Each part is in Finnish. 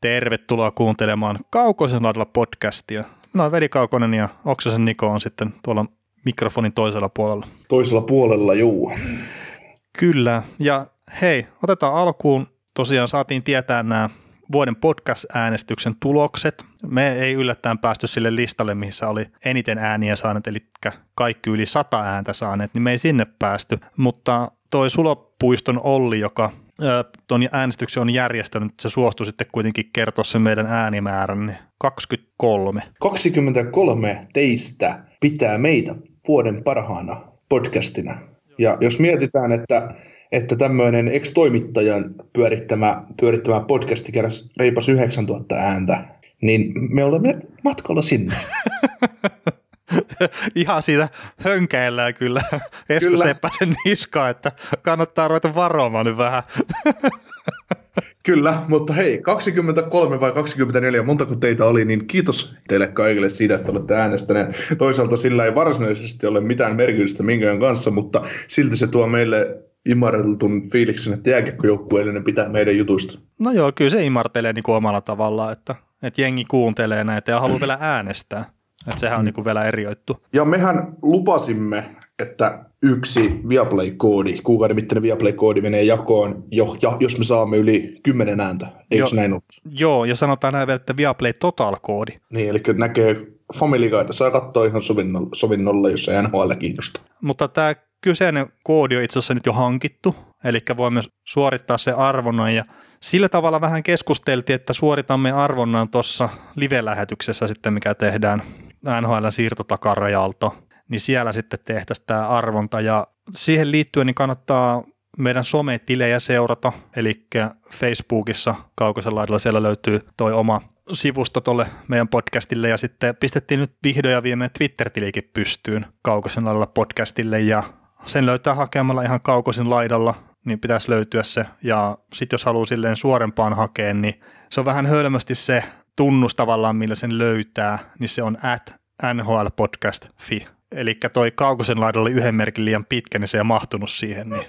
Tervetuloa kuuntelemaan Kaukoisen laidalla podcastia. Minä olen Veli Kaukonen ja Oksasen Niko on sitten tuolla mikrofonin toisella puolella. Toisella puolella, juu. Kyllä, ja hei, otetaan alkuun. Tosiaan saatiin tietää nämä vuoden podcast-äänestyksen tulokset. Me ei yllättäen päästy sille listalle, missä oli eniten ääniä saaneet, eli kaikki yli sata ääntä saaneet, niin me ei sinne päästy. Mutta toi Sulopuiston Olli, joka tuon äänestyksen on järjestänyt, se suostui sitten kuitenkin kertoa sen meidän äänimäärän, niin 23. 23 teistä pitää meitä vuoden parhaana podcastina. Ja jos mietitään, että, että tämmöinen ex-toimittajan pyörittämä, pyörittämä podcasti keräsi reipas 9000 ääntä, niin me olemme matkalla sinne. Ihan siitä hönkäillään kyllä Esko kyllä. Seppäsen niska, että kannattaa ruveta varomaan nyt vähän. Kyllä, mutta hei, 23 vai 24, montako teitä oli, niin kiitos teille kaikille siitä, että olette äänestäneet. Toisaalta sillä ei varsinaisesti ole mitään merkitystä minkään kanssa, mutta silti se tuo meille imarteltun fiiliksen, että jääkiekkojoukkueellinen pitää meidän jutuista. No joo, kyllä se imartelee niin kuin omalla tavallaan, että, että jengi kuuntelee näitä ja haluaa vielä äänestää. Että sehän on mm. niin kuin vielä eri juttu. Ja mehän lupasimme, että yksi Viaplay-koodi, kuukauden mittainen Viaplay-koodi menee jakoon, jo, ja, jos me saamme yli 10 ääntä. Eikö jo, näin ole? Joo, ja sanotaan näin vielä, että Viaplay Total-koodi. Niin, eli näkee Family Guyta, saa katsoa ihan sovinnolla, sovinnolla jos ei NHL kiinnosta. Mutta tämä kyseinen koodi on itse asiassa nyt jo hankittu, eli voimme suorittaa se arvonnan ja sillä tavalla vähän keskusteltiin, että suoritamme arvonnan tuossa live-lähetyksessä sitten, mikä tehdään NHL siirtotakarajalta, niin siellä sitten tehtäisiin tämä arvonta. Ja siihen liittyen niin kannattaa meidän sometilejä seurata, eli Facebookissa kaukoisen laidalla siellä löytyy toi oma sivusto tuolle meidän podcastille. Ja sitten pistettiin nyt vihdoin ja viimein Twitter-tilikin pystyyn kaukoisen laidalla podcastille. Ja sen löytää hakemalla ihan kaukoisen laidalla, niin pitäisi löytyä se. Ja sitten jos haluaa silleen suorempaan hakea, niin se on vähän hölmösti se tunnus tavallaan, millä sen löytää, niin se on at nhlpodcast.fi. Eli toi Kaukosen laidalla oli yhden merkin liian pitkä, niin se ei mahtunut siihen. Niin.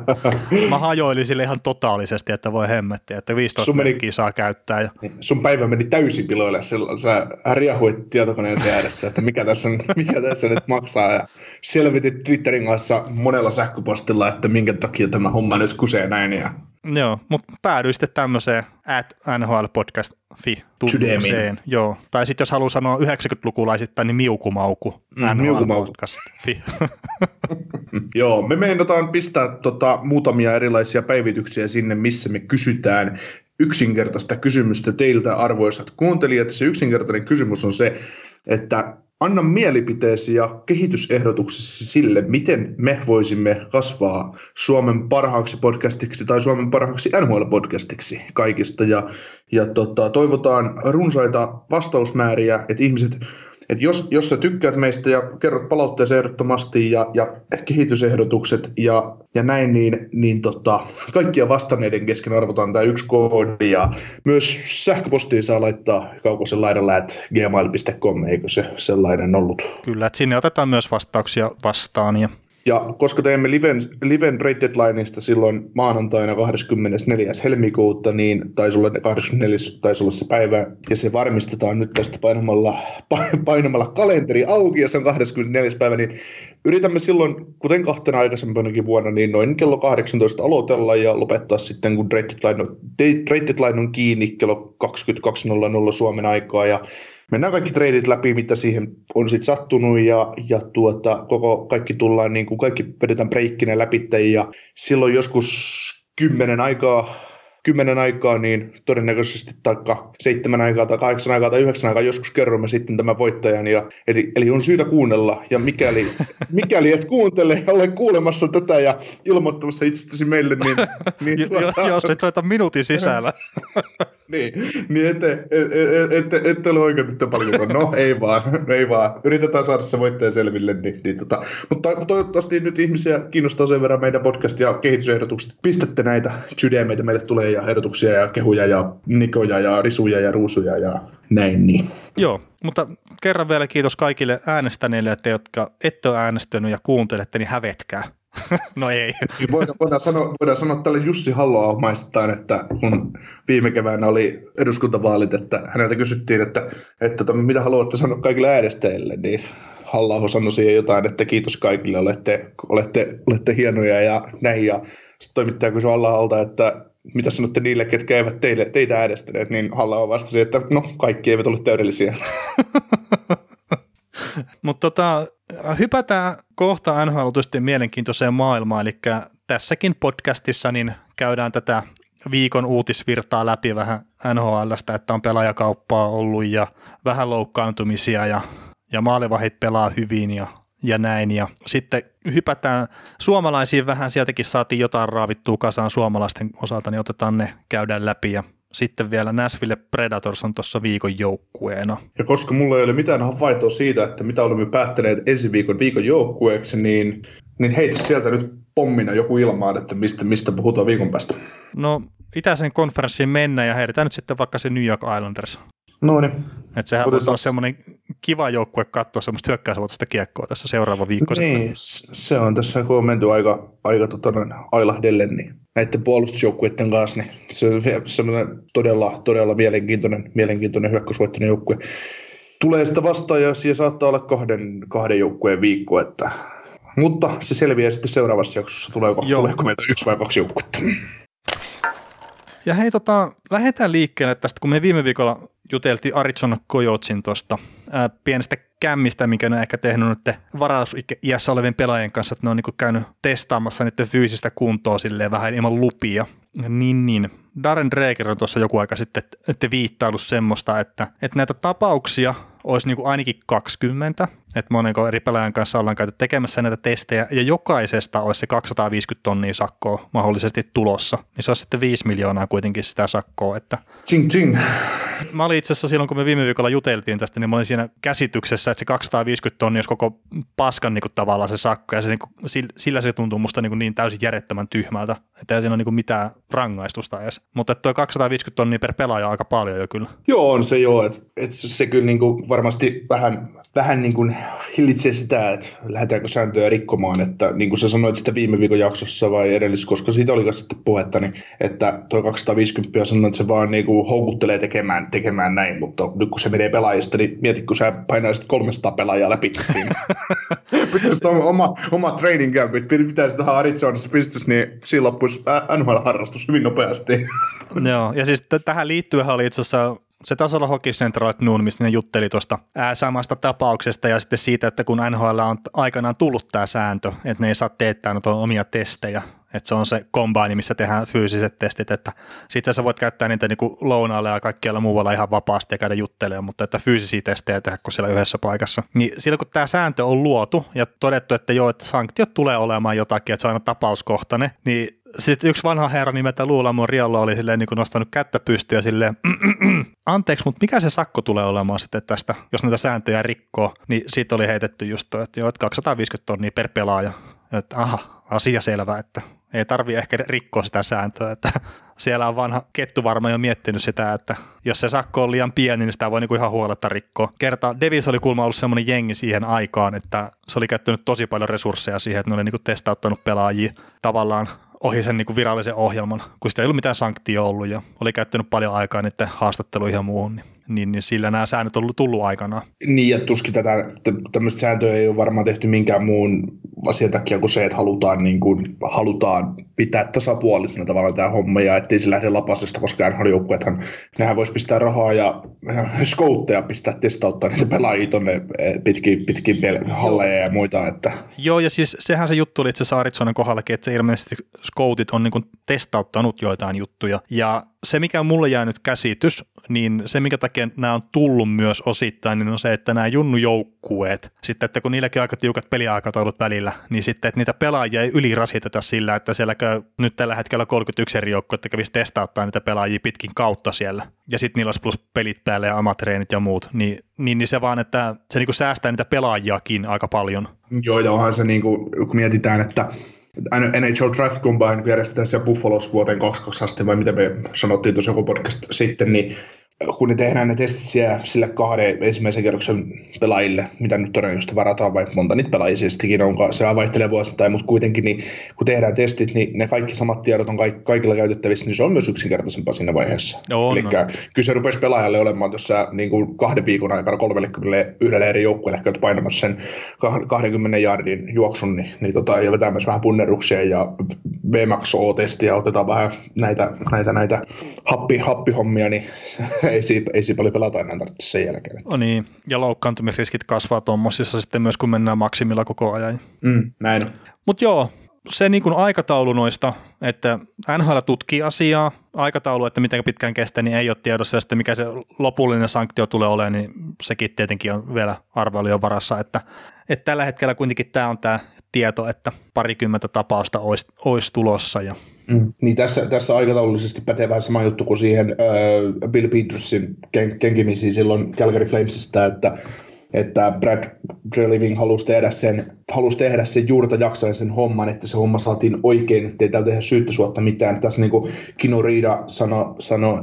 mä hajoilin sille ihan totaalisesti, että voi hemmettiä, että 15 sun meni, saa käyttää. Ja... Niin, sun päivä meni täysin piloille. Sä riahuit tietokoneen ääressä, että mikä tässä, mikä tässä nyt maksaa. Ja selvitit Twitterin kanssa monella sähköpostilla, että minkä takia tämä homma nyt kusee näin. Ja Joo, mutta päädyin sitten tämmöiseen at nhlpodcast.fi tunnukseen. Joo. Tai sitten jos haluaa sanoa 90-lukulaisittain, niin miukumauku. Mm, nhlpodcast.fi. Joo, me meinataan pistää tota, muutamia erilaisia päivityksiä sinne, missä me kysytään yksinkertaista kysymystä teiltä arvoisat kuuntelijat. Se yksinkertainen kysymys on se, että anna mielipiteesi ja kehitysehdotuksesi sille, miten me voisimme kasvaa Suomen parhaaksi podcastiksi tai Suomen parhaaksi NHL-podcastiksi kaikista. Ja, ja tota, toivotaan runsaita vastausmääriä, että ihmiset et jos, jos sä tykkäät meistä ja kerrot palautteeseen ehdottomasti ja, ja kehitysehdotukset ja, ja näin, niin, niin tota, kaikkia vastanneiden kesken arvotaan tämä yksi koodi ja myös sähköpostiin saa laittaa kaukosen laidalla at gmail.com, eikö se sellainen ollut? Kyllä, että sinne otetaan myös vastauksia vastaan ja ja koska teemme liven, liven trade deadlineista silloin maanantaina 24. helmikuuta, niin taisi olla 24. taisi olla se päivä, ja se varmistetaan nyt tästä painamalla, painamalla kalenteri auki, ja se on 24. päivä, niin yritämme silloin, kuten kahtena aikaisempanakin vuonna, niin noin kello 18 aloitella ja lopettaa sitten, kun trade deadline on, trade deadline on kiinni kello 22.00 Suomen aikaa, ja mennään kaikki treidit läpi, mitä siihen on sitten sattunut ja, ja tuota, koko, kaikki tullaan, niin kuin kaikki vedetään breikkinen läpi ja silloin joskus kymmenen aikaa kymmenen aikaa, niin todennäköisesti taikka seitsemän aikaa tai kahdeksan aikaa tai yhdeksän aikaa joskus kerromme sitten tämän voittajan. Ja, eli, eli on syytä kuunnella, ja mikäli, mikäli et kuuntele ja ole kuulemassa tätä ja ilmoittamassa itsestäsi meille, niin... niin tuota, jos et soita minuutin sisällä. niin, niin ette, ette, ette, ole oikeutettu paljon. No ei vaan, ei vaan. Yritetään saada se voittaja selville. Niin, niin tota. Mutta toivottavasti nyt ihmisiä kiinnostaa sen verran meidän podcast ja kehitysehdotukset. Pistätte näitä sydämeitä meille tulee ja ehdotuksia ja kehuja ja nikoja ja risuja ja ruusuja ja näin. Niin. Joo, mutta kerran vielä kiitos kaikille äänestäneille, että jotka ette ole äänestänyt ja kuuntelette, niin hävetkää. no ei. Voidaan, voidaan, sanoa, voidaan sanoa tälle Jussi halla maistaan, että kun viime keväänä oli eduskuntavaalit, että häneltä kysyttiin, että, että, että mitä haluatte sanoa kaikille äänestäjille, niin halla sanoi siihen jotain, että kiitos kaikille, olette, olette, olette hienoja ja näin. Ja sitten toimittaja kysyi halla että mitä sanotte niille, ketkä eivät teille, teitä äänestäneet, niin halla vastasi, että no kaikki eivät ole täydellisiä. Mutta tota, hypätään kohta nhl mielenkiintoiseen maailmaan, eli tässäkin podcastissa niin käydään tätä viikon uutisvirtaa läpi vähän NHLstä, että on pelaajakauppaa ollut ja vähän loukkaantumisia ja, ja maalivahit pelaa hyvin ja, ja näin. Ja sitten hypätään suomalaisiin vähän, sieltäkin saatiin jotain raavittua kasaan suomalaisten osalta, niin otetaan ne, käydään läpi ja sitten vielä Nashville Predators on tuossa viikon joukkueena. Ja koska mulla ei ole mitään havaintoa siitä, että mitä olemme päättäneet ensi viikon viikon joukkueeksi, niin, niin heitä sieltä nyt pommina joku ilmaan, että mistä, mistä puhutaan viikon päästä. No itäisen konferenssiin mennä ja heitetään nyt sitten vaikka se New York Islanders. No niin. Että sehän voisi olla semmoinen kiva joukkue katsoa semmoista hyökkäysvuotoista kiekkoa tässä seuraava viikko. Niin, sitten. se on tässä, kun on menty aika, aika tota, ailahdelle, niin näiden puolustusjoukkueiden kanssa, niin se on semmoinen todella, todella mielenkiintoinen, mielenkiintoinen hyökkäysvoittoinen joukkue. Tulee sitä vastaan ja siellä saattaa olla kahden, kahden joukkueen viikko, että mutta se selviää sitten seuraavassa jaksossa, tuleeko, tuleeko meitä yksi vai kaksi joukkuetta. Ja hei, tota, lähdetään liikkeelle tästä, kun me viime viikolla juteltiin Arizona Coyotsin tuosta pienestä kämmistä, mikä ne on ehkä tehnyt nyt varausiässä olevien pelaajien kanssa, että ne on niin käynyt testaamassa niiden fyysistä kuntoa silleen vähän ilman lupia. Niin, niin. Darren Dreger on tuossa joku aika sitten että viittailut semmoista, että, että näitä tapauksia olisi niin ainakin 20, että monenko eri pelaajan kanssa ollaan käyty tekemässä näitä testejä, ja jokaisesta olisi se 250 tonnia sakkoa mahdollisesti tulossa, niin se olisi sitten 5 miljoonaa kuitenkin sitä sakkoa. Että ching, ching. Mä olin itse asiassa silloin, kun me viime viikolla juteltiin tästä, niin mä olin siinä käsityksessä, että se 250 tonnia olisi koko paskan niin kuin, tavallaan se sakko, ja se, niin kuin, sillä se tuntuu musta niin, kuin, niin täysin järjettömän tyhmältä, että ei siinä ole niin kuin, mitään rangaistusta edes. Mutta tuo 250 tonnia per pelaaja on aika paljon jo kyllä. Joo, on se joo, että et se kyllä niin kuin, varmasti vähän, vähän niin kuin hillitsee sitä, että lähdetäänkö sääntöjä rikkomaan, että niin kuin sä sanoit sitä viime viikon jaksossa vai edellis, koska siitä oli sitten puhetta, niin että tuo 250 sanoo, että se vaan niin kuin houkuttelee tekemään, tekemään näin, mutta nyt kun se menee pelaajista, niin mieti, kun sä painaisit 300 pelaajaa läpi siinä. pitäisi oma, oma training camp, pitäisi tähän Arizonassa pistäisi, niin siinä loppuisi NHL-harrastus hyvin nopeasti. Joo, ja siis t- tähän liittyen oli itse asiassa se taisi olla Hockey Central Noon, missä ne jutteli tuosta samasta tapauksesta ja sitten siitä, että kun NHL on aikanaan tullut tämä sääntö, että ne ei saa teettää noita omia testejä, että se on se kombaini, missä tehdään fyysiset testit, että sitten sä voit käyttää niitä niin kuin lounaalle ja kaikkialla muualla ihan vapaasti ja käydä juttelemaan, mutta että fyysisiä testejä tehdä kuin siellä yhdessä paikassa. Niin silloin kun tämä sääntö on luotu ja todettu, että joo, että sanktiot tulee olemaan jotakin, että se on aina tapauskohtainen, niin sitten yksi vanha herra nimeltä Luulamo Riallo oli silleen niin kuin nostanut kättä pystyä silleen, anteeksi, mutta mikä se sakko tulee olemaan sitten tästä, jos näitä sääntöjä rikkoo, niin siitä oli heitetty just toi, että joo, että 250 tonnia per pelaaja. Että aha, asia selvä, että ei tarvi ehkä rikkoa sitä sääntöä, että siellä on vanha kettu varmaan jo miettinyt sitä, että jos se sakko on liian pieni, niin sitä voi niinku ihan huoletta rikkoa. Kerta Devis oli kulma ollut semmoinen jengi siihen aikaan, että se oli käyttänyt tosi paljon resursseja siihen, että ne oli niinku testauttanut pelaajia tavallaan ohi sen niin kuin virallisen ohjelman, kun sitä ei ollut mitään sanktio ollut ja oli käyttänyt paljon aikaa niiden haastatteluihin ja muuhun, niin, niin, niin sillä nämä säännöt on tullut aikanaan. Niin, ja tuskin tätä, tämmöistä sääntöä ei ole varmaan tehty minkään muun asian takia kuin se, että halutaan, niin kuin, halutaan pitää tasapuolisena tavallaan tämä homma ja ettei se lähde lapasesta, koska NHL-joukkueethan, nehän voisi pistää rahaa ja skoutteja pistää testauttaa niitä pelaajia tuonne eh, pitkin, pitkin halleja ja muita. Että. Joo, ja siis sehän se juttu oli itse asiassa Aritsonen kohdallakin, että se ilmeisesti scoutit on niin kuin testauttanut joitain juttuja ja se, mikä on mulle jäänyt käsitys, niin se, mikä takia nämä on tullut myös osittain, niin on se, että nämä junnujoukkueet, sitten että kun niilläkin aika tiukat peliaikataulut välillä, niin sitten, että niitä pelaajia ei ylirasiteta sillä, että siellä käy nyt tällä hetkellä 31 eri joukkuetta kävisi testauttaa niitä pelaajia pitkin kautta siellä, ja sitten niillä olisi plus pelit päälle ja amatreenit ja muut, niin, niin, niin se vaan, että se niinku säästää niitä pelaajiakin aika paljon. Joo, ja onhan se, niinku, kun mietitään, että NHL Draft Combine järjestetään siellä Buffalossa vuoteen 22 asti, vai mitä me sanottiin tuossa joku podcast sitten, niin kun ne tehdään ne testit siellä sille kahden ensimmäisen kerroksen pelaajille, mitä nyt todennäköisesti varataan, vaikka monta niitä pelaajia sieltäkin on, se vaihtelee vuosittain, mutta kuitenkin niin, kun tehdään testit, niin ne kaikki samat tiedot on kaik- kaikilla käytettävissä, niin se on myös yksinkertaisempaa siinä vaiheessa. On, Eli on. kyllä se rupesi pelaajalle olemaan tuossa niin kuin kahden viikon aikana 31 eri joukkueelle, ehkä painamassa sen kah- 20 jardin juoksun, niin, niin tota, ja vetämässä vähän punneruksia ja VMAX O-testiä, otetaan vähän näitä, näitä, näitä happi, happihommia, niin ei siinä, ei siinä paljon pelata enää tarvitse sen jälkeen. No niin, ja loukkaantumisriskit kasvaa tuommoisissa sitten myös, kun mennään maksimilla koko ajan. Mm, näin. Mutta joo, se niin kuin aikataulu noista, että NHL tutkii asiaa, aikataulu, että miten pitkään kestää, niin ei ole tiedossa, ja sitten mikä se lopullinen sanktio tulee olemaan, niin sekin tietenkin on vielä arvailujen varassa, että, että tällä hetkellä kuitenkin tämä on tämä tieto, että parikymmentä tapausta olisi, olisi tulossa. Ja... Mm. Niin tässä, tässä aikataulullisesti pätee vähän sama juttu kuin siihen äh, Bill Petersin ken, kenkimisiin silloin Calgary Flamesista, että että Brad Treliving halusi tehdä sen, halusi tehdä sen juurta jaksoen sen homman, että se homma saatiin oikein, ettei täällä tehdä syyttösuotta mitään. Tässä niin kuin Kino Riida sanoi sano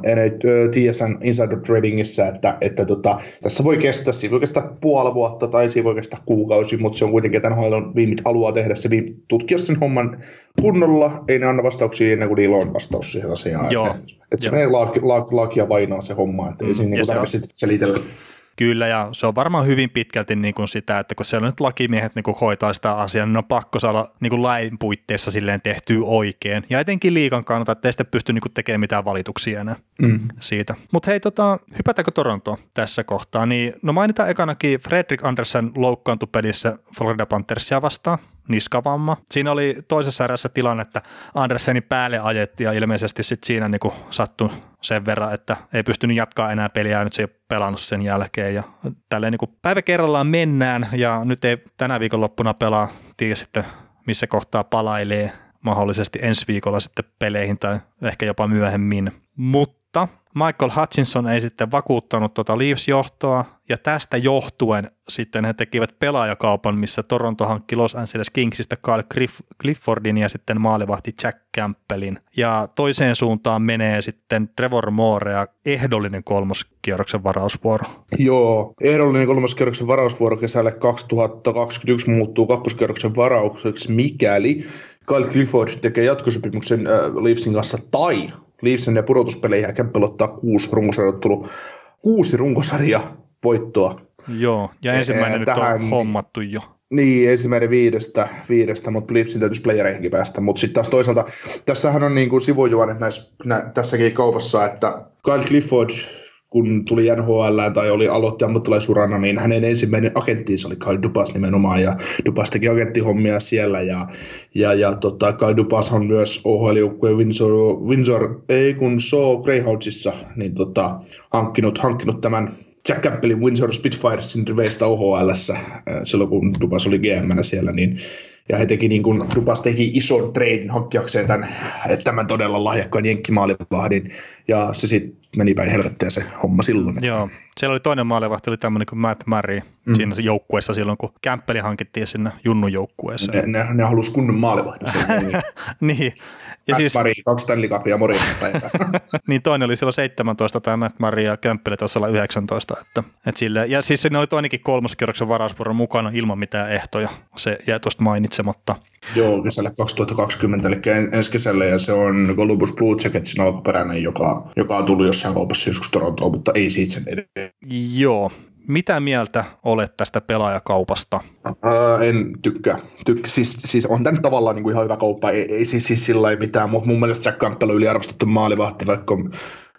TSN Insider Tradingissa, että, että tota, tässä voi kestää, siinä voi kestää puoli vuotta tai siinä voi kestää kuukausi, mutta se on kuitenkin, että NHL on viimit haluaa tehdä se, viime, tutkia sen homman kunnolla, ei ne anna vastauksia ennen kuin niillä on vastaus siihen asiaan. Joo. Että, että se menee laaki, laaki, lakia vainaa se homma, että ei siinä ja niin tarvitse selitellä. Kyllä, ja se on varmaan hyvin pitkälti niin kuin sitä, että kun siellä nyt lakimiehet niin kuin hoitaa sitä asiaa, niin on pakko saada niin kuin lain puitteissa silleen tehtyä oikein. Ja etenkin liikan kannalta, ettei sitten pysty niin kuin tekemään mitään valituksia enää Mm. siitä. Mutta hei, tota, hypätäänkö Torontoon tässä kohtaa? Niin, no mainitaan ekanakin Fredrik Andersen loukkaantui pelissä Florida Panthersia vastaan niskavamma. Siinä oli toisessa erässä tilanne, että Andersenin päälle ajettiin ja ilmeisesti sit siinä niinku sattui sen verran, että ei pystynyt jatkaa enää peliä ja nyt se ei ole pelannut sen jälkeen. Ja tälleen niinku päivä kerrallaan mennään ja nyt ei tänä viikonloppuna pelaa, tiedä sitten missä kohtaa palailee mahdollisesti ensi viikolla sitten peleihin tai ehkä jopa myöhemmin. Mutta Michael Hutchinson ei sitten vakuuttanut tuota Leafs-johtoa, ja tästä johtuen sitten he tekivät pelaajakaupan, missä Toronto hankki Los Angeles Kingsistä Kyle Cliff- Cliffordin ja sitten maalivahti Jack Campbellin. Ja toiseen suuntaan menee sitten Trevor Moore ja ehdollinen kolmoskierroksen varausvuoro. Joo, ehdollinen kolmoskierroksen varausvuoro kesälle 2021 muuttuu kakkoskierroksen varaukseksi, mikäli Kyle Clifford tekee jatkosopimuksen äh, Leafsin kanssa tai Leafsin ja pudotuspeleihin ja Campbell ottaa kuusi runkosarjoittelu, kuusi runkosarja voittoa. Joo, ja ensimmäinen Ee, nyt on tähän- hommattu jo. Niin, ensimmäinen viidestä, viidestä mutta Leafsin täytyisi playereihinkin päästä. Mutta sitten taas toisaalta, tässähän on niin kuin sivujuonet näissä, nä, tässäkin kaupassa, että Kyle Clifford, kun tuli NHL tai oli aloitti ammattilaisurana, niin hänen ensimmäinen agenttinsa oli Kyle Dupas nimenomaan, ja Dupas teki agenttihommia siellä, ja, ja, ja tota, Kyle Dupas on myös OHL-joukkueen Windsor, Windsor, ei kun Shaw Greyhoundsissa, niin tota, hankkinut, hankkinut tämän Jack Campbellin Windsor Spitfiresin riveistä OHLssä silloin, kun Dubas oli gm siellä, niin ja he teki niin kuin, Dubas teki ison treidin hankkiakseen tämän, tämän todella lahjakkaan jenkkimaalivahdin, ja se sitten meni päin helvettiä se homma silloin. Joo, siellä oli toinen maalivahti, oli tämmöinen kuin Matt Murray mm. siinä joukkueessa silloin, kun Kämppeli hankittiin sinne Junnun joukkueeseen. Ne, ne, ne halusi kunnon maalivahdin. sen, niin, niin, ja siis, pari, kaksi Stanley Cupia morjesta päivää. niin toinen oli silloin 17 tämä Matt Murray ja Kämppeli tuossa olla 19. Että, että sille, ja siis siinä oli toinenkin kolmoskierroksen varausvuoron mukana ilman mitään ehtoja. Se jäi tuosta mainitsematta. Joo, kesällä 2020, eli en- ensi kesällä, ja se on Columbus Blue Jacketsin alkuperäinen, joka, joka on tullut jossain kaupassa joskus Torontoon, mutta ei siitä sen edelleen. Joo. Mitä mieltä olet tästä pelaajakaupasta? Ää, en tykkää. Tyk- siis, siis on tämä tavallaan niin kuin ihan hyvä kauppa, ei, ei siis, siis sillä lailla mitään, mutta mun mielestä Jack Campbell on yliarvostettu maalivahti, vaikka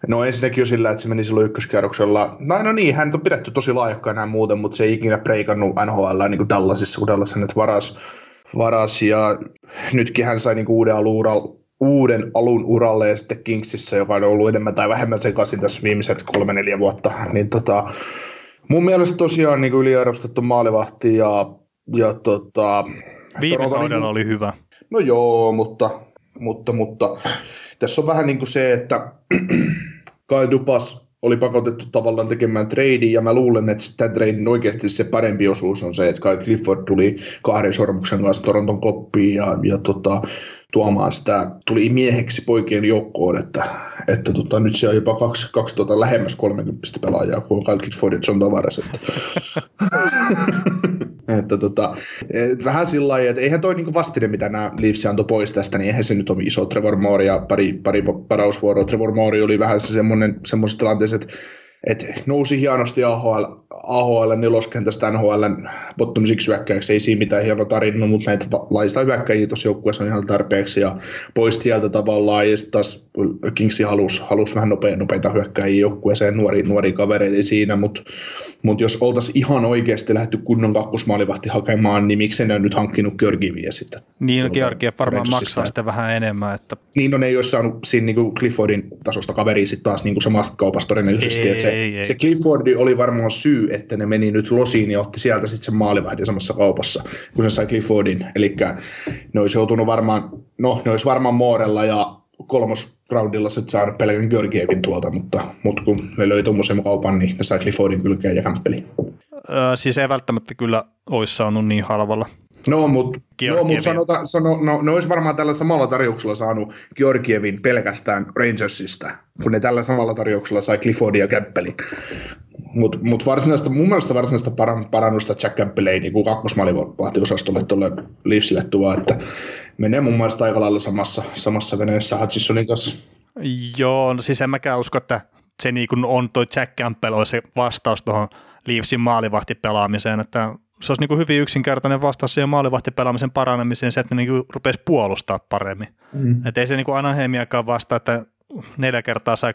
No ensinnäkin jo sillä, että se meni silloin ykköskierroksella. No, no niin, hän on pidetty tosi lahjakkaana ja muuten, mutta se ei ikinä preikannut NHL niin kuin Dallasissa, kun hänet varas, varas. Ja nytkin hän sai niin uuden alun, ural, uuden alun uralle ja sitten Kingsissä, joka on ollut enemmän tai vähemmän sekaisin tässä viimeiset kolme neljä vuotta. Niin tota, mun mielestä tosiaan niin kuin yliarvostettu maalivahti ja, ja tota, Viime kaudella niinku- oli hyvä. No joo, mutta, mutta, mutta tässä on vähän niin kuin se, että Kyle Dupas oli pakotettu tavallaan tekemään trade, ja mä luulen, että tämän tradein oikeasti se parempi osuus on se, että Kyle Clifford tuli kahden sormuksen kanssa Toronton koppiin, ja, ja tota, tuomaan sitä, tuli mieheksi poikien joukkoon, että, että tota, nyt se on jopa kaksi, kaksi tota, lähemmäs 30 pelaajaa kuin Kyle Clifford ja John Tavares. Että, tota, et, vähän sillä lailla, että eihän toi niinku vastine, mitä nämä Leafs antoi pois tästä, niin eihän se nyt ole iso Trevor Moore ja pari, pari parausvuoroa. Trevor Moore oli vähän se semmoinen, semmoisessa tilanteessa, että et nousi hienosti AHL, AHL neloskentästä NHL bottom six hyökkäyksi, ei siinä mitään hieno tarina, mutta näitä laista hyökkäjiä tuossa joukkueessa on ihan tarpeeksi ja pois sieltä tavallaan ja sitten taas Kingsi halusi, halusi vähän nopea, nopeita hyökkäjiä joukkueeseen, nuoria, nuoria kavereita siinä, mutta mut jos oltaisiin ihan oikeasti lähdetty kunnon kakkosmaalivahti hakemaan, niin miksei ne on nyt hankkinut Georgieviä sitten? Niin, no Georgiev varmaan maksaa sitten vähän enemmän. Että... Niin, no ne ei olisi saanut siinä niin Cliffordin tasosta kaveria sitten taas niin samasta kaupasta todennäköisesti, että se ei, ei. se Cliffordi oli varmaan syy, että ne meni nyt losiin ja otti sieltä sitten sen maalivahdin samassa kaupassa, kun se sai Cliffordin. Eli ne olisi joutunut varmaan, no ne olisi varmaan Moorella ja kolmosroundilla sitten saanut pelkän Georgievin tuolta, mutta, mutta kun ne löi tuommoisen kaupan, niin ne sai Cliffordin kylkeen ja kämppeli. Öö, siis ei välttämättä kyllä olisi saanut niin halvalla. No, mutta no, mut sanota, sano, no, ne olisi varmaan tällä samalla tarjouksella saanut Georgievin pelkästään Rangersista, kun ne tällä samalla tarjouksella sai Cliffordin ja Käppelin. Mutta mut varsinaista, mun mielestä varsinaista parannusta Jack Campbell ei niin kakkosmaalivahtiosastolle tuolle Leafsille tuo, että menee mun mielestä aika lailla samassa, samassa veneessä Hutchisonin kanssa. Joo, no siis en mäkään usko, että se niin kuin on toi Jack Campbell on se vastaus tuohon Leafsin maalivahtipelaamiseen, että se olisi niin kuin hyvin yksinkertainen vastaus siihen maalivahtipelaamisen paranemiseen se, että ne niin rupesi puolustaa paremmin. Mm. Että ei se niin kuin Anaheimiakaan vasta, että neljä kertaa sai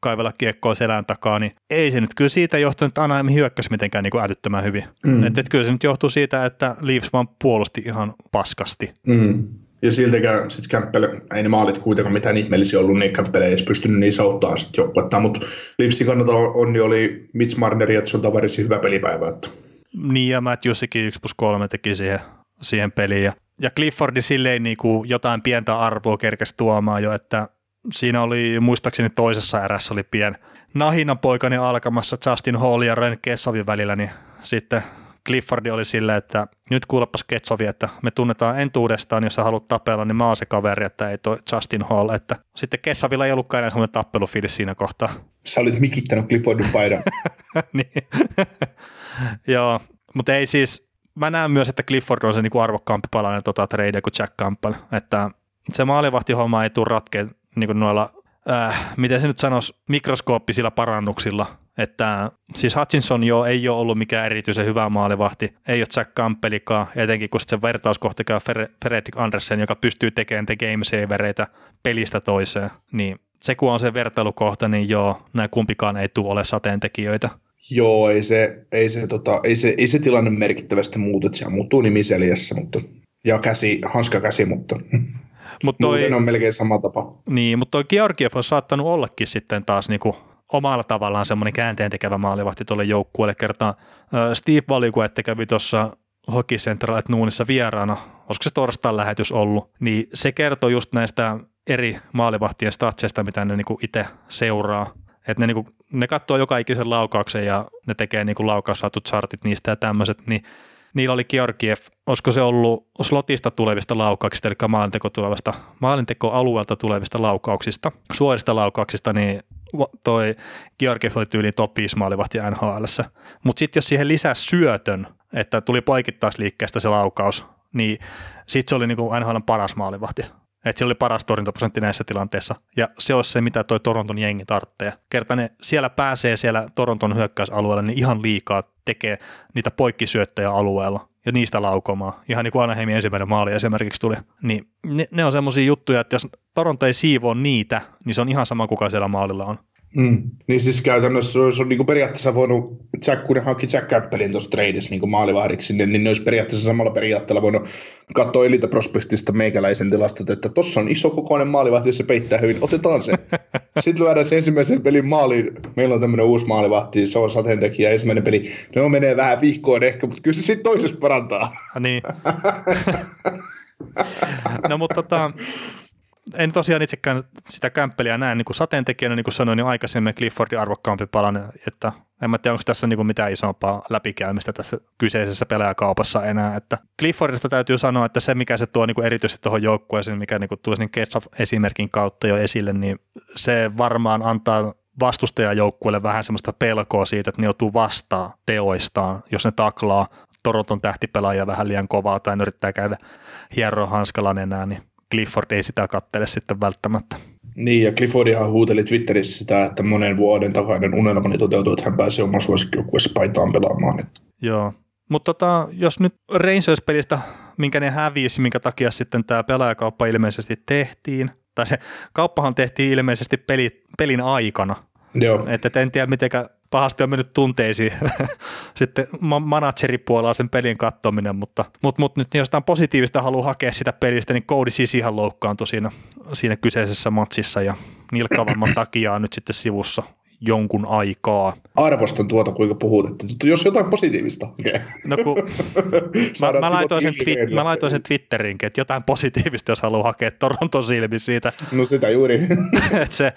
kaivella kiekkoa selän takaa, niin ei se nyt kyllä siitä johtunut, että Anaheim hyökkäsi mitenkään niin kuin älyttömän hyvin. Mm. Että, että kyllä se nyt johtuu siitä, että Leafs vaan puolusti ihan paskasti. Mm. Ja siltikään sitten Campbell, ei ne maalit kuitenkaan mitään ihmeellisiä ollut, niin Campbell ei edes pystynyt niin auttaa sitten joukkuetta, mutta Leafsin kannalta onni oli Mitch Marner ja John Tavarisi hyvä pelipäivä. Että. Niin ja Matt Jussikin 1 plus 3 teki siihen, siihen peliin ja, ja Cliffordi silleen niin kuin jotain pientä arvoa kerkesi tuomaan jo, että siinä oli muistaakseni toisessa erässä oli pien nahinan poikani alkamassa Justin Hall ja Ren Kessavin välillä, niin sitten Cliffordi oli silleen, että nyt kuulepas Ketsovi, että me tunnetaan entuudestaan, jos sä haluat tapella, niin mä oon se kaveri, että ei toi Justin Hall. Että sitten Kessavilla ei ollutkaan enää semmoinen tappelufiilis siinä kohtaa. Sä olit mikittänyt Cliffordin paidan. niin. Joo, mutta ei siis, mä näen myös, että Clifford on se niinku arvokkaampi palainen tota tradea kuin Jack Campbell, että se maalivahtihomma ei tule ratkeen niin noilla, äh, miten se nyt sanoisi, mikroskooppisilla parannuksilla. Että siis Hutchinson jo ei ole ollut mikään erityisen hyvä maalivahti, ei ole Jack Campbellikaan, etenkin kun se vertauskohta käy Fredrik Andersen, joka pystyy tekemään te game savereita pelistä toiseen, niin se kun on se vertailukohta, niin joo, näin kumpikaan ei tule ole sateentekijöitä. Joo, ei se, ei se, tota, ei se, ei se tilanne merkittävästi muutu, että se muuttuu nimiseljässä, mutta, ja käsi, hanska käsi, mutta Mut toi, Muuten on melkein sama tapa. Niin, mutta toi Georgiev on saattanut ollakin sitten taas niinku omalla tavallaan semmoinen käänteen tekevä maalivahti tuolle joukkueelle. Kertaa Steve Valukue, että kävi tuossa Hockey Central at Nuunissa vieraana, olisiko se torstain lähetys ollut, niin se kertoo just näistä eri maalivahtien statseista, mitä ne niinku itse seuraa. Että ne, niinku, ne katsoo joka ikisen laukauksen ja ne tekee niinku laukaussaatut chartit niistä ja tämmöiset, niin niillä oli Georgiev, olisiko se ollut slotista tulevista laukauksista, eli maalinteko tulevasta, maalintekoalueelta tulevista laukauksista, suorista laukauksista, niin toi Georgiev oli tyyliin top 5 maalivahti NHL. Mutta sitten jos siihen lisää syötön, että tuli poikittaisliikkeestä se laukaus, niin sitten se oli niinku NHLn paras maalivahti. Että se oli paras torjuntaprosentti näissä tilanteissa. Ja se on se, mitä toi Toronton jengi tarvitsee. Kerta ne siellä pääsee siellä Toronton hyökkäysalueella, niin ihan liikaa tekee niitä poikkisyöttöjä alueella ja niistä laukomaa. Ihan niin kuin Anaheimin ensimmäinen maali esimerkiksi tuli. Niin ne, ne on semmoisia juttuja, että jos Toronto ei siivoo niitä, niin se on ihan sama kuka siellä maalilla on. Mm. Niin siis käytännössä se olisi niin periaatteessa voinut, Jack, kun ne hankki Jack Campbellin tuossa tradeissa niin maalivahdiksi, niin, niin ne olisi periaatteessa samalla periaatteella voinut katsoa Elite Prospectista meikäläisen tilastot, että tuossa on iso kokoinen maalivahti, se peittää hyvin, otetaan se. Sitten lyödään se ensimmäisen pelin maaliin, meillä on tämmöinen uusi maalivahti, se on sateentekijä, ensimmäinen peli, no menee vähän vihkoon ehkä, mutta kyllä se sitten toisessa parantaa. Niin. no mutta tota, en tosiaan itsekään sitä kämppeliä näe niin kuin sateentekijänä, niin kuin sanoin jo aikaisemmin, Cliffordin arvokkaampi palanen, että en mä tiedä, onko tässä niin mitään isompaa läpikäymistä tässä kyseisessä pelaajakaupassa enää. Että Cliffordista täytyy sanoa, että se mikä se tuo niin erityisesti tuohon joukkueeseen, mikä niin kuin tulisi niin esimerkin kautta jo esille, niin se varmaan antaa vastustajajoukkueelle vähän semmoista pelkoa siitä, että ne joutuu vastaan teoistaan, jos ne taklaa Toronton tähtipelaajia vähän liian kovaa tai ne yrittää käydä hieroa hanskalla enää, niin Clifford ei sitä kattele sitten välttämättä. Niin, ja Cliffordihan huuteli Twitterissä sitä, että monen vuoden takainen unelmani toteutui, että hän pääsee oman suosikkijoukkueessa paitaan pelaamaan. Joo, mutta tota, jos nyt Rangers-pelistä, minkä ne hävisi, minkä takia sitten tämä pelaajakauppa ilmeisesti tehtiin, tai se kauppahan tehtiin ilmeisesti peli, pelin aikana. Joo. Että en tiedä, miten pahasti on mennyt tunteisiin sitten manageripuolella sen pelin kattominen, mutta, mutta, mutta nyt jos jotain positiivista haluaa hakea sitä pelistä, niin Cody siis ihan loukkaantui siinä, siinä kyseisessä matsissa ja nilkkavamman takia on nyt sitten sivussa jonkun aikaa. Arvostan tuota, kuinka puhut, että jos jotain positiivista. Okay. No kun, mä, mä, laitoin sen twi- mä laitoin sen Twitteriinkin, että jotain positiivista, jos haluaa hakea Toronton silmi siitä. No sitä juuri. että se,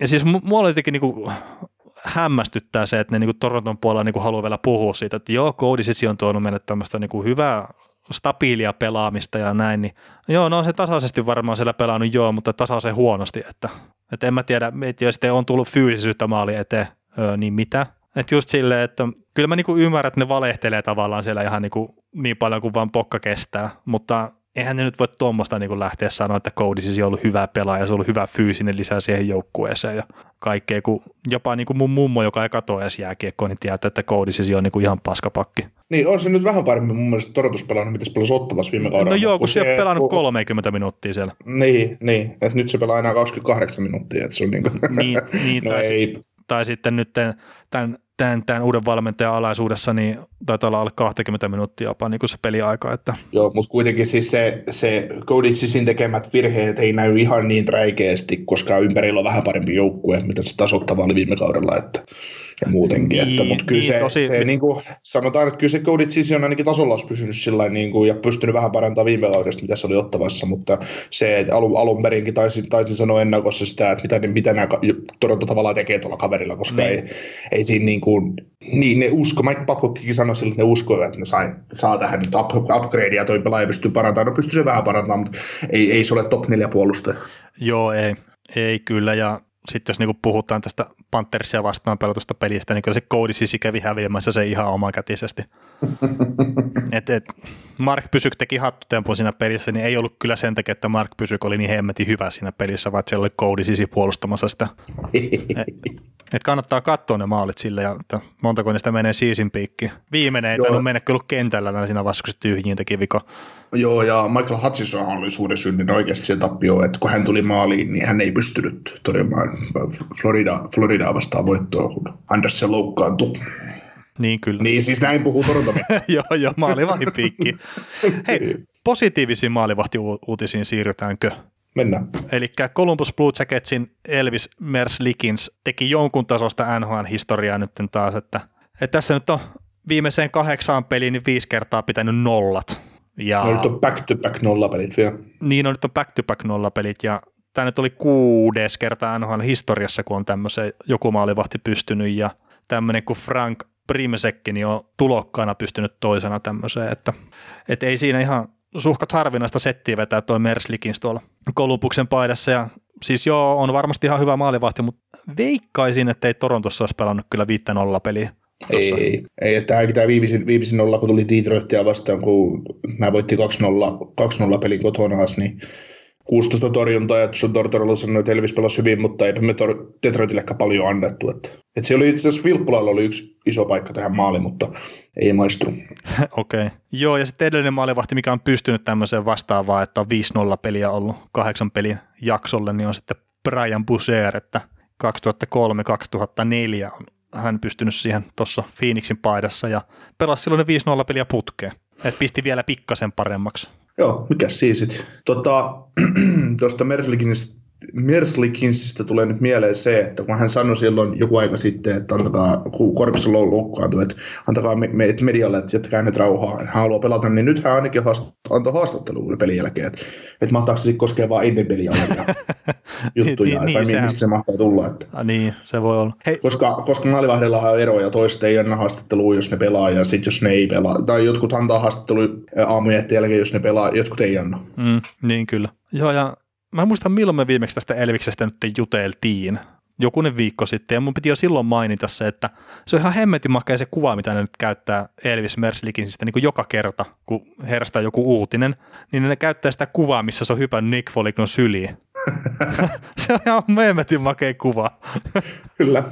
ja siis mua oli jotenkin niinku hämmästyttää se, että ne niinku Toronton puolella niinku haluaa vielä puhua siitä, että joo, Cody Sisi on tuonut meille tämmöistä niinku hyvää stabiilia pelaamista ja näin, niin joo, no on se tasaisesti varmaan siellä pelannut joo, mutta tasaisen huonosti, että, että en mä tiedä, että jos te on tullut fyysisyyttä maali eteen, öö, niin mitä? Että just silleen, että kyllä mä niinku ymmärrän, että ne valehtelee tavallaan siellä ihan niinku niin paljon kuin vaan pokka kestää, mutta eihän ne nyt voi tuommoista niin lähteä sanoa, että Cody siis on ollut hyvä pelaaja, se on ollut hyvä fyysinen lisää siihen joukkueeseen ja kaikkea, kun jopa niin kuin mun mummo, joka ei katoa edes jääkiekkoa, niin tietää, että Cody siis on niin kuin ihan paskapakki. Niin, on se nyt vähän paremmin mun mielestä torotuspelannut, mitä se pelasi ottavassa viime kaudella. No joo, kun se on pelannut 30 minuuttia siellä. Niin, niin. että nyt se pelaa enää 28 minuuttia, että se on niin kuin... niin, niin no tai, ei. tai sitten nyt tämän tämän, tämän uuden valmentajan alaisuudessa, niin taitaa olla alle 20 minuuttia jopa niin kuin se peliaika. Että. Joo, mutta kuitenkin siis se, se Coditsisin tekemät virheet ei näy ihan niin räikeästi, koska ympärillä on vähän parempi joukkue, mitä se tasoittava oli viime kaudella. Että ja muutenkin. Niin, että, mutta kyllä niin, se, tosi... se niin kuin, sanotaan, että kyllä se Cody on ainakin tasolla olisi pysynyt sillä niin kuin, ja pystynyt vähän parantamaan viime kaudesta, mitä se oli ottavassa, mutta se alun, alun perinkin taisin, taisin sanoa ennakossa sitä, että mitä, mitä nämä Toronto tavallaan tekee tuolla kaverilla, koska niin. ei, ei siinä niin kuin, niin ne usko, Mike Babcockkin sanoi sille, että ne uskoivat, että ne sai, saa tähän nyt up, upgradea, toi pelaaja pystyy parantamaan, no pystyy se vähän parantamaan, mutta ei, ei se ole top 4 puolustaja. Joo, ei, ei kyllä, ja sitten jos niinku puhutaan tästä Panthersia vastaan pelatusta pelistä, niin kyllä se koodi siis kävi häviämässä se ihan omakätisesti. et, et Mark Pysyk teki hattutempo siinä pelissä, niin ei ollut kyllä sen takia, että Mark Pysyk oli niin hemmetin hyvä siinä pelissä, vaan että siellä oli koodi sisi puolustamassa sitä. Et, et kannattaa katsoa ne maalit sille, ja että montako niistä menee siisin piikki. Viimeinen ei tainnut mennä kyllä kentällä siinä vaiheessa, kun se tyhjiin teki vika. Joo, ja Michael Hutchison oli suurin synnin oikeasti se tappio, että kun hän tuli maaliin, niin hän ei pystynyt todella Florida, Floridaa vastaan voittoa, kun Andersen loukkaantui. Niin kyllä. Niin siis näin puhuu Toronto. joo, joo, maalivahti piikki. Hei, positiivisiin maalivahti-uutisiin siirrytäänkö? Mennään. Eli Columbus Blue Jacketsin Elvis Merslikins teki jonkun tasosta NHL-historiaa nyt taas, että, että tässä nyt on viimeiseen kahdeksaan peliin niin viisi kertaa pitänyt nollat. Ja, no nyt on back-to-back nollapelit vielä. Niin, no nyt on back-to-back nollapelit ja tämä nyt oli kuudes kerta NHL-historiassa, kun on tämmöisen joku maalivahti pystynyt ja tämmöinen kuin Frank Primesekki niin on tulokkaana pystynyt toisena tämmöiseen, että, että ei siinä ihan suhkat harvinaista settiä vetää toi Merslikins tuolla Kolumbuksen paidassa ja siis joo, on varmasti ihan hyvä maalivahti, mutta veikkaisin, että ei Torontossa olisi pelannut kyllä viittä nolla peliä. Ei, ei, ei, tämä, tämä viimeisin, viimeisin nolla, kun tuli Detroitia vastaan, kun mä voitti 2-0, 2-0 pelin kotona, niin 16 torjuntaa, ja John Tortorella sanoi, että Elvis pelasi hyvin, mutta eipä me Detroitille paljon annettu. Että, että se oli itse asiassa Vilppulalla oli yksi iso paikka tähän maaliin, mutta ei maistu. Okei. Okay. Joo, ja sitten edellinen maalivahti, mikä on pystynyt tämmöiseen vastaavaan, että on 5-0 peliä ollut kahdeksan pelin jaksolle, niin on sitten Brian Buser, että 2003-2004 on hän pystynyt siihen tuossa Phoenixin paidassa ja pelasi silloin ne 5-0 peliä putkeen. Et pisti vielä pikkasen paremmaksi. Joo, mikä siisit. Tota, tuosta Merslikinistä Merslikinsistä tulee nyt mieleen se, että kun hän sanoi silloin joku aika sitten, että antakaa, kun Korpissa loukkaantui, että antakaa me, me, medialle, että jättäkää hänet rauhaa, hän haluaa pelata, niin nyt hän ainakin haast, antoi haastattelun pelin jälkeen, että, että mahtaako se sitten koskea vain ennen peliä juttuja, niin, niin, vai mistä se mahtaa tulla. Että. Ah, niin, se voi olla. Hei. Koska, koska maalivahdella on eroja, toiset ei anna haastattelua, jos ne pelaa, ja sitten jos ne ei pelaa, tai jotkut antaa haastattelua aamujen jälkeen, jos ne pelaa, jotkut ei anna. Mm, niin kyllä. Joo, ja mä en muista milloin me viimeksi tästä Elviksestä nyt juteltiin, jokunen viikko sitten, ja mun piti jo silloin mainita se, että se on ihan hemmetin makea se kuva, mitä ne nyt käyttää Elvis Merslikinsistä niin kuin joka kerta, kun herästää joku uutinen, niin ne käyttää sitä kuvaa, missä se on hypännyt Nick Folignon syliin. se on ihan hemmetin makea kuva. Kyllä.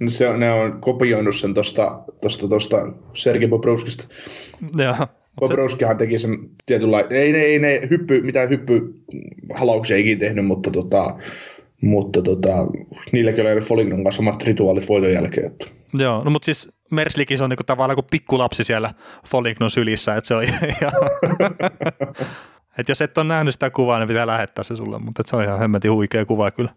No se on, ne on kopioinut sen tuosta tosta, tosta Sergei Bobrovskista. Joo. Bobrovskihan teki sen tietynlainen, ei ne, ei ne hyppy, mitään hyppyhalauksia ikinä tehnyt, mutta, tota, mutta tota, niilläkin oli Folignon kanssa omat rituaalit voiton jälkeen. Että. Joo, no mutta siis Merslikis on niinku tavallaan kuin pikkulapsi siellä Folignon sylissä, että se on ihan... Et jos et ole nähnyt sitä kuvaa, niin pitää lähettää se sulle, mutta se on ihan hemmetin huikea kuva kyllä.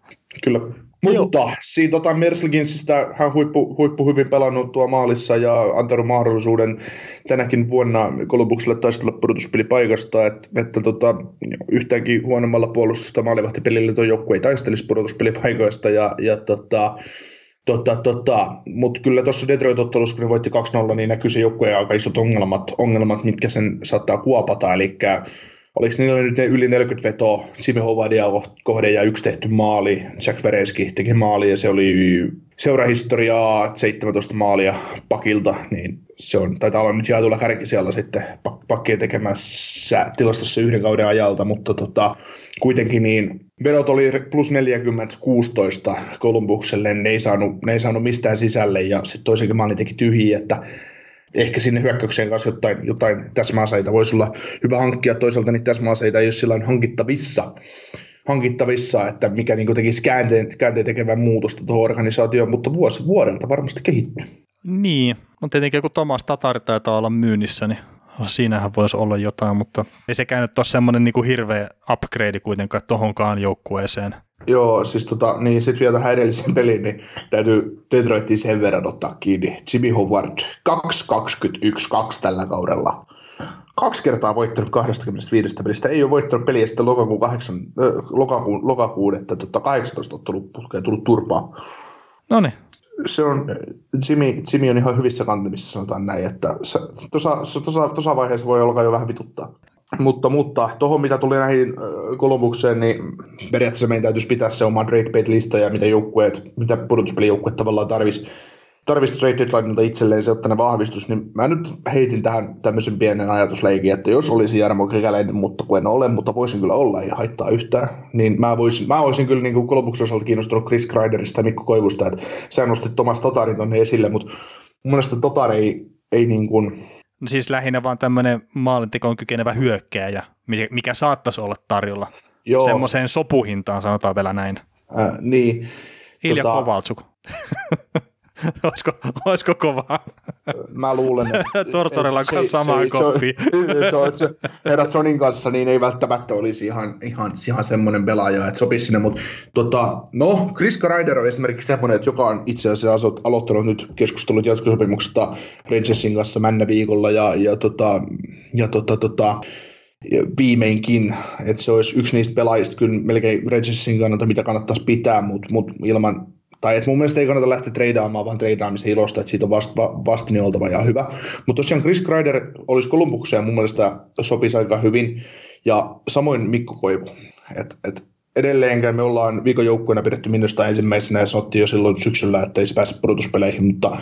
Kyllä. Mutta Joo. siitä tota Merslikinsistä hän huippu, huippu hyvin pelannut tuo maalissa ja antanut mahdollisuuden tänäkin vuonna Kolumbukselle taistella pudotuspelipaikasta, että, että tota, yhtäänkin huonommalla puolustusta maalivahtipelillä tuo joukku ei taistelisi pudotuspelipaikoista ja, ja tota, Tota, tota, Mutta kyllä tuossa Detroit-ottelussa, kun ne voitti 2-0, niin näkyy se joukkueen aika isot ongelmat, ongelmat, mitkä sen saattaa kuopata. Eli oliko niillä nyt yli 40 vetoa Jimmy Hovardia kohde ja yksi tehty maali. Jack Vereski teki maali ja se oli seurahistoriaa 17 maalia pakilta, niin se on, taitaa olla nyt jaetulla kärkisijalla sitten pakkien tekemässä tilastossa yhden kauden ajalta, mutta tota, kuitenkin niin vedot oli plus 40 16 Kolumbukselle, ne ei saanut, ne ei saanut mistään sisälle ja sitten toisenkin maali teki tyhjiä, että ehkä sinne hyökkäykseen kanssa jotain, jotain täsmäaseita voisi olla hyvä hankkia. Toisaalta niitä täsmäaseita ei ole sillä hankittavissa, hankittavissa, että mikä niin tekisi käänteen, käänteen tekevän muutosta tuohon organisaatioon, mutta vuosi vuodelta varmasti kehittyy. Niin, on tietenkin kun Thomas Tatari taitaa olla myynnissä, niin siinähän voisi olla jotain, mutta ei sekään nyt ole semmoinen niin kuin hirveä upgrade kuitenkaan tohonkaan joukkueeseen. Joo, siis tota, niin sitten vielä tähän edelliseen peliin, niin täytyy Detroitin sen verran ottaa kiinni. Jimmy Howard 2-21-2 tällä kaudella. Kaksi kertaa voittanut 25 pelistä. Ei ole voittanut peliä sitten lokakuun, 8, äh, lokakuun, lokakuun että tota 18 ottelu tullut turpaa. No niin. Se on, Jimmy, Jimmy on ihan hyvissä kantimissa, sanotaan näin, että tuossa vaiheessa voi olla jo vähän vituttaa. Mutta, mutta tuohon mitä tuli näihin Kolumbukseen, niin periaatteessa meidän täytyisi pitää se oma trade bait lista ja mitä joukkueet, mitä pudotuspelijoukkueet tavallaan tarvisi tarvitsisi trade deadlineilta itselleen se ottainen vahvistus, niin mä nyt heitin tähän tämmöisen pienen ajatusleikin, että jos olisi Jarmo Kekäläinen, mutta kun en ole, mutta voisin kyllä olla, ei haittaa yhtään, niin mä voisin, mä olisin kyllä niin Kolumbuksen osalta kiinnostunut Chris Kreiderista ja Mikko Koivusta, että sä nostit Thomas Totarin tonne esille, mutta mun mielestä Totar ei, ei niin kuin, No siis lähinnä vaan tämmöinen maalintekoon kykenevä hyökkääjä, mikä saattaisi olla tarjolla. Joo. Semmoiseen sopuhintaan sanotaan vielä näin. Äh, niin. Ilja tota... Kovaltsuk. olisiko, olisiko kova? Mä luulen, että... Tortorella on sama koppi. Herra Johnin kanssa niin ei välttämättä olisi ihan, ihan, ihan semmoinen pelaaja, että sopisi sinne, mutta tota, no, Chris Ryder on esimerkiksi semmoinen, että joka on itse asiassa aloittanut nyt keskustelut jatkosopimuksesta Rangersin kanssa männä viikolla ja, ja, tota, ja tota, tota, viimeinkin, että se olisi yksi niistä pelaajista kyllä melkein Rangersin kannalta, mitä kannattaisi pitää, mutta mut ilman tai että mun mielestä ei kannata lähteä treidaamaan, vaan treidaamisen ilosta, että siitä on vast, va, vastine oltava ja hyvä. Mutta tosiaan Chris Kreider olisi Kolumbukseen mun mielestä sopisi aika hyvin, ja samoin Mikko Koivu. Et, et edelleenkään me ollaan viikon joukkueena pidetty minusta ensimmäisenä ja sanottiin jo silloin syksyllä, että ei se pääse pudotuspeleihin, mutta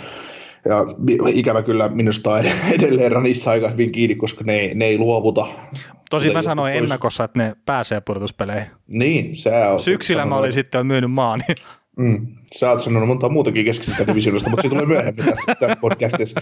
ja ikävä kyllä minusta edelleen ranissa aika hyvin kiinni, koska ne, ne ei luovuta. Tosi mä sanoin ennakossa, että ne pääsee pudotuspeleihin. Niin, se on. Syksyllä mä olin sitten myynyt maan. Mm. Sä oot sanonut monta muutakin keskisestä divisioonasta, mutta se tulee myöhemmin tässä, tässä podcastissa.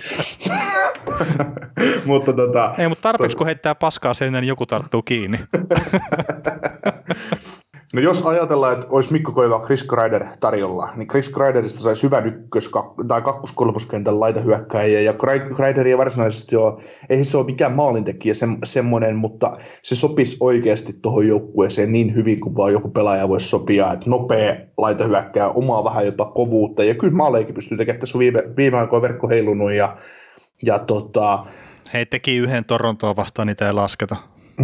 mutta tota, Ei, mutta tarpeeksi to... kun heittää paskaa sen, niin joku tarttuu kiinni. No jos ajatellaan, että olisi Mikko Koiva Chris Kreider tarjolla, niin Chris Kreiderista saisi hyvän ykkös- tai kakkos-kolmoskentän laitahyökkäjiä, ja Kreideria varsinaisesti jo, ei se ole mikään maalintekijä se, semmoinen, mutta se sopisi oikeasti tuohon joukkueeseen niin hyvin kuin vaan joku pelaaja voisi sopia, että nopea laitahyökkää, omaa vähän jopa kovuutta, ja kyllä maaleikin pystyy tekemään, tässä viime, viime aikoina verkko heilunut, ja, ja tota, He teki yhden Torontoa vastaan, niitä ei lasketa.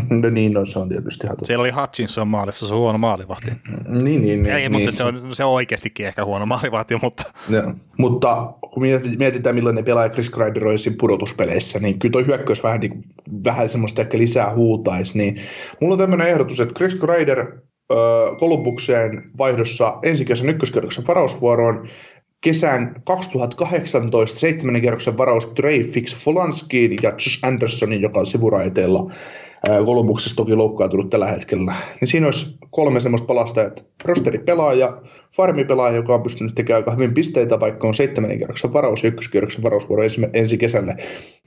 No niin, no, se on tietysti ihan Siellä oli Hutchinson maalissa, se on huono maalivahti. Niin, niin, niin. Ei, niin, mutta se on, se on oikeastikin ehkä huono maalivahti, mutta... Ja, mutta kun mietitään, millainen pelaaja Chris Kreider olisi pudotuspeleissä, niin kyllä toi hyökkäys vähän, niin, vähän semmoista ehkä lisää huutaisi. Niin mulla on tämmöinen ehdotus, että Chris Kreider Kolumbukseen vaihdossa ensi kesän ykköskerroksen varausvuoroon kesän 2018 seitsemännen kierroksen varaus Trey Fix Folanskiin ja Josh Andersonin, joka on sivuraiteella Kolumbuksessa toki loukkaantunut tällä hetkellä. Niin siinä olisi kolme semmoista palasta, että rosteripelaaja, farmipelaaja, joka on pystynyt tekemään aika hyvin pisteitä, vaikka on seitsemännen kierroksen varaus ja ykköskierroksen varausvuoro ensi kesälle.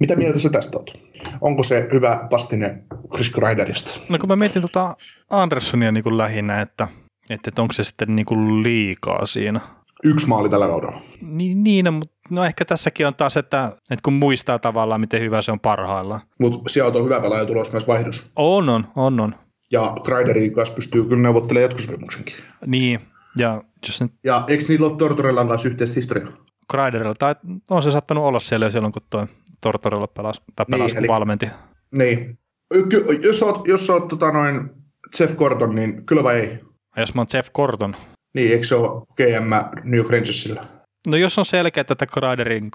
Mitä mieltä sä tästä oot? Onko se hyvä vastine Chris Kreiderista? No kun mä mietin tuota Andersonia niin kuin lähinnä, että, että onko se sitten niin kuin liikaa siinä. Yksi maali tällä kaudella. Niin, niin mutta no ehkä tässäkin on taas, että, että kun muistaa tavallaan, miten hyvä se on parhaillaan. Mutta sieltä on hyvä pelaaja tulos myös vaihdos. On, on, on, on. Ja Kreiderin kanssa pystyy kyllä neuvottelemaan jatkosopimuksenkin. Niin, ja jos nyt... Ja eikö niillä ole Tortorellan kanssa yhteistä historiaa? Kreiderilla, tai on se saattanut olla siellä jo silloin, kun tuo Tortorella pelasi, tai pelasi niin, eli, valmenti. Niin. Jos oot, jos oot tota noin Jeff Gordon, niin kyllä vai ei? Ja jos mä oon Jeff Gordon. Niin, eikö se ole GM New York Rangersilla? No jos on selkeä, että Kreiderin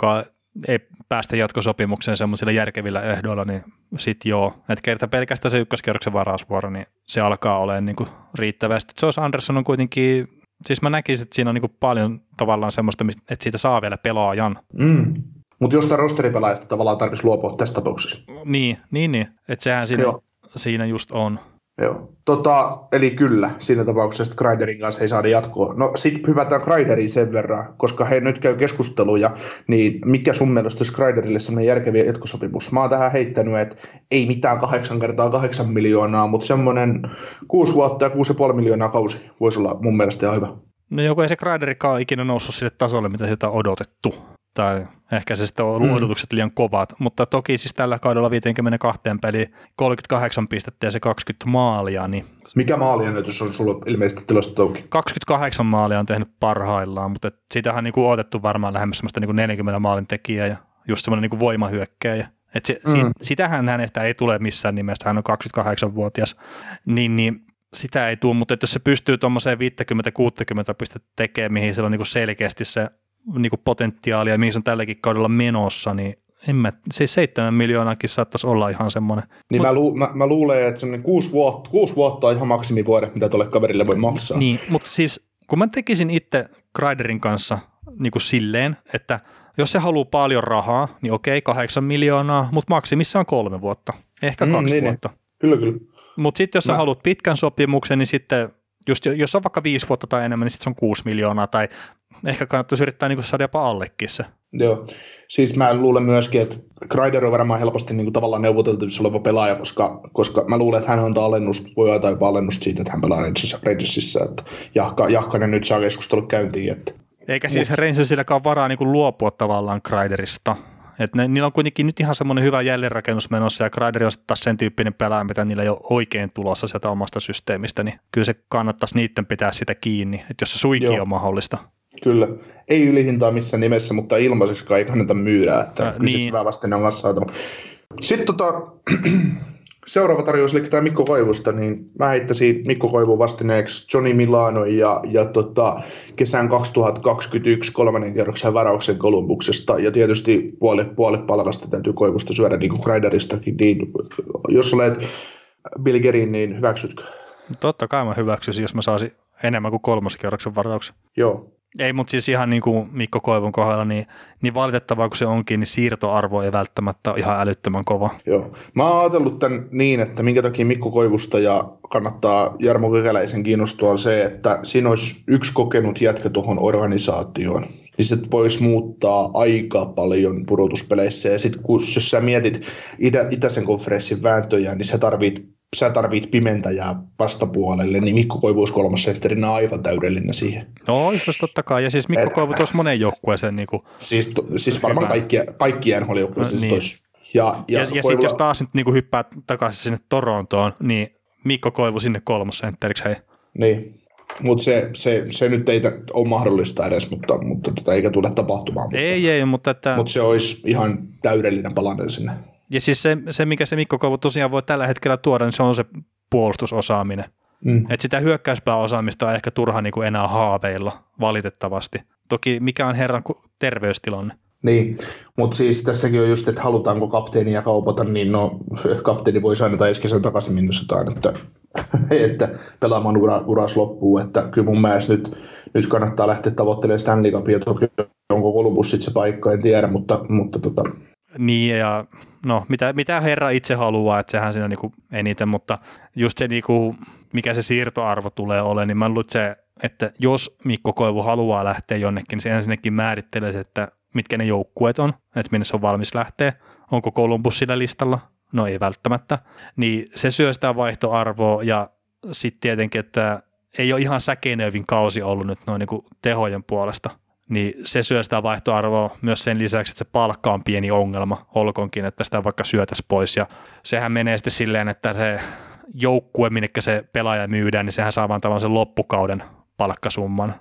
ei päästä jatkosopimukseen semmoisilla järkevillä ehdoilla, niin sit joo. Että kerta pelkästään se ykköskierroksen varausvuoro, niin se alkaa olemaan niin kuin riittävästi. Josh Anderson on kuitenkin, siis mä näkisin, että siinä on niin kuin paljon tavallaan semmoista, että siitä saa vielä pelaajan. Mm. Mutta jostain rosteripelaajasta tavallaan tarvitsisi luopua tässä tapauksessa. Niin, niin, niin. että sehän siinä, siinä just on. Joo. Tota, eli kyllä, siinä tapauksessa että Kreiderin kanssa ei saada jatkoa. No sitten hypätään Kreideriin sen verran, koska he nyt käy keskusteluja, niin mikä sun mielestä olisi Kreiderille sellainen järkeviä jatkosopimus? Mä oon tähän heittänyt, että ei mitään kahdeksan kertaa kahdeksan miljoonaa, mutta semmoinen kuusi vuotta ja kuusi ja puoli miljoonaa kausi voisi olla mun mielestä ihan hyvä. No joku ei se Kreiderikaan ikinä noussut sille tasolle, mitä sitä on odotettu tai ehkä se sitten on mm. odotukset liian kovat, mutta toki siis tällä kaudella 52 peli 38 pistettä ja se 20 maalia. Niin Mikä maaliennätys on sulla ilmeisesti tilastotouki? 28 maalia on tehnyt parhaillaan, mutta sitähän on niin kuin odotettu varmaan lähemmäs niin 40 maalin tekijää ja just semmoinen niin hyökkäjä. Et se, mm. si, sitähän hänestä ei tule missään nimessä, hän on 28-vuotias, niin, niin sitä ei tule, mutta jos se pystyy tuommoiseen 50-60 pistettä tekemään, mihin sillä on niin selkeästi se niin kuin potentiaalia, mihin se on tälläkin kaudella menossa, niin en mä, se seitsemän miljoonaakin saattaisi olla ihan semmoinen. Niin Mut, mä, lu, mä, mä, luulen, että semmoinen kuusi vuotta, kuusi vuotta on ihan maksimivuodet, mitä tuolle kaverille voi maksaa. Niin, mutta siis kun mä tekisin itse Kreiderin kanssa niin kuin silleen, että jos se haluaa paljon rahaa, niin okei, kahdeksan miljoonaa, mutta maksimissaan kolme vuotta, ehkä mm, kaksi niin, niin. vuotta. Niin. Kyllä, kyllä. Mutta sitten jos mä... sä haluat pitkän sopimuksen, niin sitten just jos on vaikka viisi vuotta tai enemmän, niin sitten se on kuusi miljoonaa tai ehkä kannattaisi yrittää niin saada jopa allekin se. Joo, siis mä luulen myöskin, että Kreider on varmaan helposti niin kuin tavallaan neuvoteltavissa oleva pelaaja, koska, koska mä luulen, että hän on alennus, voi antaa jopa alennusta siitä, että hän pelaa Rangersissa, että Jahka, Jahkanen nyt saa keskustelu käyntiin. Että. Eikä siis Mut... Rangersilläkaan varaa niin kuin luopua tavallaan Kreiderista. Et ne, niillä on kuitenkin nyt ihan semmoinen hyvä jälleenrakennus menossa ja Kreider on taas sen tyyppinen pelaaja, mitä niillä ei ole oikein tulossa sieltä omasta systeemistä, niin kyllä se kannattaisi niiden pitää sitä kiinni, että jos se suikin on mahdollista. Kyllä. Ei ylihintaa missään nimessä, mutta ilmaiseksi ei kannata myydä. Että äh, niin. hyvä vasten on kanssa saatava. Sitten tota, seuraava tarjous, eli tämä Mikko Koivusta, niin mä heittäisin Mikko Koivun vastineeksi Johnny Milano ja, ja tota, kesän 2021 kolmannen kierroksen varauksen Kolumbuksesta. Ja tietysti puolet, puolet palkasta täytyy Koivusta syödä, niin kuin. Niin, jos olet Bill Gerin, niin hyväksytkö? Totta kai mä hyväksyisin, jos mä saisin enemmän kuin kolmoskierroksen varauksen. Joo, ei, mutta siis ihan niin kuin Mikko Koivun kohdalla, niin, niin valitettavaa kuin se onkin, niin siirtoarvo ei välttämättä ole ihan älyttömän kova. Joo. Mä oon ajatellut tämän niin, että minkä takia Mikko Koivusta ja kannattaa Jarmo Kekäläisen kiinnostua se, että siinä olisi yksi kokenut jätkä tuohon organisaatioon. Niin se voisi muuttaa aika paljon pudotuspeleissä. Ja sitten jos sä mietit itä, itäisen konferenssin vääntöjä, niin sä tarvit sä tarvit pimentäjää vastapuolelle, niin Mikko Koivuus kolmosentterinä on aivan täydellinen siihen. No, jos totta kai. Ja siis Mikko Koivu tuossa monen joukkueeseen. Niin kuin, siis, to, siis varmaan kaikkia, kaikkien NHL-joukkueeseen no, niin. Ja, ja, ja, ja sitten jos taas nyt niin kuin hyppää takaisin sinne Torontoon, niin Mikko Koivu sinne kolmosentteriksi, hei. Niin, mutta se, se, se, nyt ei ole mahdollista edes, mutta, mutta tota, eikä tule tapahtumaan. Mutta, ei, ei, mutta, että... mutta se olisi ihan täydellinen palanen sinne. Ja siis se, se, mikä se Mikko Koivu tosiaan voi tällä hetkellä tuoda, niin se on se puolustusosaaminen. Mm. Et sitä hyökkäyspääosaamista on ehkä turha niin kuin enää haaveilla, valitettavasti. Toki mikä on herran terveystilanne? Niin, mutta siis tässäkin on just, että halutaanko kapteenia kaupata, niin no kapteeni voi saada tai Eskisen takaisin minnessotaan, että, että pelaamaan ura, uras loppuu, että kyllä mun mielestä nyt, nyt kannattaa lähteä tavoittelemaan Stanley Cupia, toki onko Columbus sitten se paikka, en tiedä, mutta, mutta tota... Niin ja no mitä, mitä herra itse haluaa, että sehän siinä niinku eniten, mutta just se niinku, mikä se siirtoarvo tulee olemaan, niin mä luulen, että se, että jos Mikko Koivu haluaa lähteä jonnekin, niin se ensinnäkin määrittelee että mitkä ne joukkueet on, että minne se on valmis lähteä. Onko Columbus sillä listalla? No ei välttämättä. Niin se syö sitä vaihtoarvoa ja sitten tietenkin, että ei ole ihan säkeinöivin kausi ollut nyt noin niin tehojen puolesta, niin se syö sitä vaihtoarvoa myös sen lisäksi, että se palkka on pieni ongelma, olkoonkin, että sitä vaikka syötäisi pois. Ja sehän menee sitten silleen, että se joukkue, minne se pelaaja myydään, niin sehän saa vaan tavallaan sen loppukauden palkkasumman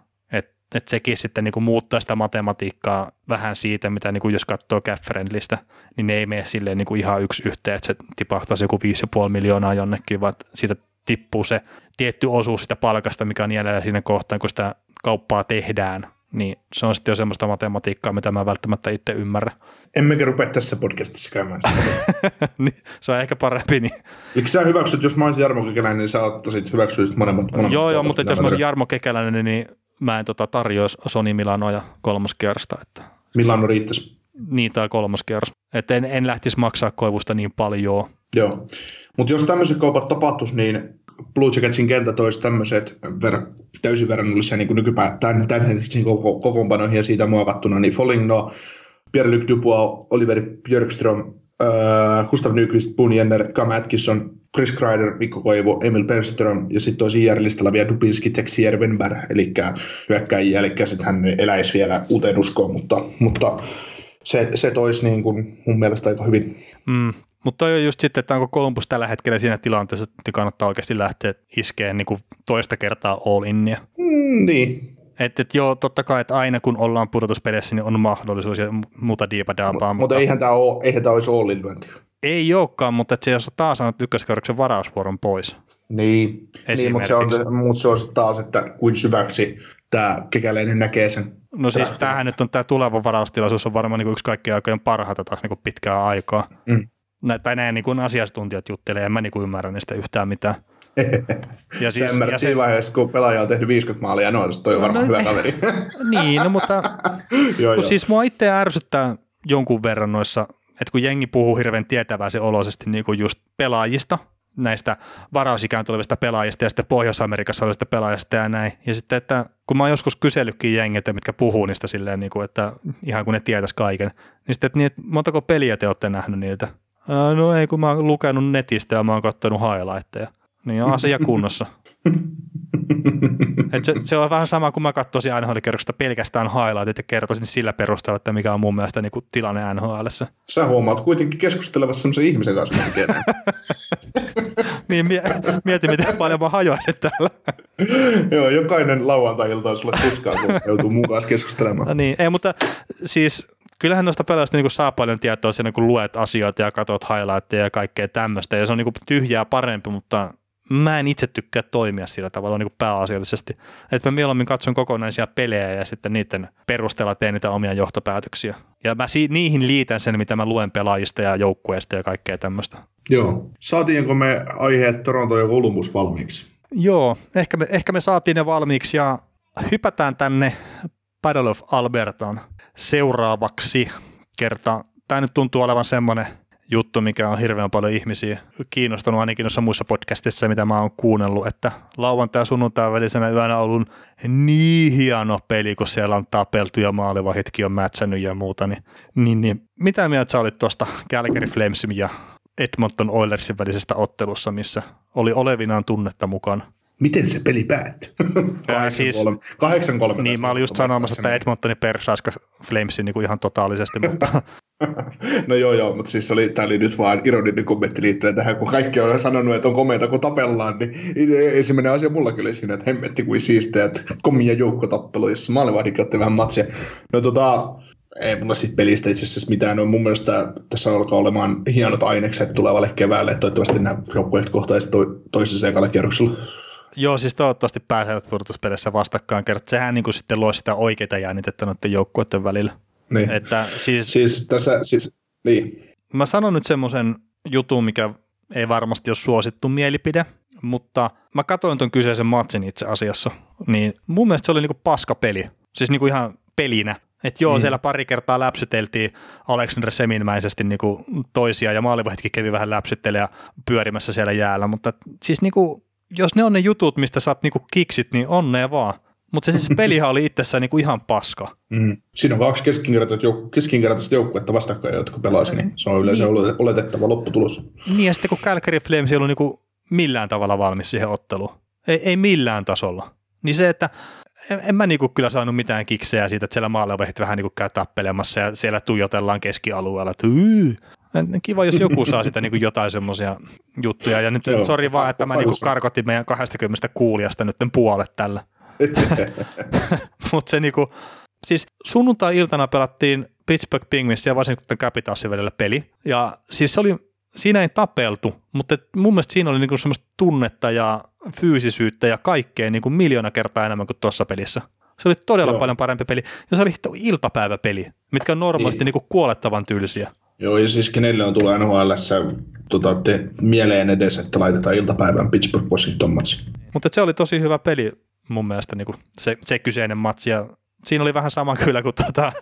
että sekin sitten niin kuin muuttaa sitä matematiikkaa vähän siitä, mitä niin kuin jos katsoo Cap-Friendlistä, niin ne ei mene silleen niin kuin ihan yksi yhteen, että se tipahtaisi joku 5,5 miljoonaa jonnekin, vaan siitä tippuu se tietty osuus sitä palkasta, mikä on jäljellä siinä kohtaan, kun sitä kauppaa tehdään, niin se on sitten jo semmoista matematiikkaa, mitä mä välttämättä itse ymmärrä. Emmekä rupea tässä podcastissa käymään sitä. niin, se on ehkä parempi. Niin. Eikö sä hyväksyt, jos mä olisin Jarmo Kekäläinen, niin sä ottaisit hyväksyisit monemmat, monemmat Joo, joo, mutta jos mä olisin Jarmo Kekäläinen, niin mä en tota, tarjoisi Sony Milanoa kolmoskierrosta. Että Milano riittäisi. Niin, tai kolmoskierros. Että en, en lähtisi maksaa koivusta niin paljon. Joo, mutta jos tämmöiset kaupat tapahtuisi, niin Blue Jacketsin kentät olisi tämmöiset ver- täysin verrannollisia niin nykypäivän tämän, tämänhetkisiin koko, kokoonpanoihin ja siitä muokattuna, niin Foligno, Pierre-Luc Dubois, Oliver Björkström, äh, Gustav Nyqvist, Boone Jenner, Cam Atkinson, Chris Kreider, Mikko Koivu, Emil Perström ja sitten olisi IR-listalla vielä Dubinski, Texier, Wenberg, eli hyökkäjiä, eli sitten hän eläisi vielä uuteen uskoon, mutta, mutta se, se toisi niin kuin mun mielestä aika hyvin. Mm, mutta on just sitten, että onko Columbus tällä hetkellä siinä tilanteessa, että kannattaa oikeasti lähteä iskeen niin kuin toista kertaa all innia. Mm, niin. Että et joo, totta kai, että aina kun ollaan pudotuspelissä, niin on mahdollisuus ja muuta diipadaapaa. Mutta, mutta eihän tämä eihän tämä olisi all in lyönti. Ei olekaan, mutta se jos taas annat ykköskerroksen varausvuoron pois. Niin, niin mutta, se on, mutta se on taas, että kuin syväksi tämä kekäleinen näkee sen. No siis tämähän nyt on tämä tuleva varaustilaisuus on varmaan niin yksi kaikkien aikojen parhaita taas niin pitkää aikaa. Mm. Nä, tai näin niin kuin asiantuntijat juttelee, en mä niin kuin ymmärrä niistä yhtään mitään. ja siis, ymmärrät ja siinä se... vaiheessa, kun pelaaja on tehnyt 50 maalia, no toi on no, varmaan no, hyvä kaveri. niin, no mutta joo, kun joo. siis mua itse ärsyttää jonkun verran noissa että kun jengi puhuu hirveän tietäväisen oloisesti niin kuin just pelaajista, näistä varausikään tulevista pelaajista ja sitten Pohjois-Amerikassa olevista pelaajista ja näin. Ja sitten, että kun mä oon joskus kysellytkin jengiltä, mitkä puhuu niistä silleen, niin kuin, että ihan kun ne tietäisi kaiken, niin sitten, että, niin, että montako peliä te olette nähnyt niiltä? No ei, kun mä oon lukenut netistä ja mä oon katsonut highlightteja. Niin on asia kunnossa. Et se, se, on vähän sama kuin mä katsoisin nhl pelkästään highlightit ja kertoisin sillä perusteella, että mikä on mun mielestä niin kuin tilanne nhl Sä huomaat kuitenkin keskustelevassa sellaisen ihmisen kanssa, niin, mieti, miten paljon mä hajoin täällä. Joo, jokainen lauantai-ilta on sulle tuskaa, kun joutuu mukaan keskustelemaan. No niin, ei, mutta siis kyllähän noista peleistä niin saa paljon tietoa siinä, kun luet asioita ja katsot highlightteja ja kaikkea tämmöistä, ja se on niin tyhjää parempi, mutta mä en itse tykkää toimia sillä tavalla niin kuin pääasiallisesti. Että mä mieluummin katson kokonaisia pelejä ja sitten niiden perusteella teen niitä omia johtopäätöksiä. Ja mä si- niihin liitän sen, mitä mä luen pelaajista ja joukkueista ja kaikkea tämmöistä. Joo. Saatiinko me aiheet Toronto ja Columbus valmiiksi? Joo, ehkä me, ehkä me saatiin ne valmiiksi ja hypätään tänne Battle of Albertaan seuraavaksi kerta. Tämä nyt tuntuu olevan semmoinen – juttu, mikä on hirveän paljon ihmisiä kiinnostanut ainakin noissa muissa podcastissa, mitä mä oon kuunnellut, että lauantai ja sunnuntai välisenä yönä on ollut niin hieno peli, kun siellä on tapeltu ja maalivahitkin on mätsännyt ja muuta, niin, niin, niin mitä mieltä sä olit tuosta Calgary Flamesin ja Edmonton Oilersin välisestä ottelussa, missä oli olevinaan tunnetta mukana. Miten se peli päättyi? 8-3. siis, 8-3. Niin, mä olin just sanomassa, että Edmontoni persaiska Flamesin niin kuin ihan totaalisesti, mutta... no joo, joo, mutta siis oli, tämä oli nyt vaan ironinen kommentti liittyen tähän, kun kaikki on sanonut, että on komeita, kun tapellaan, niin ensimmäinen asia mulla kyllä siinä, että hemmetti kuin siistiä, että komia joukkotappelu, jossa maalivahdikki otti vähän matsia. No tota, ei mulla siitä pelistä itse asiassa mitään. No, mun mielestä tässä alkaa olemaan hienot ainekset tulevalle keväälle. Toivottavasti nämä joukkueet kohtaisivat to- toisessa ekalla kierroksella. Joo, siis toivottavasti pääsevät pudotuspeleissä vastakkain, kertaa sehän niin kuin sitten luo sitä oikeita jännitettä noiden joukkueiden välillä. Niin. Että siis, siis tässä, siis, niin. Mä sanon nyt semmoisen jutun, mikä ei varmasti ole suosittu mielipide, mutta mä katsoin ton kyseisen matsin itse asiassa, niin mun mielestä se oli niinku paska peli. Siis niinku ihan pelinä. Että joo, mm. siellä pari kertaa läpsyteltiin Alexander Seminmäisesti niinku toisia ja maalivahditkin kävi vähän läpsyttelemään pyörimässä siellä jäällä, mutta siis niinku, jos ne on ne jutut, mistä saat niinku kiksit, niin onnea vaan. Mutta se siis pelihan oli itsessään niinku ihan paska. Mm. Siinä on kaksi keskinkertaista, jouk- joukkuetta vastakkain, jotka pelaisivat, niin se on yleensä niin. oletettava lopputulos. Niin ja sitten kun Calgary Flames ei ollut niinku millään tavalla valmis siihen otteluun, ei, ei millään tasolla, niin se, että en, en mä niinku kyllä saanut mitään kiksejä siitä, että siellä maalevehit vähän niinku käy tappelemassa ja siellä tuijotellaan keskialueella, että yy, Kiva, jos joku saa sitä niin jotain semmoisia juttuja. Ja nyt, sori vaan, että mä niin karkotin meidän 20 kuulijasta nyt puolet tällä. Mutta se niinku, siis sunnuntai-iltana pelattiin Pittsburgh Penguins ja Washington Capitalsin välillä peli. Ja siis se oli, siinä ei tapeltu, mutta mun mielestä siinä oli niinku semmoista tunnetta ja fyysisyyttä ja kaikkea niinku miljoona kertaa enemmän kuin tuossa pelissä. Se oli todella Joo. paljon parempi peli. Ja se oli iltapäiväpeli, mitkä on normaalisti niin. niinku kuolettavan tylsiä. Joo, ja siis kenelle on tullut NHL tota, mieleen edes, että laitetaan iltapäivän Pittsburgh Washington matsi. Mutta se oli tosi hyvä peli mun mielestä niin se, se kyseinen matsi. Ja siinä oli vähän sama kyllä kuin tuota,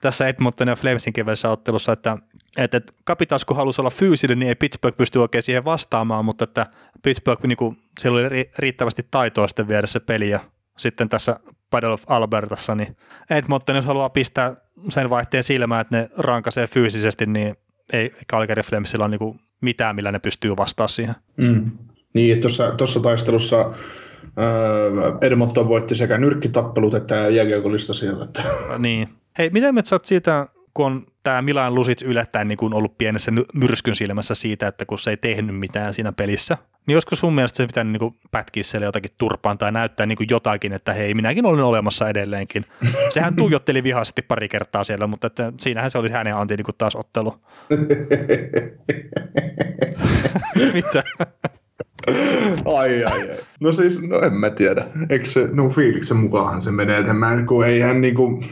tässä Edmonton ja Flamesin keväisessä ottelussa, että, että, että Capitals kun halusi olla fyysinen, niin ei Pittsburgh pysty oikein siihen vastaamaan, mutta että Pittsburgh, niin kuin, siellä oli riittävästi taitoa sitten viedä se peli ja sitten tässä Battle of Albertassa, niin Edmonton, jos haluaa pistää sen vaihteen silmään, että ne rankasee fyysisesti, niin ei Calgary Flamesilla ole niin mitään, millä ne pystyy vastaamaan siihen. Mm. Niin, tuossa taistelussa Edmonton voitti sekä nyrkkitappelut että jääkiekollista siellä. Että. Niin. Hei, miten me saat siitä, kun on tämä Milan Lusic yllättäen niin ollut pienessä myrskyn silmässä siitä, että kun se ei tehnyt mitään siinä pelissä, niin joskus sun mielestä se pitää niin pätkiä siellä jotakin turpaan tai näyttää niin jotakin, että hei, minäkin olen olemassa edelleenkin. Sehän tuijotteli vihaisesti pari kertaa siellä, mutta että siinähän se oli hänen anti niin taas ottelu. Mitä? ai, ai, ai. No siis, no en mä tiedä. Eikö se, no fiiliksen mukaan se menee, että mä, kun ei hän niinku,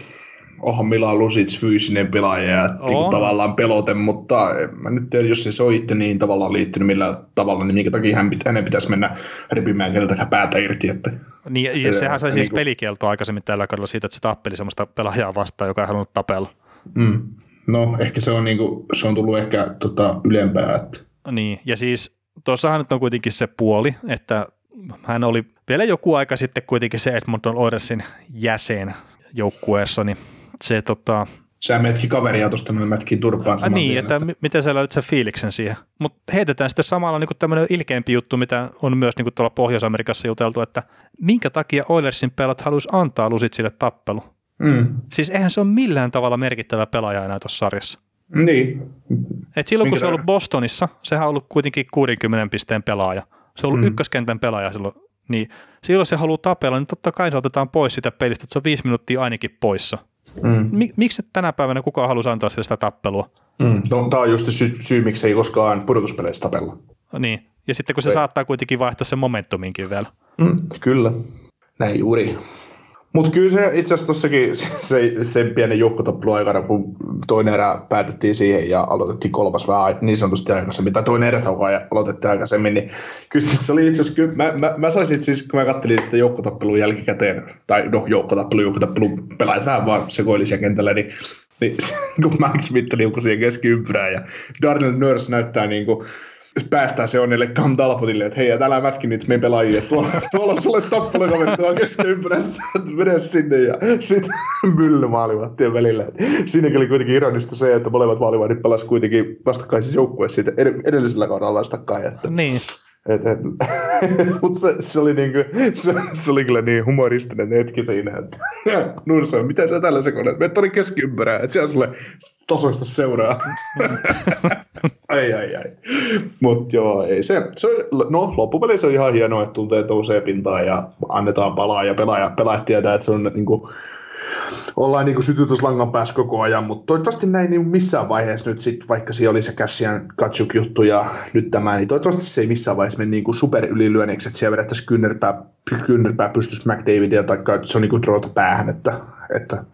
onhan Milan Lusic fyysinen pelaaja ja niinku, tavallaan pelote, mutta mä nyt tiedä, jos se on itse niin tavallaan liittynyt millä tavalla, niin minkä takia hän, hänen pitäisi mennä repimään keneltäkään päätä irti. Että, niin, ja sehän sai siis niin kuin... pelikieltoa aikaisemmin tällä kaudella siitä, että se tappeli sellaista pelaajaa vastaan, joka ei halunnut tapella. Mm. No, ehkä se on, niin kuin, se on tullut ehkä tota, ylempää. Että... Niin, ja siis tuossahan nyt on kuitenkin se puoli, että hän oli vielä joku aika sitten kuitenkin se Edmonton Oilersin jäsen joukkueessa, niin se tota, Sä metkin kaveria tuosta, mä metkin turpaan saman Niin, että, että miten sä löydät sen fiiliksen siihen. Mutta heitetään sitten samalla niin tämmöinen ilkeämpi juttu, mitä on myös niin tuolla Pohjois-Amerikassa juteltu, että minkä takia Oilersin pelat halusi antaa Lusitsille tappelu. Mm. Siis eihän se ole millään tavalla merkittävä pelaaja enää tuossa sarjassa. Niin. Et silloin Minkä kun se on ollut Bostonissa, sehän on ollut kuitenkin 60 pisteen pelaaja. Se on ollut mm. ykköskentän pelaaja silloin. Niin silloin se haluaa tapella, niin totta kai se otetaan pois sitä pelistä, että se on viisi minuuttia ainakin poissa. Mm. Mik, miksi tänä päivänä kukaan halusi antaa sitä tappelua? Mm. No, tämä on just sy- syy, miksi ei koskaan pudotuspeleissä tapella. No, niin, ja sitten kun se ei. saattaa kuitenkin vaihtaa sen momentuminkin vielä. Mm, kyllä, näin juuri. Mutta kyllä se itse asiassa tuossakin se, sen pienen joukkotappelu aikana, kun toinen erä päätettiin siihen ja aloitettiin kolmas vähän niin sanotusti aikaisemmin, tai toinen erä aloitettiin aikaisemmin, niin kyllä se oli itse asiassa, mä, mä, mä saisin siis, kun mä kattelin sitä joukkotappelua jälkikäteen, tai no joukkotappelu, joukkotappelu pelaajat vähän vaan sekoili siellä kentällä, niin niin kun Max Smith liukui siihen keskiympyrään ja Darnell Nurse näyttää niin kuin, päästään se onnelle Cam Talbotille, että hei, ja täällä mätkin nyt meidän pelaajia, tuolla, tuolla on sulle tappelukaveri tuolla keskiympyrässä, mene sinne ja sitten mylly maalivahtien välillä. Siinäkin oli kuitenkin ironista se, että molemmat maalivahdit pelasivat kuitenkin vastakkaisissa joukkueissa edellisellä kaudella vastakkain. Että... Niin. Mutta se, se, oli niinku, se, se, oli kyllä niin humoristinen hetki siinä, että Nurso, mitä sä tällä sekoilet? Mene tuonne keskiympärään, että siellä sulle tasoista seuraa. ai ai ai. Mutta joo, ei se, se no loppupeleissä on ihan hienoa, että tunteet nousee pintaan ja annetaan palaa ja pelaaja, pelaajat tietää, että se on niinku, ollaan niin sytytyslangan päässä koko ajan, mutta toivottavasti näin niin missään vaiheessa nyt sit, vaikka siellä oli se Cassian Katsuk juttu ja nyt tämä, niin toivottavasti se ei missään vaiheessa mene niin super ylilyönneksi, että siellä vedettäisiin kynnärpää, kynnärpää pystyisi McDavidia tai että se on niin kuin päähän, että, että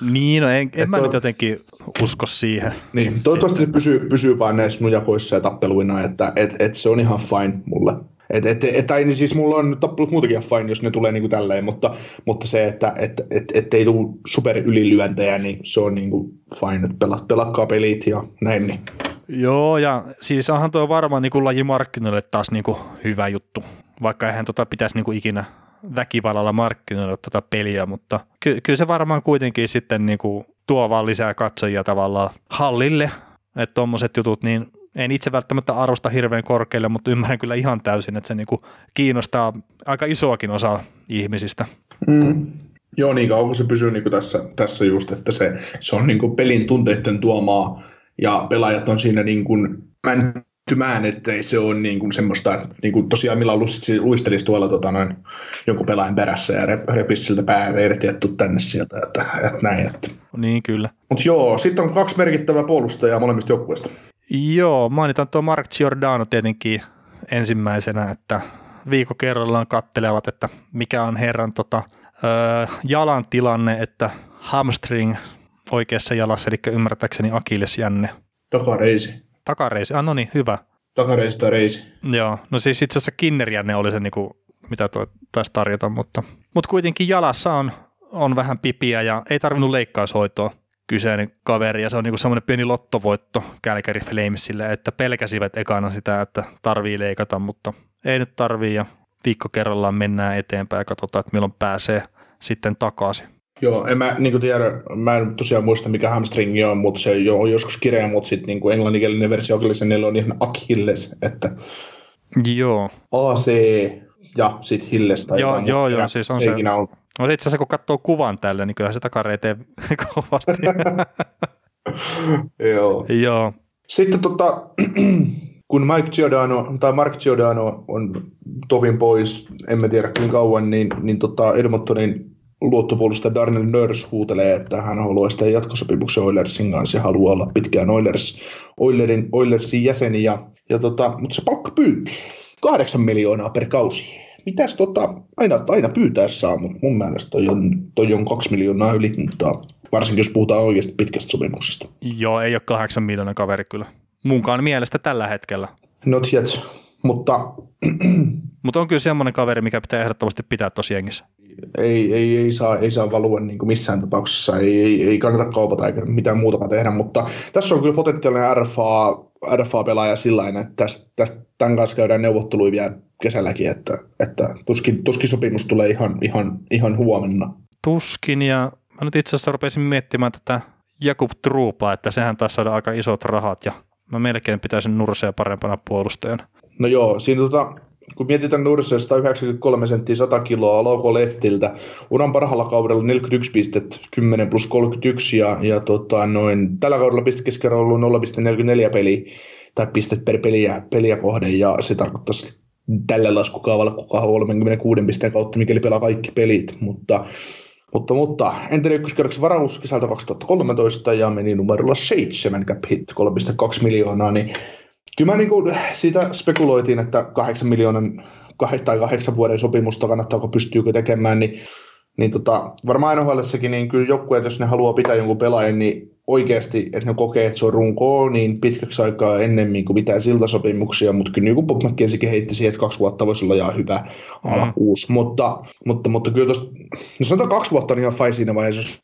niin, no en, en mä to... nyt jotenkin usko siihen. Niin, toivottavasti se pysyy, pysyy vaan näissä nujakoissa ja tappeluina, että et, et se on ihan fine mulle. Et, et, et, tai niin siis mulla on tappelut muutenkin fine, jos ne tulee niin kuin tälleen, mutta, mutta se, että et, et, et ei tule super ylilyöntejä, niin se on niin kuin fine, että pela, pelakkaa pelit ja näin. Niin. Joo, ja siis onhan tuo varmaan niin lajimarkkinoille taas niin kuin hyvä juttu, vaikka eihän tota pitäisi niin kuin ikinä väkivallalla markkinoida tuota peliä, mutta ky- kyllä se varmaan kuitenkin sitten niin kuin tuo vaan lisää katsojia tavallaan hallille, että tuommoiset jutut, niin en itse välttämättä arvosta hirveän korkealle, mutta ymmärrän kyllä ihan täysin, että se niin kuin kiinnostaa aika isoakin osa ihmisistä. Mm. Joo, niin kauan se pysyy niin kuin tässä, tässä just, että se, se on niin kuin pelin tunteiden tuomaa ja pelaajat on siinä niin kuin määntymään, ettei se ole niin kuin semmoista, niin kuin tosiaan millä luistelisi tuolla tota, noin, jonkun pelaajan perässä ja repisi siltä päätä irti tänne sieltä, että, että näin. Että. Niin kyllä. Mutta joo, sitten on kaksi merkittävää puolustajaa molemmista joukkueista. Joo, mainitaan tuo Mark Giordano tietenkin ensimmäisenä, että viikko kerrallaan kattelevat, että mikä on herran tota, ö, jalan tilanne, että hamstring oikeassa jalassa, eli ymmärtääkseni akillesjänne. Takareisi. Takareisi, ah no niin, hyvä. Takareisi tai reisi. Joo, no siis itse asiassa kinnerjänne oli se, niinku, mitä tuo taisi tarjota, mutta, mutta kuitenkin jalassa on, on vähän pipiä ja ei tarvinnut leikkaushoitoa kyseinen kaveri, ja se on niinku semmoinen pieni lottovoitto Calgary Flamesille, että pelkäsivät ekana sitä, että tarvii leikata, mutta ei nyt tarvii, ja viikko kerrallaan mennään eteenpäin ja katsotaan, että milloin pääsee sitten takaisin. Joo, en mä niin tiedä, mä en tosiaan muista mikä hamstringi on, mutta se on joskus kireä, mutta sitten niin englanninkielinen versio niillä on ihan Achilles, että Joo. AC ja sitten Hilles tai Joo, jotain, joo, joo, siis on se. On. No itse asiassa kun katsoo kuvan tälle, niin kyllä se takareiteen kovasti. joo. joo. Sitten tota, kun Mike Giordano, tai Mark Giordano on tovin pois, emme tiedä kuinka kauan, niin, niin tota Edmontonin luottopuolustaja Darnell Nurse huutelee, että hän haluaa sitä jatkosopimuksen Oilersin kanssa ja haluaa olla pitkään Oilers, Oilerin, Oilersin jäseni. Ja, ja tota, mutta se palkka pyynti, kahdeksan miljoonaa per kausi mitäs tota, aina, aina pyytää saa, mutta mun mielestä toi on, toi on kaksi miljoonaa ylihintaa, varsinkin jos puhutaan oikeasti pitkästä sopimuksesta. Joo, ei ole kahdeksan miljoonaa kaveri kyllä. Munkaan mielestä tällä hetkellä. Not yet, mutta... mutta on kyllä semmoinen kaveri, mikä pitää ehdottomasti pitää tosi jengissä. Ei, ei, ei, saa, ei saa valua niin kuin missään tapauksessa, ei, ei, ei kannata kaupata eikä mitään muutakaan tehdä, mutta tässä on kyllä potentiaalinen RFA, RFA-pelaaja sillä että tästä, tästä, tämän kanssa käydään neuvotteluja vielä kesälläkin, että, että tuskin, tuskin sopimus tulee ihan, ihan, ihan huomenna. Tuskin, ja mä nyt itse asiassa rupesin miettimään tätä Jakub Truupaa, että sehän taisi saada aika isot rahat, ja mä melkein pitäisin Nursea parempana puolustajana. No joo, siinä tota, kun mietitään Nursea 193 senttiä 100 kiloa Lauko Leftiltä, uran parhaalla kaudella 41 pistet, 10 plus 31 ja, ja tota, noin, tällä kaudella pistekeskero on ollut 0,44 peliä tai pistet per peliä, peliä kohden ja se tarkoittaisi tällä laskukaavalla 36 pisteen kautta, mikäli pelaa kaikki pelit, mutta mutta, mutta entinen ykköskerroksen varaus kesältä 2013 ja meni numerolla 7 cap hit 3,2 miljoonaa, niin kyllä mä niin kuin siitä spekuloitiin, että 8 miljoonan tai 8 vuoden sopimusta kannattaako pystyykö tekemään, niin niin tota, varmaan nhl niin kyllä joukkueet, jos ne haluaa pitää jonkun pelaajan, niin oikeasti, että ne kokee, että se on runko niin pitkäksi aikaa ennemmin kuin mitään siltasopimuksia, mutta kyllä niin Bob McKenziekin heitti siihen, että kaksi vuotta voisi olla ihan hyvä mm. alkuus, mutta, mutta, mutta kyllä tuosta, no sanotaan kaksi vuotta on ihan fine siinä vaiheessa, jos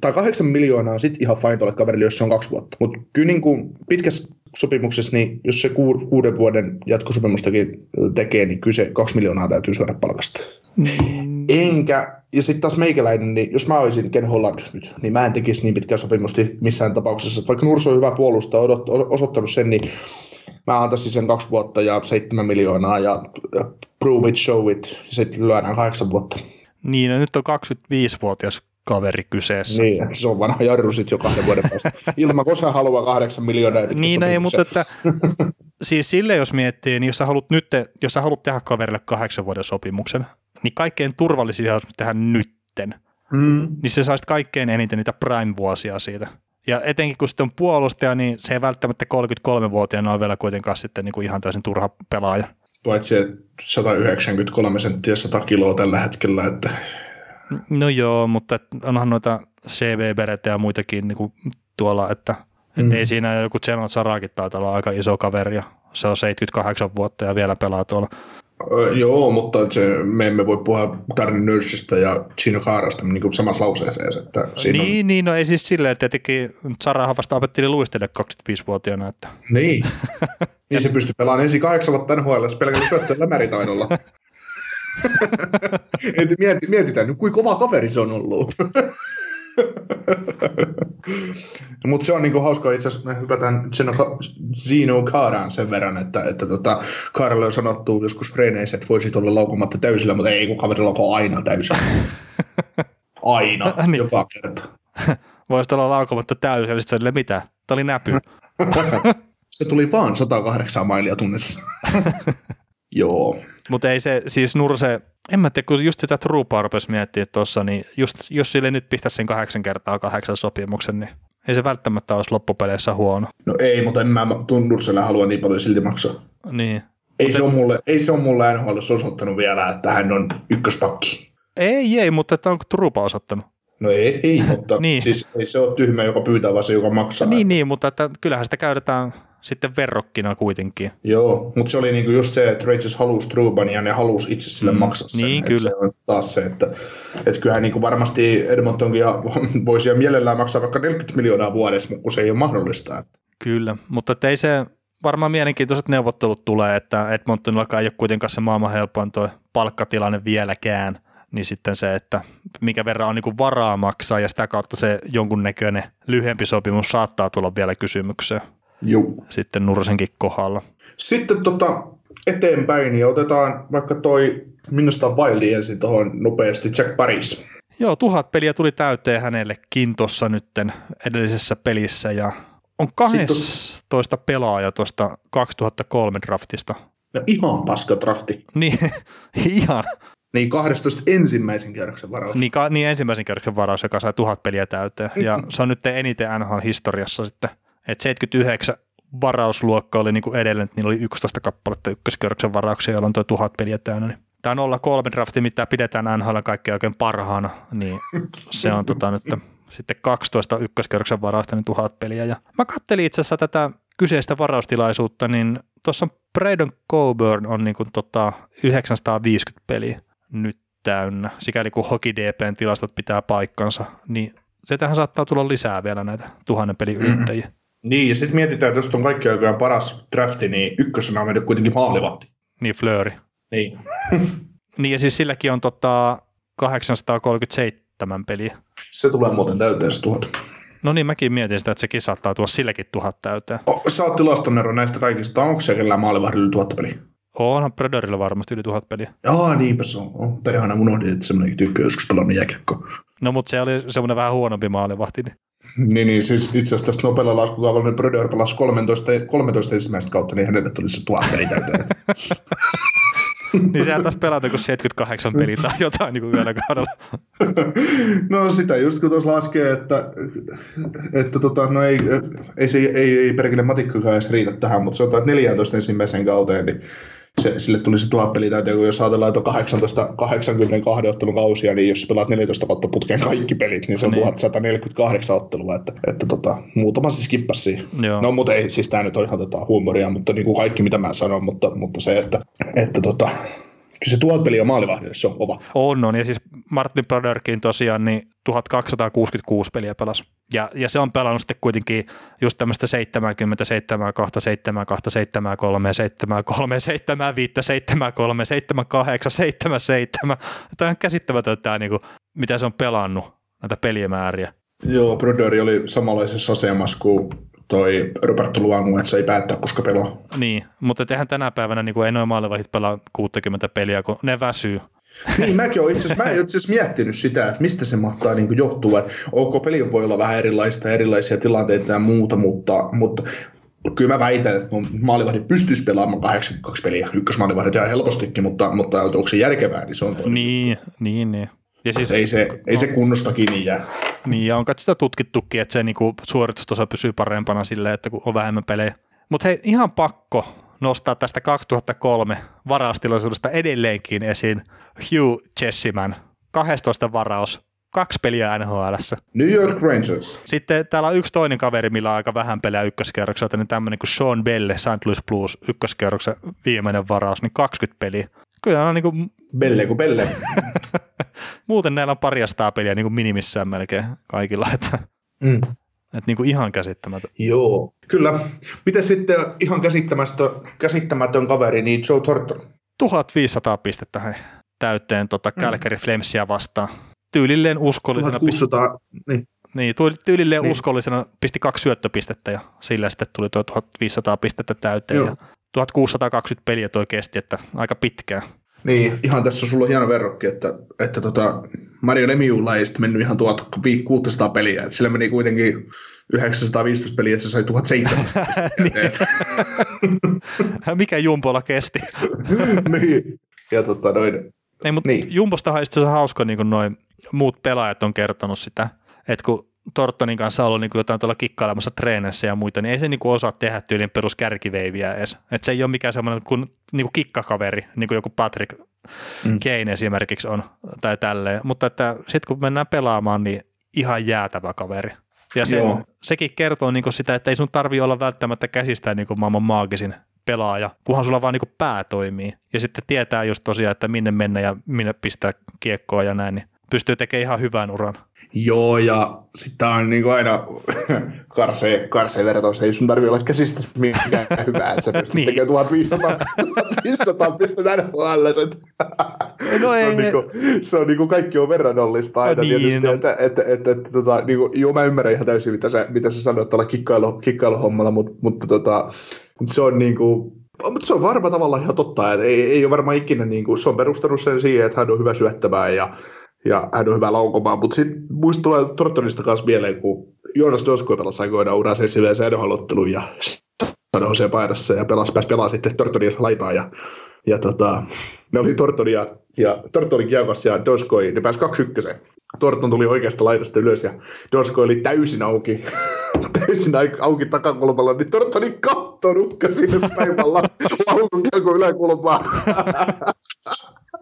tai kahdeksan miljoonaa on sitten ihan fine tuolle kaverille, jos se on kaksi vuotta, mutta kyllä niin kuin pitkässä sopimuksessa, niin jos se ku, kuuden vuoden jatkosopimustakin tekee, niin kyse kaksi miljoonaa täytyy syödä palkasta. Mm. Enkä, ja sitten taas meikäläinen, niin jos mä olisin Ken Holland nyt, niin mä en tekisi niin pitkää sopimusta missään tapauksessa. Vaikka Nurso on hyvä puolusta, odot, osoittanut sen, niin mä antaisin sen kaksi vuotta ja seitsemän miljoonaa ja prove it, show it, ja sitten lyödään kahdeksan vuotta. Niin, no nyt on 25-vuotias kaveri kyseessä. Niin, se on vanha jarru sitten jo kahden vuoden päästä. Ilman, koska haluaa kahdeksan miljoonaa. Niin, ei, mutta että, siis sille jos miettii, niin jos sä haluat, nyt, jos sä haluat tehdä kaverille kahdeksan vuoden sopimuksen, niin kaikkein turvallisin olisi tehdä nytten. Mm. Niin se saisi kaikkein eniten niitä prime-vuosia siitä. Ja etenkin kun sitten on puolustaja, niin se ei välttämättä 33-vuotiaana ole vielä kuitenkaan sitten niin kuin ihan täysin turha pelaaja. Paitsi 193 senttiä 100 kiloa tällä hetkellä, että No joo, mutta onhan noita CV ja muitakin niin kuin tuolla, että mm. ei siinä joku Zenon Sarakin taitaa olla aika iso kaveri ja se on 78 vuotta ja vielä pelaa tuolla. Öö, joo, mutta se, me emme voi puhua Darren Nurseista ja Gino Kaarasta niin kuin samassa lauseeseen. Että siinä niin, on... niin, no ei siis silleen, että tietenkin Sarahan vasta opetteli luistelle 25-vuotiaana. Että... Niin, niin se pystyy pelaamaan ensin kahdeksan vuotta NHL pelkällä syöttöllä määritaidolla. mieti, mietitään nyt, kuinka kova kaveri se on ollut. Mutta se on niinku hauska itse asiassa, me hypätään Zeno Kaaraan sen verran, että, että tota, Kaaralle on sanottu joskus treeneissä, että voisit olla laukumatta täysillä, mutta ei kun kaverilla on aina täysillä. Aina, niin. joka kerta. Voisit olla laukumatta täysillä, sitten se mitä? Tämä oli näpy. se tuli vaan 108 mailia tunnissa. Joo. Mutta ei se, siis Nurse, en mä tiedä, kun just sitä Trupaa rupesi miettiä tuossa, niin just, jos sille nyt pistäisi sen kahdeksan kertaa kahdeksan sopimuksen, niin ei se välttämättä olisi loppupeleissä huono. No ei, mutta en mä Nurselle halua niin paljon silti maksaa. Niin. Ei, se, on mulle, ei se on mulle NHL osoittanut vielä, että hän on ykköspakki. Ei, ei, mutta että onko Trupa osoittanut? No ei, ei mutta niin. siis ei se ole tyhmä, joka pyytää, vaan se, joka maksaa. Niin, niin mutta että kyllähän sitä käytetään sitten verrokkina kuitenkin. Joo, mutta se oli niinku just se, että Rangers halusi Truban ja ne halusi itse sille mm, maksaa sen. Niin, kyllä. Se on taas se, että, että kyllähän niinku varmasti Edmontonkin voisi jo mielellään maksaa vaikka 40 miljoonaa vuodessa, mutta kun se ei ole mahdollista. Kyllä, mutta ei se varmaan mielenkiintoiset neuvottelut tulee, että Edmontonilla ei ole kuitenkaan se maailman helpoin tuo palkkatilanne vieläkään, niin sitten se, että mikä verran on niin varaa maksaa ja sitä kautta se jonkunnäköinen lyhyempi sopimus saattaa tulla vielä kysymykseen. Juu. sitten Nursenkin kohdalla. Sitten tota, eteenpäin niin otetaan vaikka toi minusta Wildi ensin tuohon nopeasti, Jack Paris. Joo, tuhat peliä tuli täyteen hänellekin tuossa nytten edellisessä pelissä ja on 12 pelaaja tuosta 2003 draftista. No ihan paska drafti. Niin, ihan. Niin 12 ensimmäisen kierroksen varaus. Niin, ka, niin ensimmäisen kierroksen varaus, joka sai tuhat peliä täyteen. Ja se on nyt eniten NHL-historiassa sitten et 79 varausluokka oli niin kuin edelleen, että niillä oli 11 kappaletta ykköskierroksen varauksia, joilla on tuo tuhat peliä täynnä. Niin tämä 03 drafti, mitä pidetään NHL kaikkein oikein parhaana, niin se on tota nyt sitten 12 ykköskierroksen varausta, niin tuhat peliä. Ja mä kattelin itse asiassa tätä kyseistä varaustilaisuutta, niin tuossa Braden Coburn on niin kuin tota 950 peliä nyt täynnä, sikäli kun Hockey DPn tilastot pitää paikkansa, niin se tähän saattaa tulla lisää vielä näitä tuhannen pelin yrittäjiä. Niin, ja sitten mietitään, että jos on kaikki aikojen paras drafti, niin ykkösenä on mennyt kuitenkin maalivahti. Niin, Flööri. Niin. niin, ja siis silläkin on tota 837 peliä. Se tulee muuten täyteen se tuhat. No niin, mäkin mietin sitä, että sekin saattaa tuoda sillekin tuhat täyteen. O, sä oot tilastonero näistä kaikista. Onko se kellään maalivahdilla tuhatta peliä? Onhan Predatorilla varmasti yli tuhat peliä. Joo, niinpä se on. on perhana unohdin, että semmoinenkin tyyppi joskus pelannut jääkiekkoa. No, mutta se oli semmoinen vähän huonompi maalivahti. Niin. Niin, niin siis itse asiassa tästä nopealla laskukaavalla niin Brodeur pelasi 13, 13 ensimmäistä kautta, niin hänelle tuli se tuhat peli täyteen. niin sehän taas pelata kuin 78 peliä tai jotain niin kuin yhdellä kaudella. no sitä just kun tuossa laskee, että, että tota, no ei, ei, ei, ei, ei perkele matikkakaan edes riitä tähän, mutta se on 14 ensimmäisen kauteen, niin se, sille tuli se tuhat peliä täytyy, kun jos ajatellaan, että on 18, 82 ottelun kausia, niin jos pelaat 14 kautta putkeen kaikki pelit, niin se on niin. 1148 ottelua, että, että tota, muutama siis kippasi. No mutta ei, siis tämä nyt on ihan tota, huumoria, mutta niin kuin kaikki mitä mä sanon, mutta, mutta se, että, että tota, se tuhat peliä maalivahdille, se on kova. On, on. Ja siis Martin Broderkin tosiaan niin 1266 peliä pelasi. Ja, ja se on pelannut sitten kuitenkin just tämmöistä 70, 7, 2, 7, 2, 7, 3, 7, 3, 7, 5, 7, 3, 7, 8, 7, 7. Tämä on käsittämätöntä tämä, niin kuin, mitä se on pelannut, näitä pelimääriä. Joo, Broderi oli samanlaisessa asemassa kuin toi Roberto Luangu, että se ei päättää, koska pelaa. Niin, mutta eihän tänä päivänä niin kuin ei noin maalivahit pelaa 60 peliä, kun ne väsyy. niin, mäkin olen itse asiassa, mä itse asiassa miettinyt sitä, että mistä se mahtaa niin johtua. Että ok, peli voi olla vähän erilaista, erilaisia tilanteita ja muuta, mutta, mutta kyllä mä väitän, että mun maalivahdit pystyisi pelaamaan 82 peliä, ykkösmaalivahdit ihan helpostikin, mutta, mutta onko se järkevää, niin se on toinen. Niin, niin, niin. Ja siis, ei, se, ei se kunnosta kiinni jää. Niin, ja on sitä tutkittukin, että se niinku suoritustaso pysyy parempana silleen, että kun on vähemmän pelejä. Mutta hei, ihan pakko nostaa tästä 2003 varaustilaisuudesta edelleenkin esiin Hugh Chessiman, 12 varaus, kaksi peliä nhl New York Rangers. Sitten täällä on yksi toinen kaveri, millä on aika vähän pelejä ykköskerrokselta, niin tämmöinen kuin Sean Belle, St. Louis Blues, ykköskerroksen viimeinen varaus, niin 20 peliä. Kyllä on niin kuin... Belle kuin Belle. Muuten näillä on paria peliä niin kuin minimissään melkein kaikilla, että, mm. että niin kuin ihan käsittämätön. Joo, kyllä. Miten sitten ihan käsittämätön, käsittämätön kaveri, niin Joe Thornton? 1500 pistettä hei, täyteen tota mm. Calgary Flamesia vastaan. Tyylilleen uskollisena. 1600, niin. Niin, tyylilleen niin. uskollisena pisti kaksi syöttöpistettä ja sillä sitten tuli tuo 1500 pistettä täyteen. Joo. Ja 1620 peliä toi kesti, että aika pitkään. Niin, ihan tässä on sulla hieno verrokki, että, että tota, Mario Lemiulla ei sitten mennyt ihan 1600 peliä, että sillä meni kuitenkin 915 peliä, että se sai 1700 niin. Mikä Jumpolla kesti? niin, ja tota noin. Ei, mutta niin. Jumpostahan on hauska, niin kuin noin muut pelaajat on kertonut sitä, että kun Tortonin kanssa ollut niin kuin jotain tuolla kikkailemassa treeneissä ja muita, niin ei se niin kuin osaa tehdä tyylin peruskärkiveiviä edes. Että se ei ole mikään semmoinen kuin, niin kuin kikkakaveri, niin kuin joku Patrick mm. Kane esimerkiksi on, tai tälleen. Mutta että sitten kun mennään pelaamaan, niin ihan jäätävä kaveri. Ja se, sekin kertoo niin kuin sitä, että ei sun tarvi olla välttämättä käsistään niin kuin maailman maagisin pelaaja, kunhan sulla vaan niin pää toimii. Ja sitten tietää just tosiaan, että minne mennä ja minne pistää kiekkoa ja näin, niin pystyy tekemään ihan hyvän uran. Joo, ja sitten on niin kuin aina karsee, karsee vertaus, ei sun tarvitse olla käsistä mikään hyvää, että sä pystyt niin. tekemään 1500, 1500 pistettä NHL. No ei, se on, niin kuin, se on niin kuin kaikki on verrannollista aina niin, tietysti, no. että, että, että, että, tota, niin kuin, joo mä ymmärrän ihan täysin, mitä sä, mitä sä sanoit tuolla kikkailu, kikkailuhommalla, mutta, mutta tota, se on niin kuin, mutta se on varmaan tavallaan ihan totta, että ei, ei ole varmaan ikinä, niin kuin, se on perustanut sen siihen, että hän on hyvä syöttämään ja ja hän on hyvä laukomaan, mutta sitten muista tulee Tortonista kanssa mieleen, kun Joonas Dosko pelasi aikoinaan uraa sensiiviseen NHL-otteluun ja San paidassa ja pelasi, pääsi pelaa sitten Tortonin laitaan ja, ja tota, ne oli Torton ja, Tortonin kiekossa ja Doskoi, ne pääsi kaksi ykköseen. Torton tuli oikeasta laidasta ylös ja Dosko oli täysin auki, täysin auki takakulmalla, niin Tortonin katto nukka sinne päivällä laukun kiekko yläkulmaan.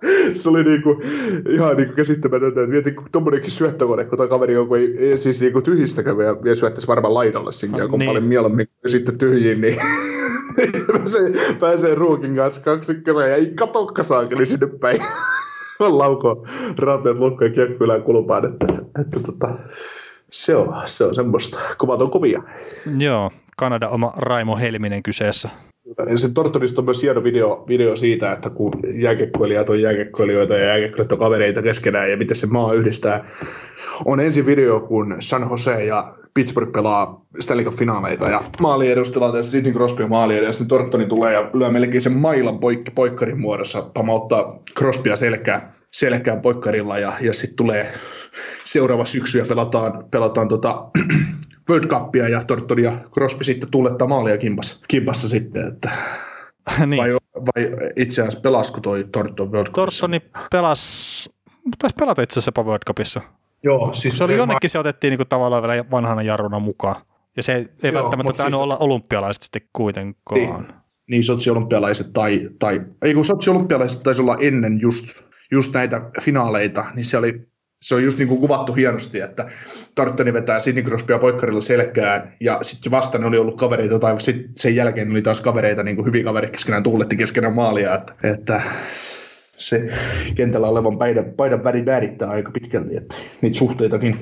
se oli niinku, ihan niinku käsittämätöntä. Mietin, kun tuommoinenkin syöttökone, kun kaveri joku ei, ei siis niinku tyhjistä kävi ja, ja syöttäisi varmaan laidalle sinne, kun niin. paljon mieluummin sitten tyhjiin, niin pääsee, pääsee ruukin kanssa kaksi ykkösen ja ei katokka saakeli sinne päin. Lauko rauteet lukkoon kiekkoilään kulpaan, että, että tota, se on, se on semmoista. Kovat on kovia. Joo, Kanada oma Raimo Helminen kyseessä. Se Tortonista on myös hieno video, video siitä, että kun jääkekkoilijat on jääkekkoilijoita ja jääkekkoilijat on kavereita keskenään ja miten se maa yhdistää. On ensi video, kun San Jose ja Pittsburgh pelaa Stanley Cup-finaaleita ja maali edustilanteessa Sidney Crosby maali ja sitten Tortoni tulee ja lyö melkein sen mailan poikki poikkarin muodossa, pamauttaa Crosbya selkään, selkään poikkarilla ja, ja sitten tulee seuraava syksy ja pelataan, pelataan tota, World Cupia ja Torton ja Crosby sitten tuulettaa maalia kimpassa, kimpassa sitten, että niin. vai, vai itse asiassa pelasko toi Torton World Cupissa? Tortoni pelasi, taisi pelata itse asiassa World Cupissa. Joo, siis se oli jonnekin, ma- se otettiin niinku tavallaan vielä vanhana jarruna mukaan. Ja se ei Joo, välttämättä tainnut siis... olla olympialaiset sitten kuitenkaan. Niin, niin Sotsi-olympialaiset tai, tai ei kun Sotsi-olympialaiset taisi olla ennen just, just näitä finaaleita, niin se oli se on just niin kuin kuvattu hienosti, että Tarttoni vetää Sidney Crosbya poikkarilla selkään, ja sitten vastaan oli ollut kavereita, tai sitten sen jälkeen oli taas kavereita, niin kuin hyviä kavereita keskenään tuuletti keskenään maalia, että, että se kentällä olevan paidan, paidan väri väärittää aika pitkälti, että niitä suhteitakin.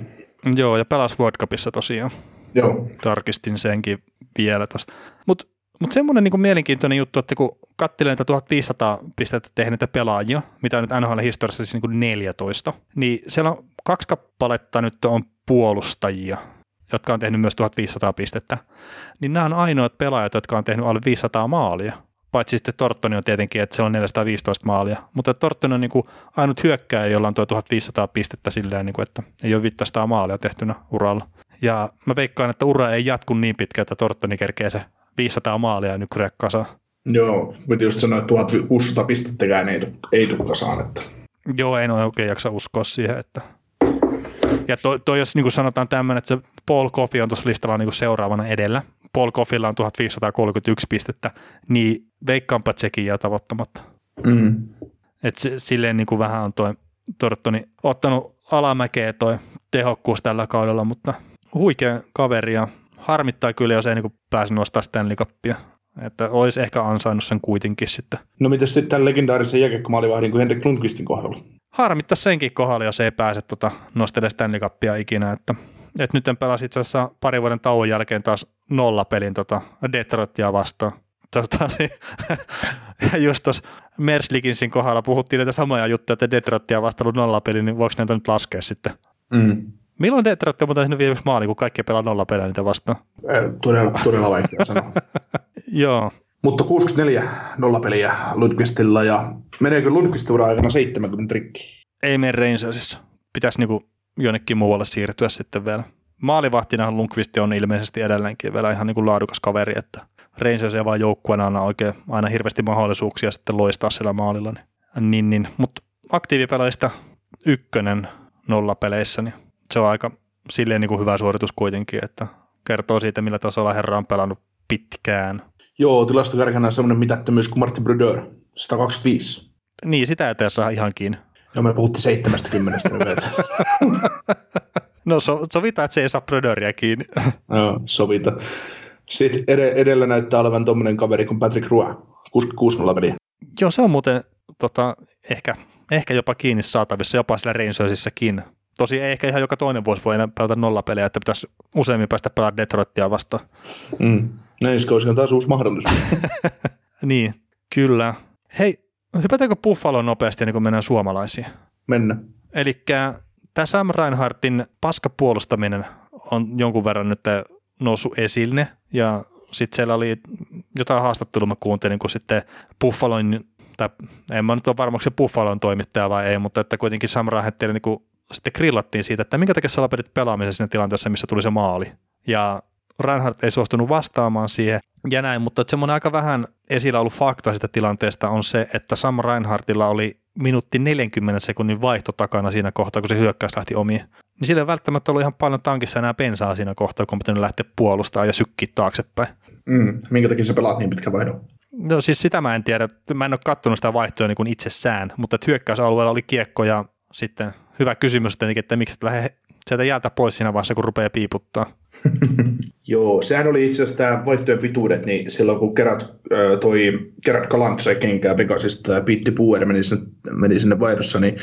Joo, ja pelas World Cupissa tosiaan. Joo. Tarkistin senkin vielä tuosta. Mutta mut semmoinen niinku mielenkiintoinen juttu, että kun katselin näitä 1500 pistettä tehneitä pelaajia, mitä on nyt NHL-historiassa siis niinku 14, niin siellä on kaksi kappaletta nyt on puolustajia, jotka on tehnyt myös 1500 pistettä, niin nämä on ainoat pelaajat, jotka on tehnyt alle 500 maalia. Paitsi sitten Torttoni on tietenkin, että se on 415 maalia. Mutta Torttoni on niin kuin ainut hyökkääjä, jolla on tuo 1500 pistettä silleen, niin kuin, että ei ole 500 maalia tehtynä uralla. Ja mä veikkaan, että ura ei jatku niin pitkä, että Torttoni kerkee se 500 maalia ja nykyään kasaan. Joo, mutta just sanoa, että 1600 pistettäkään ei, ei tule kasaan. Että. Joo, en ole oikein jaksa uskoa siihen, että ja toi, toi jos niin sanotaan tämmöinen, että se Paul Coffey on tuossa listalla niin seuraavana edellä, Paul Coffeylla on 1531 pistettä, niin veikkaanpa, sekin jää tavoittamatta. Mm. Et se, silleen niin kuin vähän on toi Torttoni ottanut alamäkeä toi tehokkuus tällä kaudella, mutta huikea kaveri ja harmittaa kyllä, jos ei niin pääse nostaa Stanley Cupia. Että olisi ehkä ansainnut sen kuitenkin sitten. No mitäs sitten tämän legendaarisen jääkiekkomaalivahdin kuin Henrik Lundqvistin kohdalla? Harmittaa senkin kohdalla, jos ei pääse tota, nostelemaan Stanley Cupia ikinä. Että, että nyt en pelasi itse asiassa parin vuoden tauon jälkeen taas nollapelin tota Detroitia vastaan. Tota, just tuossa Merslikinsin kohdalla puhuttiin näitä samoja juttuja, että Detroitia vastaan nollapeli, niin voiko näitä nyt laskea sitten? Mm. Milloin Detroit on tehnyt viimeksi maali, kun kaikki pelaa nollapeliä niitä vastaan? Eh, todella, todella vaikea sanoa. Joo. Mutta 64 nollapeliä Lundqvistilla ja meneekö Lundqvistin ura aikana 70 rikki? Ei mene Rangersissa. Pitäisi niinku jonnekin muualle siirtyä sitten vielä. Maalivahtina Lundqvist on ilmeisesti edelleenkin vielä ihan niinku laadukas kaveri, että Rangers ei vaan joukkueena aina oikein aina hirveästi mahdollisuuksia sitten loistaa sillä maalilla. Niin, niin, niin. Mutta aktiivipelaajista ykkönen nollapeleissä, niin se on aika silleen niin kuin hyvä suoritus kuitenkin, että kertoo siitä, millä tasolla herra on pelannut pitkään. Joo, tilastokärkänä on semmoinen mitättömyys kuin Martin Brodeur, 125. Niin, sitä ei saa ihan kiinni. Joo, me puhuttiin 70 No so, sovitaan, että se ei saa Brodeuria kiinni. Joo, sovita. Sitten edellä näyttää olevan tuommoinen kaveri kuin Patrick Roy, 66 peliä. Joo, se on muuten tota, ehkä, ehkä jopa kiinni saatavissa, jopa sillä Rangersissakin. Tosi ei ehkä ihan joka toinen vuosi voi enää pelata nollapelejä, että pitäisi useammin päästä pelaamaan Detroitia vastaan. Mm. Näin olisi taas uusi mahdollisuus. niin, kyllä. Hei, hypätäänkö Buffalo nopeasti ennen kuin mennään suomalaisiin? Mennä. Eli tämä Sam Reinhardtin paskapuolustaminen on jonkun verran nyt noussut esille, ja sitten siellä oli jotain haastattelua mä kuuntelin, kun sitten Buffalon, tai en mä nyt ole varma, se Buffalon toimittaja vai ei, mutta että kuitenkin Sam Reinhardtille niin sitten grillattiin siitä, että minkä takia sä lopetit pelaamisen siinä tilanteessa, missä tuli se maali. Ja Reinhardt ei suostunut vastaamaan siihen ja näin, mutta semmoinen aika vähän esillä ollut fakta sitä tilanteesta on se, että Sam Reinhardtilla oli minuutti 40 sekunnin vaihto takana siinä kohtaa, kun se hyökkäys lähti omiin. Niin sillä ei välttämättä ollut ihan paljon tankissa enää bensaa siinä kohtaa, kun on pitänyt lähteä puolustamaan ja sykkiä taaksepäin. Mm, minkä takia sä pelaat niin pitkä vaihdon? No siis sitä mä en tiedä. Mä en ole katsonut sitä vaihtoa niin kuin itsessään, mutta hyökkäysalueella oli kiekko ja sitten hyvä kysymys tietenkin, että miksi et lähde sieltä jäältä pois siinä vaiheessa, kun rupeaa piiputtaa. Joo, sehän oli itse asiassa tämä voittojen pituudet, niin silloin kun kerät, toi kerät Kalant sai kenkää Vegasista ja Pitti Puer meni sinne, meni sinne vaihdossa, niin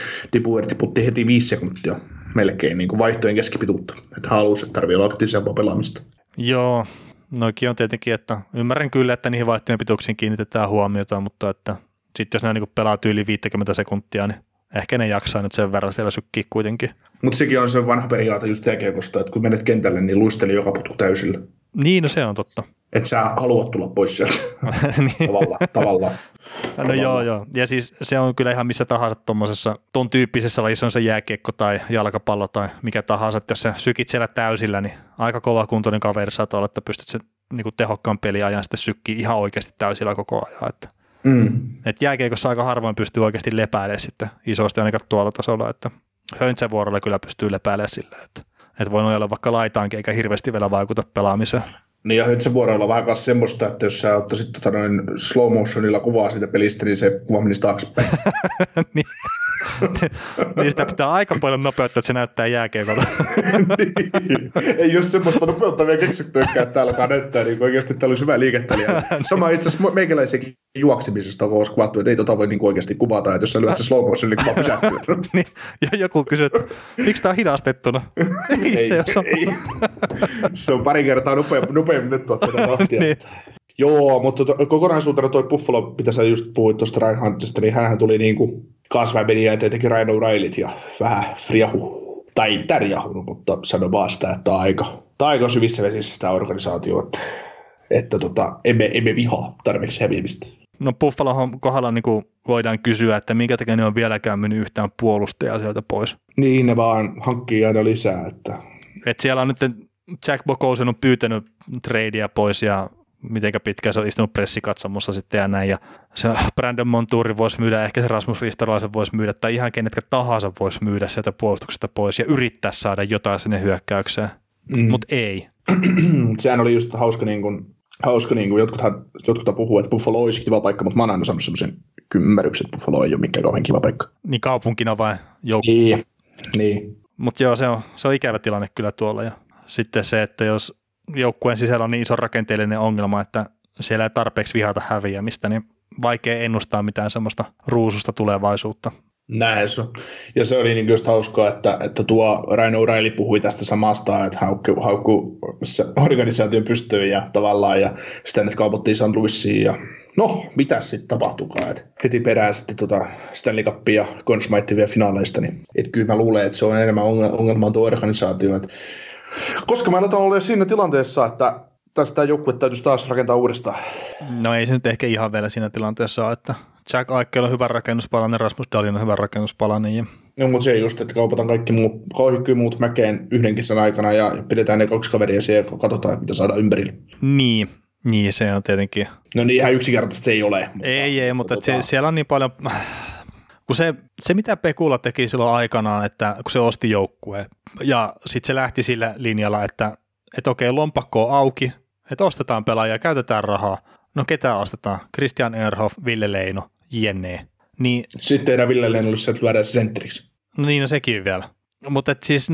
Puer tiputti heti viisi sekuntia melkein niin kuin vaihtojen keskipituutta. Että halusi, että tarvii olla aktiivisempaa pelaamista. Joo, noikin on tietenkin, että ymmärrän kyllä, että niihin vaihtojen pituuksiin kiinnitetään huomiota, mutta että sitten jos nämä niin pelaa yli 50 sekuntia, niin ehkä ne jaksaa nyt sen verran siellä sykkiä kuitenkin. Mutta sekin on se vanha periaate just jääkiekosta, että kun menet kentälle, niin luisteli joka putu täysillä. Niin, no se on totta. Että sä haluat tulla pois sieltä niin. tavallaan. tavalla. No tavalla. joo, joo. Ja siis se on kyllä ihan missä tahansa tuommoisessa, ton tyyppisessä lajissa on se jääkiekko tai jalkapallo tai mikä tahansa, että jos sä sykit siellä täysillä, niin aika kova kuntoinen kaveri saat olla, että pystyt sen niin tehokkaan peliajan sitten sykkiä ihan oikeasti täysillä koko ajan. Että Mm. Et jääkiekossa aika harvoin pystyy oikeasti lepäälemään sitten isosti ainakaan tuolla tasolla, että Höntsävuorolla kyllä pystyy lepäälemään sillä, että, että voi nojalla vaikka laitaankin eikä hirveästi vielä vaikuta pelaamiseen. Niin ja Höntsävuorolla on vähän myös semmoista, että jos sä ottaisit tota noin slow motionilla kuvaa siitä pelistä, niin se kuva menisi taaksepäin. niin. Niistä pitää aika paljon nopeuttaa, että se näyttää jääkeikolta. niin. Ei ole semmoista nopeutta vielä keksittykään täällä tämä näyttää, niin oikeasti täällä olisi hyvä liikettä. Sama itse asiassa meikäläisenkin juoksemisesta on kuvattu, että ei tota voi niin oikeasti kuvata, että jos sä lyöt se slow motion, niin kuva pysähtyy. niin, ja joku kysyy, että miksi tämä on hidastettuna? ei, ei, se, ole ei. se on pari kertaa nopeammin, nopeammin nyt tuottaa tätä tahtia. niin. Joo, mutta to, kokonaisuutena toi Buffalo, pitäisi just puhuit tuosta Reinhardtista, niin hän tuli niin kasvaimenia ja tietenkin Ryan O'Reillyt ja vähän friahu, tai mitä riahunut, mutta sano vaan sitä, että on aika, tämä aika syvissä vesissä sitä organisaatio, että, että tota, emme, emme vihaa tarpeeksi häviämistä. No Buffalon kohdalla niin kuin voidaan kysyä, että minkä takia ne on vieläkään mennyt yhtään puolustajaa sieltä pois. Niin, ne vaan hankkii aina lisää. Että... Et siellä on nyt Jack Bokosen on pyytänyt tradeia pois ja mitenkä pitkään se on istunut pressikatsomussa sitten ja näin. Ja se Brandon Monturi voisi myydä, ehkä se Rasmus Ristolaisen voisi myydä, tai ihan kenetkä tahansa voisi myydä sieltä puolustuksesta pois ja yrittää saada jotain sinne hyökkäykseen, mm. mutta ei. Sehän oli just hauska, niin kuin, hauska niin kuin jotkuthan, jotkut puhuu, että Buffalo olisi kiva paikka, mutta mä oon aina saanut semmoisen kymmeryksen, että Buffalo ei ole mikään kauhean kiva paikka. Niin kaupunkina vai joukkue? Niin, niin. Mutta joo, se on, se on ikävä tilanne kyllä tuolla. Ja sitten se, että jos joukkueen sisällä on niin iso rakenteellinen ongelma, että siellä ei tarpeeksi vihata häviämistä, niin vaikea ennustaa mitään semmoista ruususta tulevaisuutta. Näin se Ja se oli niin just hauskaa, että, että tuo Raino O'Reilly puhui tästä samasta, että haukku, haukku organisaation pystyy ja tavallaan, ja sitä nyt kaupattiin St. Louisiin, ja no, mitä sitten tapahtukaan, että heti perään sitten tota Stanley Cupia ja Consmite vielä finaaleista, niin et kyllä mä luulen, että se on enemmän ongelma tuo organisaatio, että koska mä aletaan olla siinä tilanteessa, että tästä joukkue täytyisi taas rakentaa uudestaan. No ei se nyt ehkä ihan vielä siinä tilanteessa että Jack Aikel on hyvä rakennuspalanen, Rasmus Dahlin on hyvä rakennuspalanen. Ja... No, mutta se ei just, että kaupataan kaikki muut, kaikki muut mäkeen yhden kesän aikana ja pidetään ne kaksi kaveria siellä ja katsotaan, mitä saadaan ympärille. Niin, niin se on tietenkin. No niin, ihan yksinkertaisesti se ei ole. Mutta, ei, ei, mutta tota... se, siellä on niin paljon, kun se, se mitä Pekula teki silloin aikanaan, että kun se osti joukkueen ja sitten se lähti sillä linjalla, että, että okei, lompakko on auki, että ostetaan pelaajia, käytetään rahaa. No ketä ostetaan? Christian Erhoff, Ville Leino, jne. Niin, sitten tehdään Ville Leinolle sieltä lyödään sentriksi. No niin, no sekin vielä. Mutta siis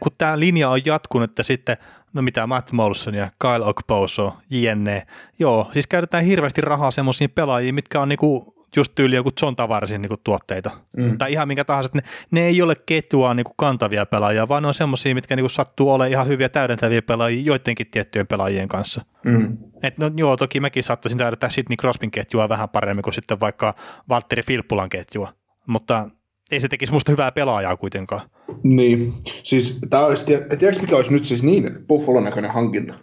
kun tämä linja on jatkunut, että sitten, no mitä Matt Molson ja Kyle Okposo, jne. Joo, siis käytetään hirveästi rahaa semmoisiin pelaajiin, mitkä on niinku just tyyli joku John Tavarsin niin tuotteita. Mm. Tai ihan minkä tahansa, että ne, ne ei ole ketjua niin kantavia pelaajia, vaan ne on semmoisia, mitkä niin sattuu olemaan ihan hyviä täydentäviä pelaajia joidenkin tiettyjen pelaajien kanssa. Mm. Et no, joo, toki mäkin saattaisin täydentää Sidney Crosbyn ketjua vähän paremmin kuin sitten vaikka Valtteri Filppulan ketjua, mutta ei se tekisi musta hyvää pelaajaa kuitenkaan. Niin, siis tämä olisi, tiedätkö mikä olisi nyt siis niin Buffalon näköinen hankinta?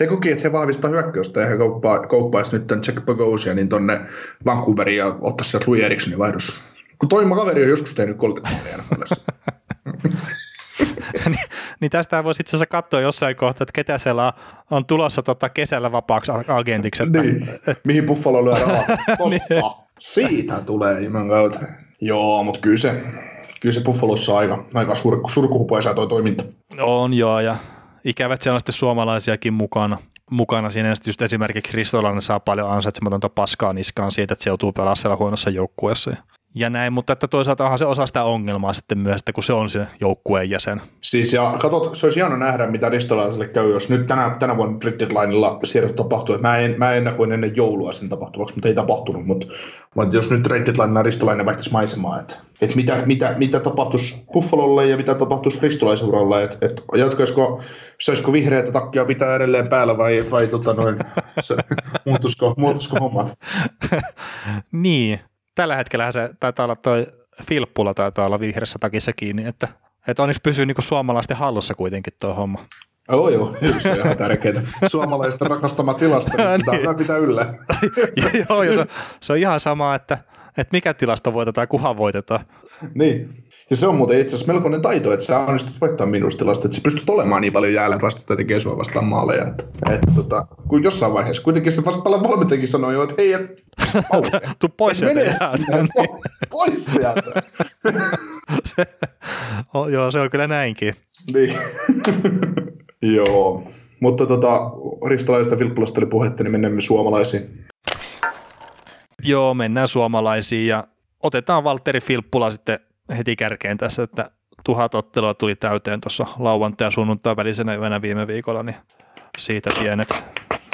He koki, että he vahvistaa hyökkäystä ja he kauppaa, kauppaisi nyt tämän Jack Bogosia niin tonne Vancouveriin ja ottaisi sieltä Louis Erikssonin vaihdos. Kun toima kaveri on joskus tehnyt 30 vuotta niin, niin tästä voisi itse asiassa katsoa jossain kohtaa, että ketä siellä on tulossa tota kesällä vapaaksi agentiksi. Että, niin, et... mihin Buffalo lyö rahaa. Tosta, siitä tulee ilman kautta. Joo, mutta kyllä se, kyllä se Buffalossa on aika, aika sur, surkuhupoisa toi toiminta. On joo, ja ikävät siellä on sitten suomalaisiakin mukana. mukana siinä just esimerkiksi Kristolainen saa paljon ansaitsematonta paskaa niskaan siitä, että se joutuu pelaamaan siellä huonossa joukkueessa ja näin, mutta että toisaalta onhan se osa sitä ongelmaa sitten myös, että kun se on se joukkueen jäsen. Siis ja katsot, se olisi hieno nähdä, mitä ristolaiselle käy, jos nyt tänä, tänä vuonna Lineilla siirrot tapahtuu. Mä en, mä ennakoin ennen joulua sen tapahtuvaksi, mutta ei tapahtunut. Mutta, mutta jos nyt ja Ristolainen vaihtaisi maisemaa, että, että mitä, mitä, mitä tapahtuisi Buffalolle ja mitä tapahtuisi ristolaisuralle, että, että jatkaisiko, saisiko vihreätä takkia pitää edelleen päällä vai, vai tota noin, se, muutusko, muutusko hommat? niin, tällä hetkellä se taitaa olla toi Filppula taitaa olla vihreässä takissa kiinni, että, että onneksi pysyy niin suomalaisten hallussa kuitenkin tuo homma. Joo, joo, se on ihan tärkeää. Suomalaisten rakastama tilasto, niin sitä niin. pitää yllä. joo, joo se, se, on ihan sama, että, että mikä tilasto voitetaan ja kuhan voitetaan. Niin, ja se on muuten itse asiassa melkoinen taito, että sä onnistut voittamaan minustilaista, että sä pystyt olemaan niin paljon jäällä vasta tekee sua vastaan maaleja. Että, että tota, kun jossain vaiheessa kuitenkin se vasta paljon valmentajakin sanoi jo, että hei, et, Tuu pois sieltä. Mene sinne, niin. pois sieltä. se, oh, joo, se on kyllä näinkin. Niin. joo, mutta tota, ristolaisesta Vilppulasta oli puhetta, niin mennään suomalaisiin. Joo, mennään suomalaisiin ja otetaan Valtteri Filppula sitten heti kärkeen tässä, että tuhat ottelua tuli täyteen tuossa lauantai ja sunnuntai välisenä yönä viime viikolla, niin siitä pienet.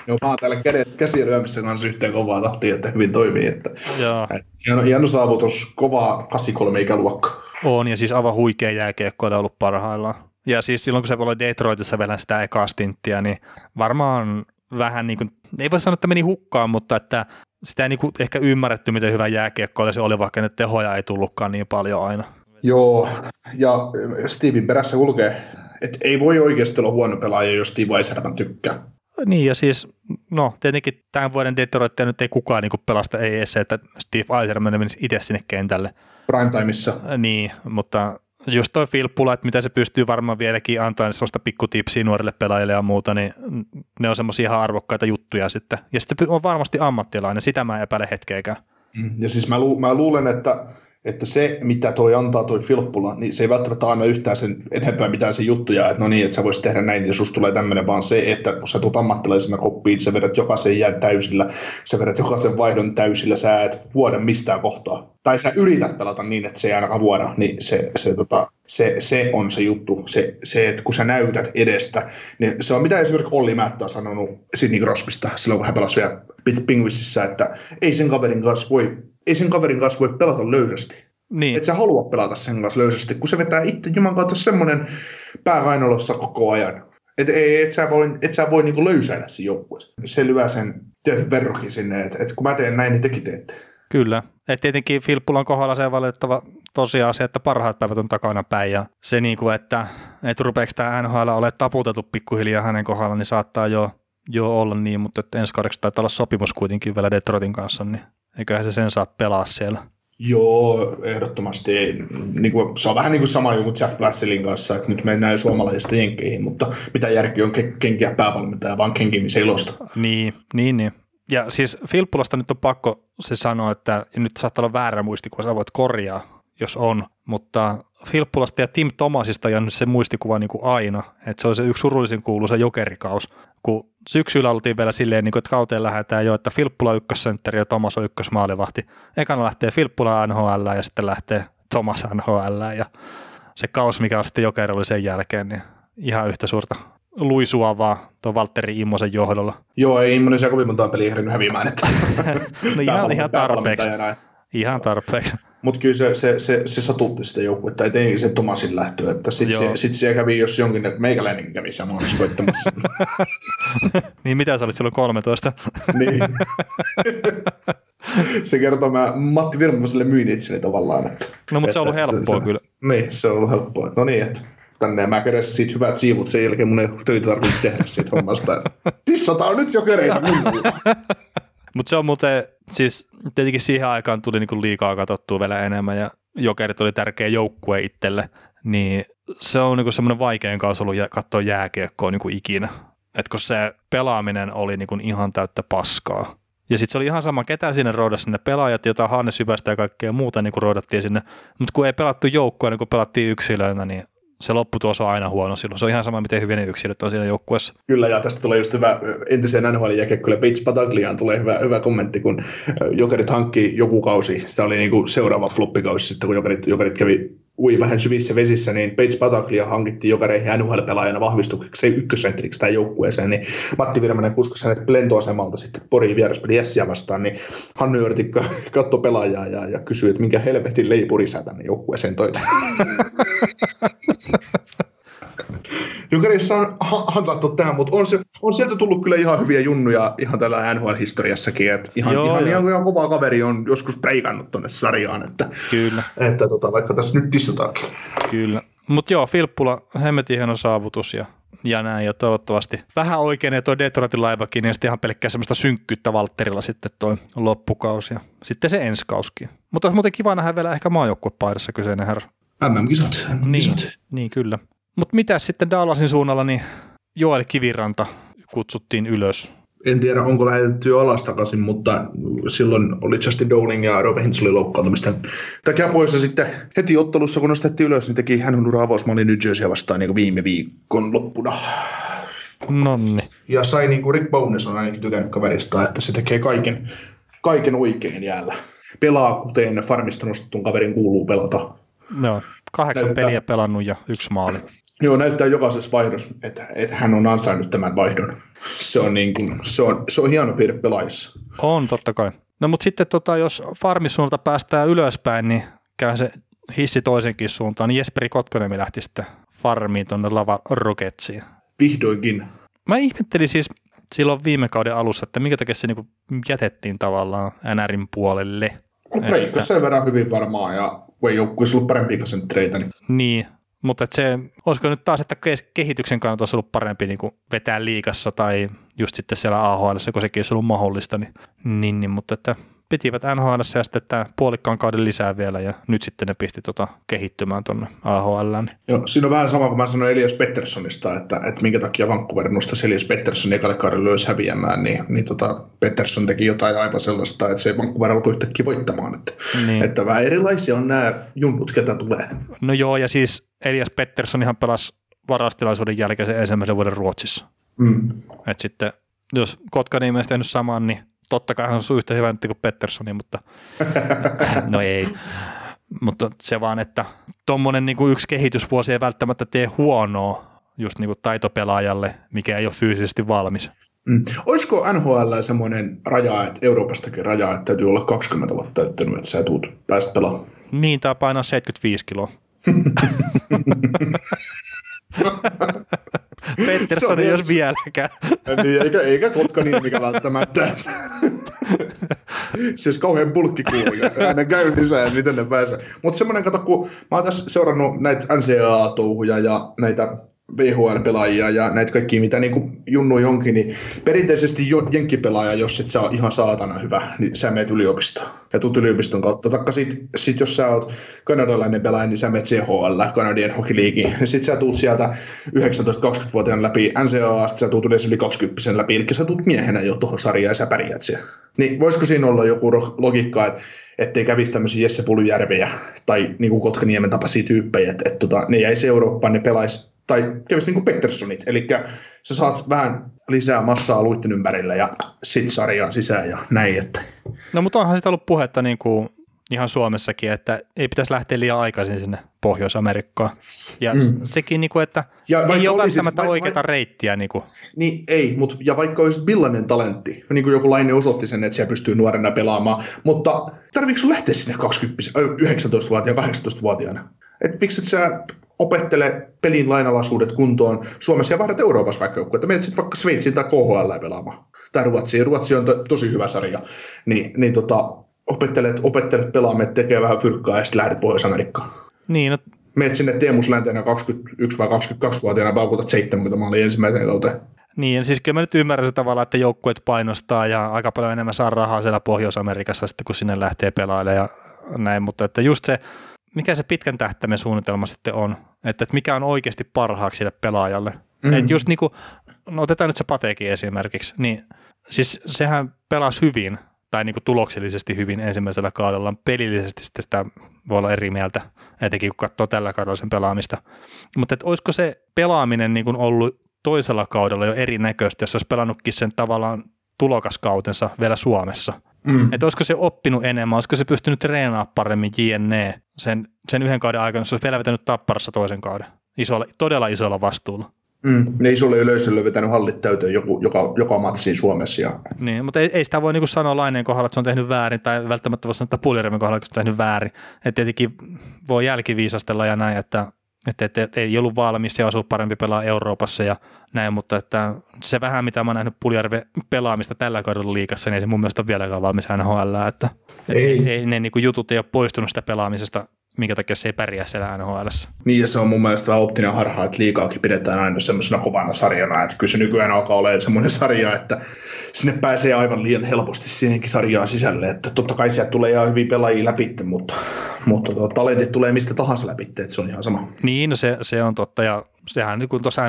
Joo, mä oon täällä kädet, käsiä lyömässä kanssa yhteen kovaa tahtia, että hyvin toimii. Että, Joo. Hieno, hieno saavutus, kovaa 83 ikäluokka. On, ja siis aivan huikea jääkiekko on ollut parhaillaan. Ja siis silloin, kun se oli Detroitissa vielä sitä ekaa stinttiä, niin varmaan vähän niin kuin, ei voi sanoa, että meni hukkaan, mutta että sitä ei niin kuin ehkä ymmärretty, miten hyvä jääkiekko se oli, vaikka ne tehoja ei tullutkaan niin paljon aina. Joo, ja Steven perässä kulkee, että ei voi oikeasti olla huono pelaaja, jos Steve Weiserman tykkää. Niin, ja siis, no tietenkin tämän vuoden Detroitia nyt ei kukaan niin pelasta, ei edes se, että Steve Eiserman menisi itse sinne kentälle. Primetimeissa. Niin, mutta just toi Filppula, että mitä se pystyy varmaan vieläkin antamaan sellaista pikkutipsiä nuorille pelaajille ja muuta, niin ne on semmoisia ihan arvokkaita juttuja sitten. Ja sitten on varmasti ammattilainen, sitä mä epäile hetkeäkään. Mm, ja siis mä, lu- mä luulen, että että se, mitä toi antaa toi Filppula, niin se ei välttämättä aina yhtään sen enempää mitään se juttuja, että no niin, että sä voisit tehdä näin ja susta tulee tämmöinen, vaan se, että kun sä tulet ammattilaisena koppiin, sä vedät jokaisen jään täysillä, sä vedät jokaisen vaihdon täysillä, sä et vuoda mistään kohtaa. Tai sä yrität pelata niin, että se ei ainakaan vuoda, niin se, se, tota, se, se on se juttu, se, se, että kun sä näytät edestä, niin se on mitä esimerkiksi Olli Määttä on sanonut Sidney Crosbysta silloin, kun hän pelasi vielä Pingvississä, että ei sen kaverin kanssa voi ei sen kaverin kanssa voi pelata löysästi. Niin. Et sä halua pelata sen kanssa löysästi, kun se vetää itse Juman kautta semmoinen pääkainalossa koko ajan. Että ei, et sä voi, et sä voi niinku löysäillä siinä joukkueessa. Se lyö sen tietyn verrokin sinne, että et kun mä teen näin, niin tekin teette. Kyllä. Et tietenkin Filppulan kohdalla se valitettava tosiasia, että parhaat päivät on takana päin. Ja se, niin kuin, että, että rupeeko tämä NHL ole taputettu pikkuhiljaa hänen kohdalla, niin saattaa jo, jo olla niin, mutta että ensi kaudeksi taitaa olla sopimus kuitenkin vielä Detroitin kanssa, niin Eiköhän se sen saa pelaa siellä. Joo, ehdottomasti. Niin kuin, se on vähän niin kuin sama kuin Jeff Blasselin kanssa, että nyt mennään suomalaisista jenkkeihin, mutta mitä järki on kenkiä päävalmentaja, vaan kenkimisen ilosta. Niin, niin, niin. Ja siis Filppulasta nyt on pakko se sanoa, että nyt saattaa olla väärä muistikuva, sä voit korjaa, jos on, mutta Filppulasta ja Tim Thomasista on nyt se muistikuva niin kuin aina, että se oli se yksi surullisin kuuluisa jokerikaus, kun syksyllä oltiin vielä silleen, niin kuin, että kauteen lähdetään jo, että Filppula ykkössentteri ja Thomas on ykkösmaalivahti. Ekana lähtee Filppula NHL ja sitten lähtee Thomas NHL ja se kaus, mikä on sitten Joker oli sen jälkeen, niin ihan yhtä suurta luisua vaan tuon Valtteri Immosen johdolla. Joo, ei Immonen siellä kovin monta peliä ehdinyt häviämään. Että no ihan, ihan tarpeeksi. Ihan tarpeeksi. Mutta kyllä se, se, se, se satutti sitä joukkuetta, ettei se Tomasin lähtö. Että sitten se, sit siellä kävi jos jonkin, että meikäläinenkin kävi samassa koittamassa. niin mitä sä olit silloin 13? niin. se kertoo, mä Matti Virmaselle myin itseni tavallaan. Että, no mutta se on ollut helppoa se, kyllä. Niin, se on ollut helppoa. No niin, että tänne ja mä keräsin siitä hyvät siivut sen jälkeen mun ei töitä tarvitse tehdä siitä hommasta. Tissataan nyt jo kereitä Mutta se on muuten, siis tietenkin siihen aikaan tuli niinku liikaa katsottua vielä enemmän ja Jokerit oli tärkeä joukkue itselle, niin se on niinku semmoinen vaikein kausi ollut katsoa jääkiekkoa niinku ikinä. Et kun se pelaaminen oli niinku ihan täyttä paskaa. Ja sitten se oli ihan sama, ketä sinne roodasi sinne pelaajat, jota Hannes Syvästä ja kaikkea muuta niin roodattiin sinne. Mutta kun ei pelattu joukkoa, niin kun pelattiin yksilöinä, niin se lopputulos on aina huono silloin. Se on ihan sama, miten hyvin ne yksilöt on siinä joukkueessa. Kyllä, ja tästä tulee just hyvä entiseen nhl jäkekkölle Bates Patagliaan tulee hyvä, hyvä kommentti, kun Jokerit hankki joku kausi. Sitä oli niin kuin seuraava floppikausi sitten, kun Jokerit, Jokerit kävi ui vähän syvissä vesissä, niin Bates Pataglia hankittiin jokareihin NHL-pelaajana vahvistukseksi ykkössentteriksi tähän joukkueeseen, niin Matti Virmanen kuskasi hänet lentoasemalta sitten Poriin vieraspeli Essiä vastaan, niin Hannu Jörtikka katsoi pelaajaa ja, ja kysyi, että minkä helvetin leipuri sä tänne joukkueeseen toit. Jukarissa on handlattu tähän, mutta on, se, on sieltä tullut kyllä ihan hyviä junnuja ihan tällä NHL-historiassakin. Että ihan, joo, ihan, joo. ihan, kova kaveri on joskus preikannut tuonne sarjaan, että, kyllä. että tota, vaikka tässä nyt dissataankin. Kyllä. Mutta joo, Filppula, hemmetin hieno saavutus ja, ja näin, ja toivottavasti vähän oikein tuo Detroitin laivakin, niin sitten ihan pelkkää semmoista synkkyyttä Valtterilla sitten toi loppukausi ja sitten se ensi kauskin. Mutta olisi muuten kiva nähdä vielä ehkä maajoukkuepaidassa kyseinen herra. MM-kisat. MM-kisat. Niin, niin, kyllä. Mutta mitä sitten Dallasin suunnalla, niin Joel Kiviranta kutsuttiin ylös. En tiedä, onko lähetetty jo alas takaisin, mutta silloin oli Justin Dowling ja Robin Hinsley loukkaantumisten takia poissa sitten heti ottelussa, kun nostettiin ylös, niin teki hän ura avausmaali New Jersey vastaan niin viime viikon loppuna. Nonni. Ja sai niin kuin Rick Bones on ainakin tykännyt kaverista, että se tekee kaiken, kaiken oikein jäällä. Pelaa, kuten farmista nostetun kaverin kuuluu pelata Joo, kahdeksan Näyttää- peliä pelannut ja yksi maali. Joo, näyttää jokaisessa vaihdossa, että, että hän on ansainnut tämän vaihdon. Se on, niin kuin, se on, se on hieno piirre pelaajissa. On, totta kai. No mutta sitten tota, jos farmisuunnalta päästään ylöspäin, niin käy se hissi toisenkin suuntaan, niin Jesperi Kotkoniemi lähti sitten farmiin tuonne Lava Rocketsiin. Vihdoinkin. Mä ihmettelin siis silloin viime kauden alussa, että minkä takia se niinku jätettiin tavallaan NRin puolelle. Mutta Breikka sen verran hyvin varmaan, ja kun ei joukkueessa ollut parempia senttereitä, niin Niin, mutta se, olisiko nyt taas, että kehityksen kannalta olisi ollut parempi niin kuin vetää liikassa tai just sitten siellä AHL, kun sekin olisi ollut mahdollista, niin, niin, niin mutta että pitivät NHL ja sitten tämä puolikkaan kauden lisää vielä ja nyt sitten ne pisti tota kehittymään tuonne AHL. Niin. Joo, siinä on vähän sama kuin mä sanoin Elias Petterssonista, että, että minkä takia Vancouver nostasi Elias Pettersson ekalle kaudelle ylös häviämään, niin, niin tota, Pettersson teki jotain aivan sellaista, että se Vancouver alkoi yhtäkkiä voittamaan. Että, Niin. että vähän erilaisia on nämä junnut, ketä tulee. No joo, ja siis Elias Pettersson ihan pelasi varastilaisuuden jälkeen sen ensimmäisen vuoden Ruotsissa. Mm. Et sitten jos Kotkaniemi olisi tehnyt saman, niin totta kai hän on yhtä hyvä nyt kuin Petterssoni, mutta no ei. Mutta se vaan, että tuommoinen niin yksi kehitysvuosi ei välttämättä tee huonoa just niin kuin taitopelaajalle, mikä ei ole fyysisesti valmis. Mm. Olisiko NHL semmoinen raja, että Euroopastakin raja, että täytyy olla 20 vuotta täyttänyt, että sä tuut päästä pelaamaan? Niin, tämä painaa 75 kiloa. Pettersson ei jos vieläkään. niin, eikä, eikä Kotka niin mikä välttämättä. siis kauhean bulkkikuulu ja aina käynnissä ja miten ne pääsee. Mutta semmoinen, kato, kun mä oon tässä seurannut näitä NCAA-touhuja ja näitä VHL-pelaajia ja näitä kaikkia, mitä niin junnu jonkin, niin perinteisesti jenkkipelaaja, jos et sä ihan saatana hyvä, niin sä meet yliopistoon. Ja tuut yliopiston kautta. Taikka sit, sit jos sä oot kanadalainen pelaaja, niin sä meet CHL, Canadian Hockey League. Ja sit sä tuut sieltä 19-20-vuotiaan läpi NCAA, sit sä tuut yleensä yli 20 läpi, eli sä tuut miehenä jo tuohon sarjaan ja sä pärjäät siellä. Niin voisiko siinä olla joku logiikka, että ettei kävisi tämmöisiä Jesse Pulyjärvejä tai niin kuin Kotkaniemen tapaisia tyyppejä, että, että tota, ne jäisi Eurooppaan, ne pelaisi, tai kävisi niin kuin Petterssonit, eli sä saat vähän lisää massaa luitten ympärillä ja sit sarjaan sisään ja näin, että No mutta onhan sitä ollut puhetta niin kuin ihan Suomessakin, että ei pitäisi lähteä liian aikaisin sinne Pohjois-Amerikkaan. Ja mm. sekin, niin kuin, että Ja ei ole välttämättä vai- vai- oikeata reittiä. Niin kuin. Niin ei, mutta ja vaikka olisi billainen talentti, niin kuin joku lainen osoitti sen, että siellä pystyy nuorena pelaamaan, mutta tarviiko sun lähteä sinne 20, ö, 19-vuotiaana, 18-vuotiaana? Et miksi et sä opettele pelin lainalaisuudet kuntoon Suomessa ja vaihdat Euroopassa vaikka joku, että menet sitten vaikka Sveitsiin tai KHL pelaamaan. Tai Ruotsiin. Ruotsi on to, tosi hyvä sarja. Niin, niin tota, opettelet, opettelet pelaamaan, tekee vähän fyrkkaa ja sitten lähdet Pohjois-Amerikkaan. Niin, no, Meet sinne Teemus Läntenä 21 vai 22-vuotiaana, paukutat 70 maalia ensimmäisen kauteen. niin, siis kyllä mä nyt ymmärrän se tavalla, että joukkueet painostaa ja aika paljon enemmän saa rahaa siellä Pohjois-Amerikassa sitten, kun sinne lähtee pelailemaan ja näin, mutta että just se, mikä se pitkän tähtäimen suunnitelma sitten on, että, että mikä on oikeasti parhaaksi sille pelaajalle. Mm. Että just niin kuin, no otetaan nyt se Patekin esimerkiksi, niin siis sehän pelasi hyvin tai niin kuin tuloksellisesti hyvin ensimmäisellä kaudella. Pelillisesti sitten sitä voi olla eri mieltä, etenkin kun katsoo tällä kaudella sen pelaamista. Mutta että olisiko se pelaaminen niin kuin ollut toisella kaudella jo erinäköistä, jos olisi pelannutkin sen tavallaan tulokaskautensa vielä Suomessa. Mm. Että olisiko se oppinut enemmän, olisiko se pystynyt treenaamaan paremmin JNE sen, sen yhden kauden aikana, jos olisi vielä vetänyt tapparassa toisen kauden. Isolla, todella isolla vastuulla. Mm. Ne isolle yleisölle vetänyt hallit täyteen joku, joka, joka matsiin Suomessa. Ja... Niin, mutta ei, ei sitä voi niinku sanoa Laineen kohdalla, että se on tehnyt väärin, tai välttämättä voi sanoa, että Puljärven kohdalla, että se on tehnyt väärin. Että tietenkin voi jälkiviisastella ja näin, että, että, että, että ei ollut valmis ja olisi ollut parempi pelaa Euroopassa ja näin, mutta että se vähän, mitä mä oon nähnyt Puljärven pelaamista tällä kaudella liikassa, niin ei se mun mielestä ole vieläkään valmis NHL, että Ei. ei, ei ne niinku jutut ei ole poistunut sitä pelaamisesta, minkä takia se ei pärjää siellä NHL. Niin, ja se on mun mielestä optinen harha, että liikaakin pidetään aina semmoisena kovana sarjana. Että kyllä se nykyään alkaa olemaan semmoinen sarja, että sinne pääsee aivan liian helposti siihenkin sarjaan sisälle. Että totta kai sieltä tulee ihan hyviä pelaajia läpi, mutta, mutta tuo, talentit tulee mistä tahansa läpi, että se on ihan sama. Niin, no se, se on totta, ja sehän niin kuin tuossa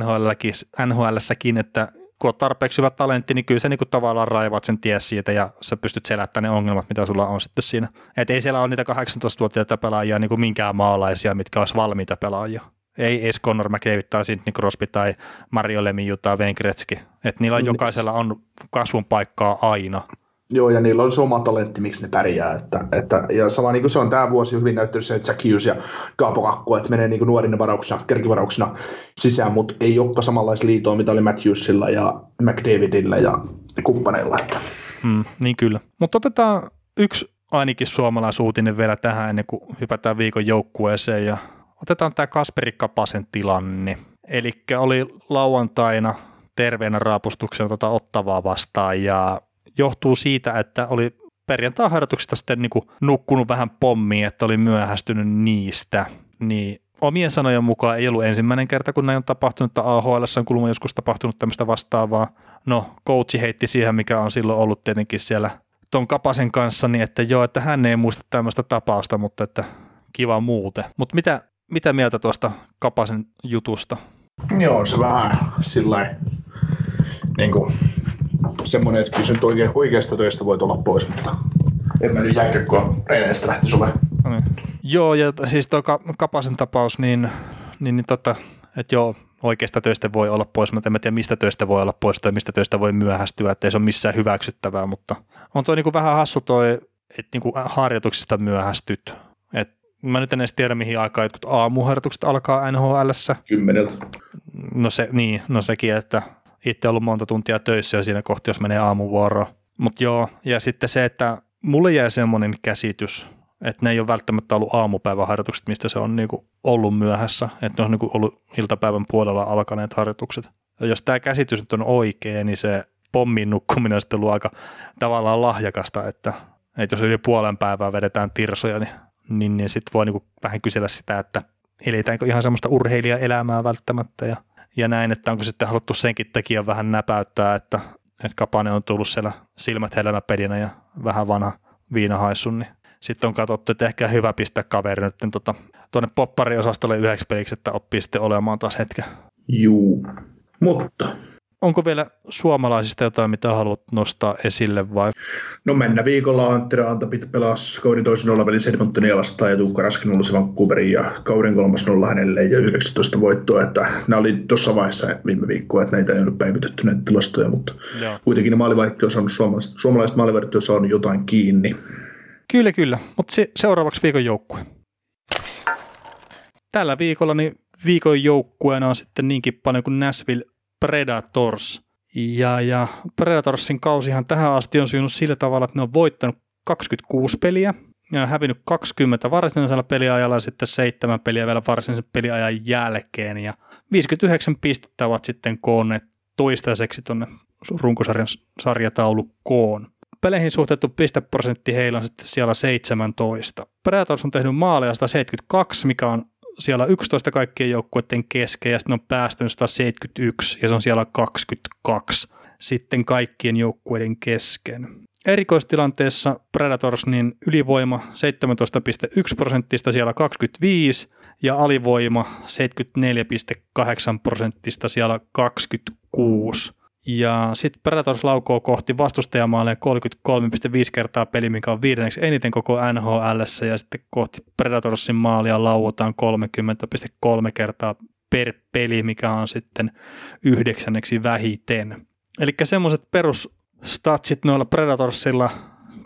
NHLssäkin, että kun on tarpeeksi hyvä talentti, niin kyllä sä niin tavallaan raivaat sen ties siitä ja sä pystyt selättämään ne ongelmat, mitä sulla on sitten siinä. Et ei siellä ole niitä 18-vuotiaita pelaajia niin kuin minkään maalaisia, mitkä olisi valmiita pelaajia. Ei edes Connor McDavid tai Sidney Crosby tai Mario Lemieux tai Wayne Gretzky. Et niillä on jokaisella on kasvun paikkaa aina. Joo, ja niillä on se oma talentti, miksi ne pärjää. Että, että, ja sama niin kuin se on tämä vuosi hyvin näyttänyt se, että Jack Hughes ja Kaapo Kakko, että menee niin nuorina varauksina, kerkivarauksina sisään, mutta ei olekaan samanlaista liitoa, mitä oli Matthewsilla ja McDavidillä ja kumppaneilla. Että. Mm, niin kyllä. Mutta otetaan yksi ainakin suomalaisuutinen vielä tähän ennen kuin hypätään viikon joukkueeseen ja otetaan tämä Kasperi Kapasen tilanne. Eli oli lauantaina terveenä raapustuksen tota ottavaa vastaan ja johtuu siitä, että oli perjantai-harjoituksista sitten niin kuin nukkunut vähän pommiin, että oli myöhästynyt niistä, niin omien sanojen mukaan ei ollut ensimmäinen kerta, kun näin on tapahtunut, että AHL on kulma joskus tapahtunut tämmöistä vastaavaa. No, coachi heitti siihen, mikä on silloin ollut tietenkin siellä ton Kapasen kanssa, niin että joo, että hän ei muista tämmöistä tapausta, mutta että kiva muuten. Mutta mitä, mitä mieltä tuosta Kapasen jutusta? Joo, se vähän sillä niin kuin, semmoinen, että kyllä se oikein, oikeasta töistä voi olla pois, mutta en mä nyt jääkäkkoa reineistä lähtisi ole. No niin. Joo, ja siis tuo Kapasen tapaus, niin, niin, niin tota, että joo, oikeasta töistä voi olla pois, mutta en tiedä mistä töistä voi olla pois tai mistä töistä voi myöhästyä, että ei se ole missään hyväksyttävää, mutta on tuo niin vähän hassu toi, että niin harjoituksista myöhästyt. Et mä nyt en edes tiedä, mihin aikaan jotkut aamuharjoitukset alkaa NHLssä. Kymmeneltä. No se, niin, no sekin, että itse ollut monta tuntia töissä jo siinä kohti, jos menee aamuvuoroon. Mutta joo, ja sitten se, että mulle jäi semmoinen käsitys, että ne ei ole välttämättä ollut aamupäiväharjoitukset, mistä se on niinku ollut myöhässä, että ne on niinku ollut iltapäivän puolella alkaneet harjoitukset. Ja jos tämä käsitys nyt on oikein, niin se pommin nukkuminen on sitten ollut aika tavallaan lahjakasta, että, että jos yli puolen päivää vedetään tirsoja, niin, niin, niin sitten voi niinku vähän kysellä sitä, että eletäänkö ihan semmoista urheilijaelämää välttämättä ja, ja näin, että onko sitten haluttu senkin tekijän vähän näpäyttää, että, että Kapane on tullut siellä silmät helmäpedinä ja vähän vanha viinahaissun, niin sitten on katsottu, että ehkä hyvä pistää kaveri nyt tota, tuonne poppariosastolle yhdeksi peliksi, että oppii sitten olemaan taas hetken. Juu, mutta Onko vielä suomalaisista jotain, mitä haluat nostaa esille vai? No mennä viikolla Antti Antapit pelasi kauden toisen nollavälin Edmontonia vastaan ja Tuukka Raskin olisi Vancouverin ja kauden kolmas nolla hänelle ja 19 voittoa. Että nämä oli tuossa vaiheessa viime viikkoa, että näitä ei ole päivitetty näitä tilastoja, mutta Joo. kuitenkin ne on suomalaiset, suomalaiset maalivartti on saanut jotain kiinni. Kyllä, kyllä. Mutta se, seuraavaksi viikon joukkue. Tällä viikolla niin viikon joukkueena on sitten niinkin paljon kuin Nashville Predators. Ja, ja Predatorsin kausihan tähän asti on syynyt sillä tavalla, että ne on voittanut 26 peliä ja hävinnyt 20 varsinaisella peliajalla ja sitten seitsemän peliä vielä varsinaisen peliajan jälkeen. Ja 59 pistettä ovat sitten koonneet toistaiseksi tuonne runkosarjan sarjataulukkoon. Peleihin suhteutettu pisteprosentti heillä on sitten siellä 17. Predators on tehnyt maaleja 172, mikä on siellä 11 kaikkien joukkueiden kesken ja sitten on päästynyt 171 ja se on siellä 22 sitten kaikkien joukkueiden kesken. Erikoistilanteessa Predators niin ylivoima 17,1 prosenttista siellä 25 ja alivoima 74,8 prosenttista siellä 26. Ja sitten Predators laukoo kohti vastustajamaalle 33,5 kertaa peli, mikä on viidenneksi eniten koko NHL, ja sitten kohti Predatorsin maalia lauotaan 30,3 kertaa per peli, mikä on sitten yhdeksänneksi vähiten. Eli semmoiset perusstatsit noilla Predatorsilla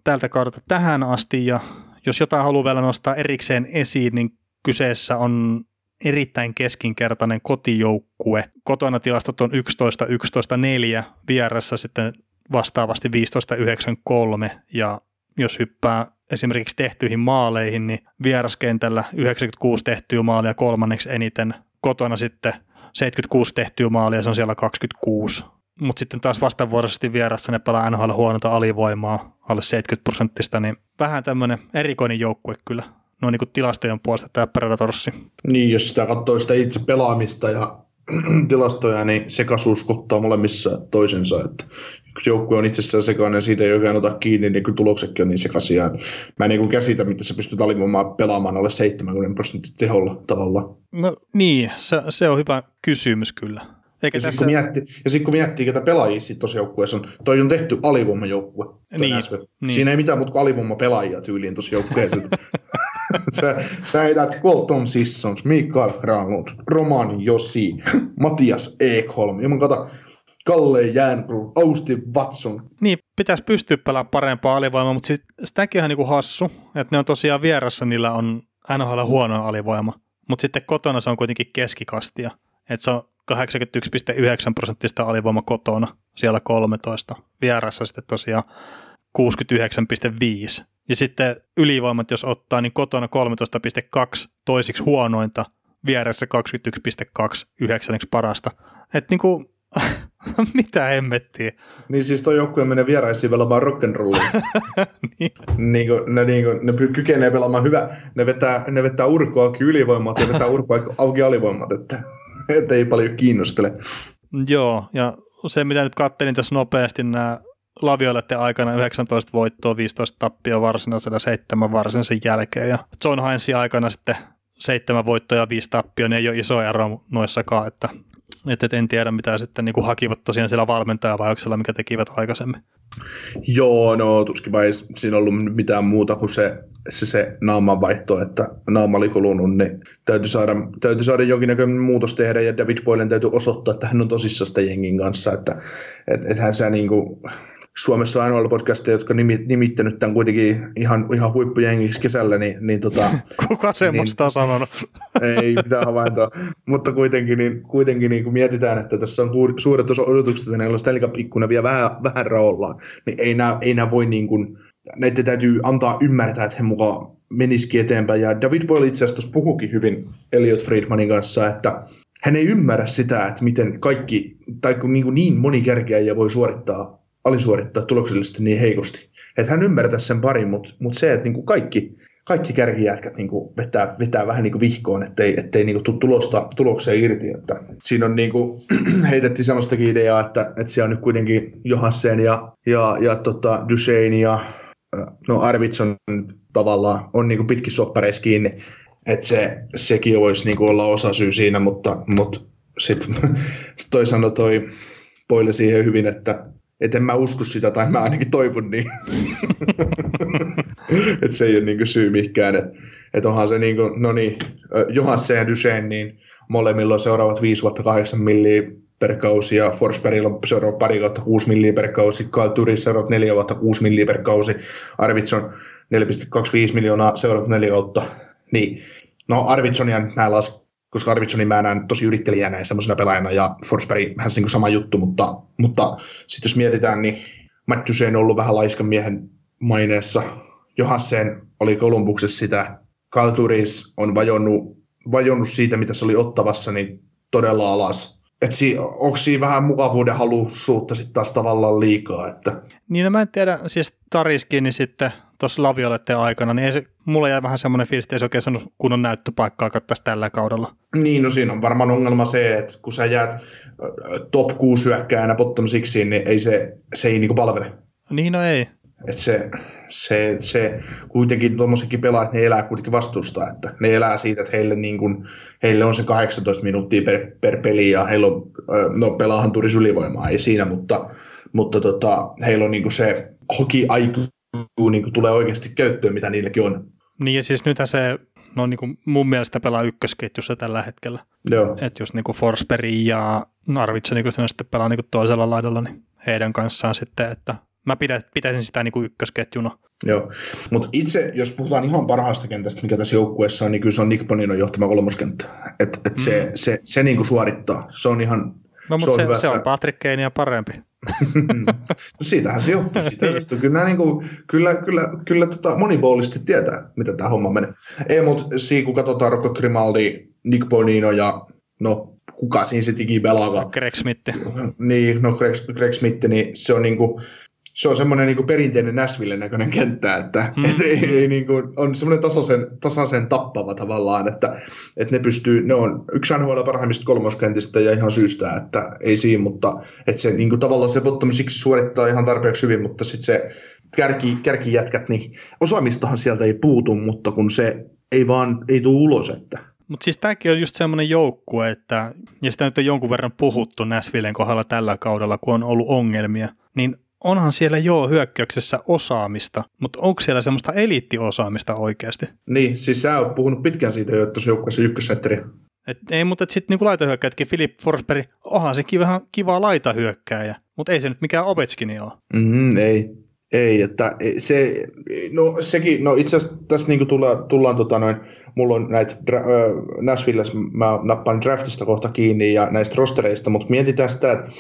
tältä kaudelta tähän asti, ja jos jotain haluaa vielä nostaa erikseen esiin, niin kyseessä on erittäin keskinkertainen kotijoukkue. Kotona tilastot on 11, 11, 4, vieressä sitten vastaavasti 15, 9, 3 ja jos hyppää esimerkiksi tehtyihin maaleihin, niin vieraskentällä 96 tehtyä maalia kolmanneksi eniten, kotona sitten 76 tehtyä maalia, se on siellä 26. Mutta sitten taas vastavuoroisesti vierassa ne pelaa NHL huonota alivoimaa, alle 70 prosenttista, niin vähän tämmöinen erikoinen joukkue kyllä noin niin tilastojen puolesta tämä Predatorssi. Niin, jos sitä katsoo sitä itse pelaamista ja tilastoja, niin sekaisuus kohtaa molemmissa toisensa. Että yksi joukkue on itsessään sekainen ja siitä ei oikein ota kiinni, niin kyllä tuloksetkin on niin sekaisia. Mä en niin käsitä, miten sä pystyt alivoimaan pelaamaan alle 70 prosentin teholla tavalla. No niin, se, se on hyvä kysymys kyllä. Eikä ja tässä... sitten kun, miettii, ja sit kun miettii, ketä pelaajia sitten tuossa joukkueessa on, toi on tehty alivoimajoukkue. Niin, niin. Siinä ei mitään muuta kuin alivoimapelaajia tyyliin tuossa joukkueessa. sä, sä heität Colton Sissons, Mikael Granlund, Roman Josi, Matias Ekholm. Ja mä kato, Kalle Jäänru, Austin Watson. Niin, pitäisi pystyä pelaamaan parempaa alivoimaa, mutta sit, sitäkin on niinku hassu, että ne on tosiaan vieressä, niillä on NHL huono alivoima, mutta sitten kotona se on kuitenkin keskikastia, että se on 81,9 prosenttista alivoima kotona, siellä 13, vieressä sitten tosiaan 69,5. Ja sitten ylivoimat, jos ottaa, niin kotona 13,2 toisiksi huonointa, vieressä 21,2 yhdeksänneksi parasta. Että niinku, mitä hemmettiä. Niin siis toi joukkue menee vieraisiin pelaamaan rock'n'rollia. niin. niin kuin, ne, niin kuin, ne kykenee pelaamaan hyvä. Ne vetää, ne vetää urkoa auki ylivoimat ja vetää urkoa auki alivoimat, että, että ei paljon kiinnostele. Joo, ja se mitä nyt kattelin tässä nopeasti, nämä Lavioletten aikana 19 voittoa, 15 tappia varsinaisella, seitsemän varsinaisen jälkeen. Ja John Heinzin aikana sitten seitsemän voittoa ja viisi tappia, niin ei ole iso ero noissakaan, että, että en tiedä mitä sitten niin kuin hakivat tosiaan siellä valmentajavaihoksella, mikä tekivät aikaisemmin. Joo, no tuskin ei siinä ollut mitään muuta kuin se, se, se naamanvaihto, että naama oli kulunut, niin täytyy saada, täytyy saada jonkinnäköinen muutos tehdä, ja David Boylen täytyy osoittaa, että hän on tosissaan sitä jengin kanssa, että et, et hän sä niin kuin, Suomessa on ainoa podcasteja, jotka on nimittänyt tämän kuitenkin ihan, ihan huippujengiksi kesällä, niin, niin tota, Kuka semmoista niin, on sanonut? ei mitään havaintoa, mutta kuitenkin, niin, kuitenkin niin kun mietitään, että tässä on suuret osa odotukset, että näillä on Stanley Cup-ikkuna vielä vähän, vähän raollaan, niin ei nämä, ei nämä voi niin kuin, näiden täytyy antaa ymmärtää, että he mukaan menisikin eteenpäin. Ja David Boyle itse asiassa puhukin hyvin Elliot Friedmanin kanssa, että hän ei ymmärrä sitä, että miten kaikki, tai kun niin, niin moni kärkeäjä voi suorittaa alisuorittaa tuloksellisesti niin heikosti. Että hän ymmärtää sen parin, mutta mut se, että niinku kaikki, kaikki kärkijätkät niinku vetää, vetää vähän niinku vihkoon, ettei, ettei niinku tule tulosta, tulokseen irti. Että siinä on niinku, heitettiin semmoistakin ideaa, että, että siellä on nyt kuitenkin Johansen ja, ja, ja tota Duchesne ja no Arvidsson tavallaan on niinku pitkin soppareissa kiinni. Että se, sekin voisi niinku olla osa syy siinä, mutta, mutta sitten toi sanoi toi Poille siihen hyvin, että et en mä usko sitä, tai mä ainakin toivon niin. että se ei ole niinku syy mihinkään. Että et onhan se niinku, no niin, Johansen ja Duchesne, niin molemmilla on seuraavat 5 vuotta 8 milliä per kausi, ja Forsbergilla on seuraava pari kautta 6 milliä per kausi, Kyle Turis seuraavat 4 vuotta 6 milliä per kausi, Arvidsson 4,25 miljoonaa seuraavat 4 kautta. Niin, no Arvidssonia mä las, koska Arvidssonin mä näen tosi yrittelijänä ja semmoisena pelaajana, ja Forsberg vähän niin sama juttu, mutta, mutta sitten jos mietitään, niin Matt Duchesne on ollut vähän laiskan miehen maineessa. Johansen oli Kolumbuksessa sitä, Kalturis on vajonnut, vajonnut siitä, mitä se oli ottavassa, niin todella alas. Et si, onko siinä vähän mukavuuden halusuutta sitten taas tavallaan liikaa? Että... Niin no mä en tiedä, siis Tariskin niin sitten tuossa Lavioletteen aikana, niin ei se, mulla jäi vähän semmoinen fiilis, että ei se oikein saanut kunnon näyttöpaikkaa katsoa tällä kaudella. Niin, no siinä on varmaan ongelma se, että kun sä jäät top 6 hyökkäänä bottom sixiin, niin ei se, se ei niinku palvele. Niin, no ei. Et se, se, se kuitenkin tuommoisetkin pelaajat, ne elää kuitenkin vastuusta, että ne elää siitä, että heille, niin kun, heille on se 18 minuuttia per, per peli ja heillä on, no pelaahan turis ylivoimaa, ei siinä, mutta, mutta tota, heillä on niin se hoki aika niin tulee oikeasti käyttöön, mitä niilläkin on. Niin ja siis nythän se no niin kuin mun mielestä pelaa ykkösketjussa tällä hetkellä. Joo. Että just niin kuin Forsperi ja Narvitsa niin kuin sitten pelaa niin kuin toisella laidalla, niin heidän kanssaan sitten, että mä pitäisin sitä niin kuin ykkösketjuna. Joo, mutta itse, jos puhutaan ihan parhaasta kentästä, mikä tässä joukkueessa on, niin kyllä se on Nick Boninon johtama kolmoskenttä. Et, et mm. se, se, se niin kuin suorittaa. Se on ihan No, mutta se, se, se on Patrick Keinia parempi. no siitähän se johtuu. Siitä johtuu. Kyllä, nämä, niin kuin, kyllä, kyllä, kyllä tota, monipuolisesti tietää, mitä tämä homma menee. Ei, mutta siinä kun katsotaan Rocco Grimaldi, Nick Bonino ja no kuka siinä sitten ikinä pelaa. Greg Smith. Niin, no Greg, Greg Smith, niin se on niin kuin, se on semmoinen niin perinteinen Nashvillen näköinen kenttä, että mm. et ei, ei niin kuin, on semmoinen tasaisen, tasaisen tappava tavallaan, että, että ne pystyy, ne on yksi NHL parhaimmista kolmoskentistä ja ihan syystä, että ei siinä, mutta että se niin kuin, tavallaan se bottom siksi suorittaa ihan tarpeeksi hyvin, mutta sitten se kärki, kärkijätkät, niin osaamistahan sieltä ei puutu, mutta kun se ei vaan, ei tule ulos, että mutta siis tämäkin on just semmoinen joukkue, että, ja sitä nyt on jonkun verran puhuttu Näsvillen kohdalla tällä kaudella, kun on ollut ongelmia, niin onhan siellä jo hyökkäyksessä osaamista, mutta onko siellä semmoista eliittiosaamista oikeasti? Niin, siis sä oot puhunut pitkään siitä jo, että se joukkueessa ykkössetteri. Et ei, mutta sitten niinku laitahyökkäjätkin, Philip Forsberg, onhan sekin vähän kiva laitahyökkääjä, mutta ei se nyt mikään Ovechkin ole. Mm, ei, ei, että se, no sekin, no itse asiassa tässä niin tulla, tullaan, tota noin, mulla on näitä, äh, Nashvillessä mä nappaan draftista kohta kiinni ja näistä rostereista, mutta mietitään sitä, että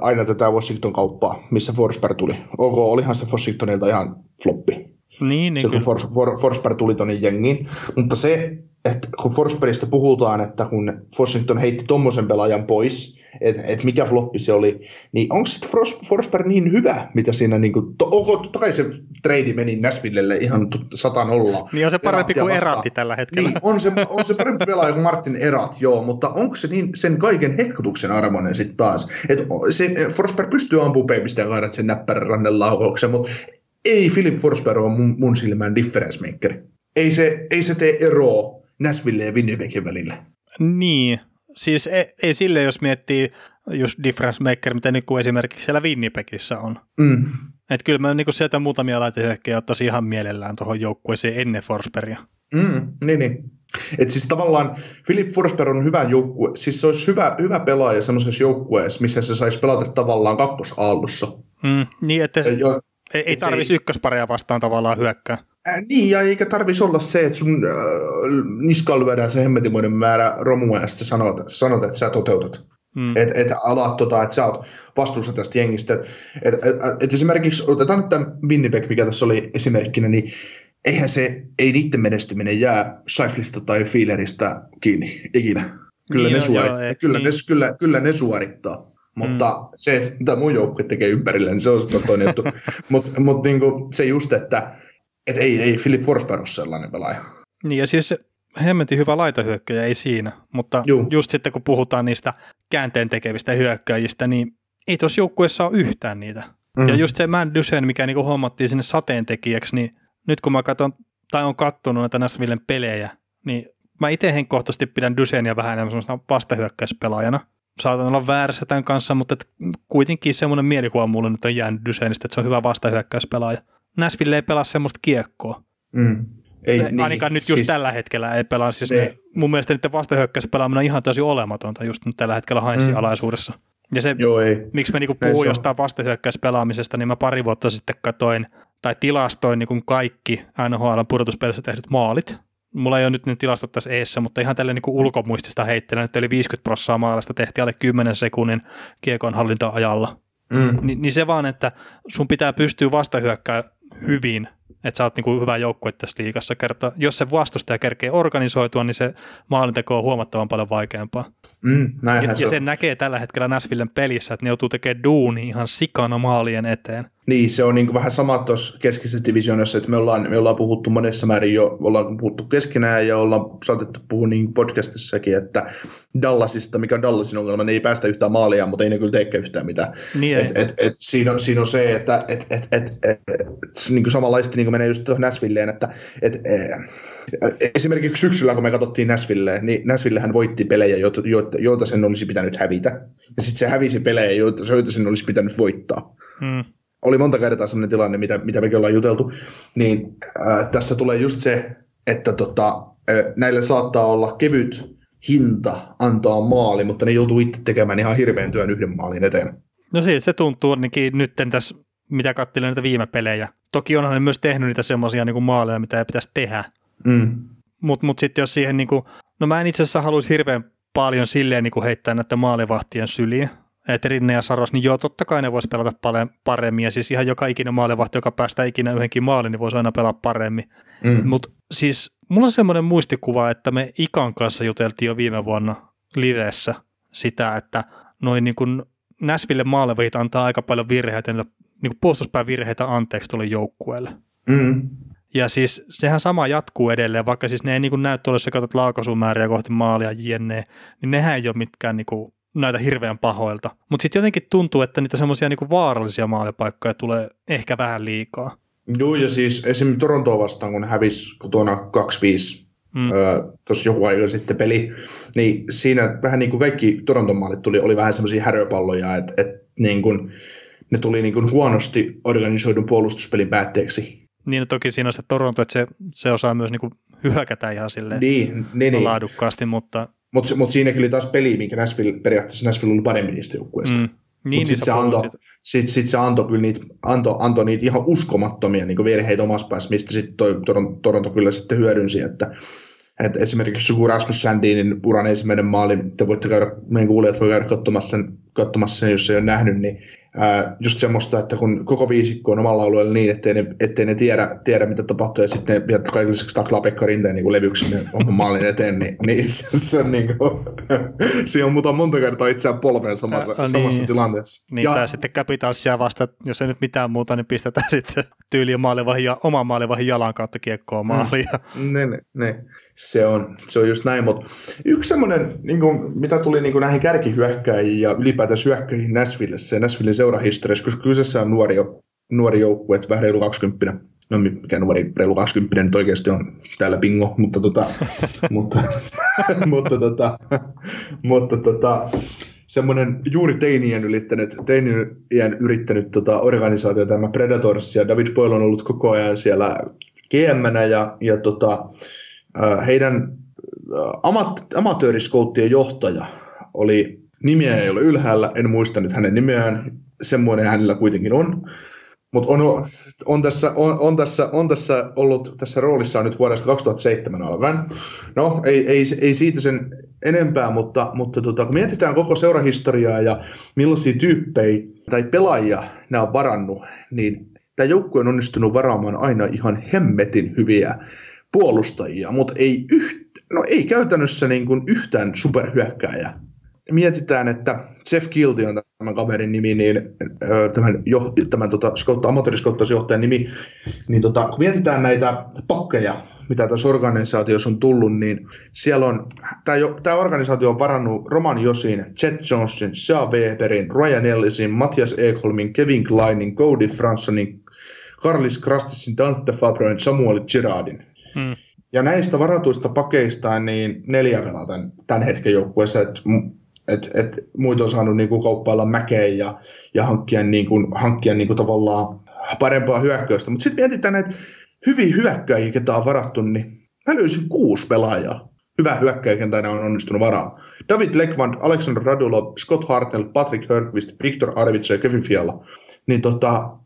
aina tätä Washington-kauppaa, missä Forsberg tuli. Ok, olihan se Washingtonilta ihan floppi. Niin, niin se, kun For, For, Forsberg tuli tuonne jengiin. Mutta se, että kun Forsbergista puhutaan, että kun Washington heitti tuommoisen pelaajan pois, että et mikä floppi se oli, niin onko sitten Forsberg niin hyvä, mitä siinä, niin kuin, to, onko, totta kai se trade meni Nashvillelle ihan sata nolla. Niin on se parempi kuin Eratti tällä hetkellä. Niin, on se, on se parempi pelaaja kuin Martin Erat, joo, mutta onko se niin sen kaiken hehkutuksen arvoinen sitten taas? Et se, Forsberg pystyy ampumaan ja kaadat sen näppärän rannen laukauksen, mutta ei Philip Forsberg ole mun, mun silmään difference maker. Ei se, ei se tee eroa Nashville ja Winnipegin välillä. Niin, siis ei, ei sille, jos miettii just difference maker, mitä nyt kuin esimerkiksi siellä Winnipegissä on. Mm. Että kyllä mä niin sieltä muutamia laitehyökkejä ottaisin ihan mielellään tuohon joukkueeseen ennen Forsbergia. Mm, niin, niin. Et siis tavallaan Philip Forsberg on hyvä joukkue, siis se olisi hyvä, hyvä pelaaja semmoisessa joukkueessa, missä se saisi pelata tavallaan kakkosaallossa. Mm, niin, että se, jo, ei, ei tarvitsisi ykköspareja vastaan tavallaan hyökkää. Ää, niin, ja eikä tarvitsisi olla se, että sun äh, niskalla lyödään se hemmetimoinen määrä romua, ja sitten sanot, sanot, että sä toteutat. Mm. Että et alat tota, että sä oot vastuussa tästä jengistä. Että et, et, et esimerkiksi, otetaan nyt tämän Winnipeg, mikä tässä oli esimerkkinä, niin eihän se, ei niiden menestyminen jää Scheiflista tai Feeleristä kiinni ikinä. Kyllä, niin ne, suorit, joo, et, kyllä, niin. ne, kyllä, kyllä ne suorittaa. Mutta mm. se, mitä mun joukkue tekee ympärillä, niin se on sitten toinen juttu. Mutta mut niinku, se just, että et ei, ei Philip Forsberg ole sellainen pelaaja. Niin ja siis hemmetin hyvä laitahyökkäjä, ei siinä. Mutta Juh. just sitten kun puhutaan niistä käänteen tekevistä hyökkäjistä, niin ei tuossa joukkueessa ole yhtään niitä. Mm. Ja just se Matt Dusen, mikä niinku hommattiin sinne sateentekijäksi, niin nyt kun mä katson, tai on kattonut näitä Nashvillen pelejä, niin mä itse henkkohtaisesti pidän Dusenia vähän enemmän vastahyökkäyspelaajana saatan olla väärässä tämän kanssa, mutta et kuitenkin semmoinen mielikuva mulle nyt on jäänyt Dysenistä, että se on hyvä vastahyökkäyspelaaja. Nashville ei pelaa semmoista kiekkoa. Mm. Ei, Ainakaan niin, nyt just siis, tällä hetkellä ei pelaa. Siis ne, mun mielestä niiden vastahyökkäyspelaaminen on ihan tosi olematonta just nyt tällä hetkellä Heinzin mm. alaisuudessa. Ja se, Joo, ei. miksi me niinku puhuu jostain vastahyökkäyspelaamisesta, niin mä pari vuotta sitten katoin tai tilastoin niin kaikki NHL pudotuspelissä tehdyt maalit mulla ei ole nyt ne tilastot tässä eessä, mutta ihan tälle niin ulkomuistista heittelen, että yli 50 prosenttia maalasta tehtiin alle 10 sekunnin kiekon hallinta-ajalla. Mm. Ni, niin se vaan, että sun pitää pystyä vastahyökkää hyvin, että sä oot niin hyvä joukkue tässä liigassa. Kerta, jos se vastustaja kerkee organisoitua, niin se maalinteko on huomattavan paljon vaikeampaa. Mm, ja, se ja sen näkee tällä hetkellä Näsvillen pelissä, että ne joutuu tekemään duuni ihan sikana maalien eteen. Niin, se on niin vähän sama tuossa keskisessä divisioonassa, että me ollaan, me ollaan puhuttu monessa määrin jo, ollaan puhuttu keskenään ja ollaan saatettu puhua niin podcastissakin, että Dallasista, mikä on Dallasin ongelma, ne ei päästä yhtään maalia, mutta ei ne kyllä teekään yhtään mitään. Niin et, et, et, siinä, on, siinä on se, että et, et, et, et, niin kuin samanlaista niin kuin menee just tuohon Nashvilleen, että et, et, esimerkiksi syksyllä, kun me katsottiin Nashvilleen, niin Nashvillehän voitti pelejä, joita, joita, joita sen olisi pitänyt hävitä. Ja sitten se hävisi pelejä, joita, joita sen olisi pitänyt voittaa. Hmm oli monta kertaa sellainen tilanne, mitä, mitä mekin ollaan juteltu, niin äh, tässä tulee just se, että tota, äh, näille saattaa olla kevyt hinta antaa maali, mutta ne joutuu itse tekemään ihan hirveän työn yhden maalin eteen. No siis se tuntuu ainakin nyt tässä, mitä katselin näitä viime pelejä. Toki onhan ne myös tehnyt niitä semmoisia niin maaleja, mitä ei pitäisi tehdä. Mm. Mutta mut sitten jos siihen, niin kuin, no mä en itse asiassa haluaisi hirveän paljon silleen niin kuin heittää näiden maalivahtien syliin, että Rinne ja Saros, niin joo, totta kai ne voisi pelata paljon paremmin, ja siis ihan joka ikinen maalivahti, joka päästää ikinä yhdenkin maalin, niin voisi aina pelata paremmin. Mm. Mutta siis mulla on semmoinen muistikuva, että me Ikan kanssa juteltiin jo viime vuonna livessä sitä, että noin niin kuin Näsville maalivahit antaa aika paljon virheitä, niitä niin kuin puolustuspään virheitä anteeksi tuolle joukkueelle. Mm. Ja siis sehän sama jatkuu edelleen, vaikka siis ne ei niin näy tuolla, jos sä katsot laukaisumääriä kohti maalia jne, niin nehän ei ole mitkään niin kuin näitä hirveän pahoilta. Mutta sitten jotenkin tuntuu, että niitä semmoisia niinku vaarallisia maalipaikkoja tulee ehkä vähän liikaa. Joo, ja siis esimerkiksi Torontoa vastaan, kun hävisi kotona 2-5 mm. öö, tuossa joku aika sitten peli, niin siinä vähän niin kuin kaikki Toronton maalit tuli, oli vähän semmoisia häröpalloja, että et, niin kuin, ne tuli niin kuin huonosti organisoidun puolustuspelin päätteeksi. Niin, toki siinä on se Toronto, että se, se osaa myös niin kuin hyökätä ihan silleen niin, niin, niin. laadukkaasti, mutta Mutta mut siinäkin oli taas peli, minkä Nashville, periaatteessa Nashville oli paremmin niistä joukkueista. Mm. Niin, sitten se, antoi, sit, sit se antoi kyllä niitä, antoi, antoi niitä ihan uskomattomia niin virheitä omassa päässä, mistä sitten Toronto, Toronto kyllä sitten hyödynsi, että et esimerkiksi joku Rasmus Sandinin uran ensimmäinen maali, te voitte käydä, meidän kuulijat voi käydä katsomassa sen, katsomassa sen, jos ei ole nähnyt, niin ää, just semmoista, että kun koko viisikko on omalla alueella niin, ettei ne, ettei ne tiedä, tiedä, mitä tapahtuu, ja sitten ne vielä kaikille lisäksi taklaa Pekka Rinteen niin levyksi niin oman maalin eteen, niin, niin se, se on niin kuin, siinä on muuta monta kertaa itseään polveen samassa, ja, samassa niin, tilanteessa. Niin, ja, tai sitten Capitalsia vasta, jos ei nyt mitään muuta, niin pistetään sitten tyyliin maalivahin ja oman maalivahin jalan kautta kiekkoa maaliin. Mm, ne, ne, ne. Se, on, se on just näin, mutta yksi semmoinen, niin kuin, mitä tuli niin kuin näihin kärkihyökkäjiin ja ylipäätään syökkäjiin Nashvillessä ja Nashvillein seurahistoriassa, koska kyseessä on nuori, nuori joukkue, että vähän reilu 20 no mikä nuori, reilu 20 nyt oikeasti on täällä bingo, mutta tota, mutta, mutta tota, mutta tota, semmoinen juuri teinien ylittänyt, teinien yrittänyt tota, organisaatio, tämä Predators, ja David Boyle on ollut koko ajan siellä gm ja, ja tota, heidän amat, amatööriskouttien johtaja oli, nimiä ei ole ylhäällä, en muista nyt hänen nimeään, semmoinen hänellä kuitenkin on, mutta on, on, tässä, on, on, tässä, on tässä ollut tässä roolissa nyt vuodesta 2007 alkaen. No, ei, ei, ei siitä sen enempää, mutta, mutta tota, kun mietitään koko seurahistoriaa ja millaisia tyyppejä tai pelaajia nämä on varannut, niin tämä joukkue on onnistunut varaamaan aina ihan hemmetin hyviä puolustajia, mutta ei, yht, no ei käytännössä niin kuin yhtään superhyökkääjää mietitään, että Jeff Kilty on tämän kaverin nimi, niin tämän, jo, tämän tota, amatööriskouttausjohtajan nimi, niin tota, kun mietitään näitä pakkeja, mitä tässä organisaatiossa on tullut, niin siellä on, tämä, tämä organisaatio on varannut Roman Josin, Chet Johnson, Sean Weberin, Ryan Ellisin, Matthias Ekholmin, Kevin Kleinin, Cody Fransonin, Carlis Krastisin, Dante Fabroin, Samuel Girardin. Hmm. Ja näistä varatuista pakeista niin neljä pelataan tämän hetken joukkueessa. Et, et muut on saanut niinku kauppailla mäkeen ja, ja hankkia, niinku, hankkia niinku tavallaan parempaa hyökkäystä. Mutta sitten mietitään näitä hyviä hyökkäjiä, ketä on varattu, niin mä löysin kuusi pelaajaa. Hyvä hyökkäjä, on onnistunut varaa. David Lekvand, Alexander Radulov, Scott Hartnell, Patrick Hörqvist, Victor Arvidsson ja Kevin Fiala. Niin tota,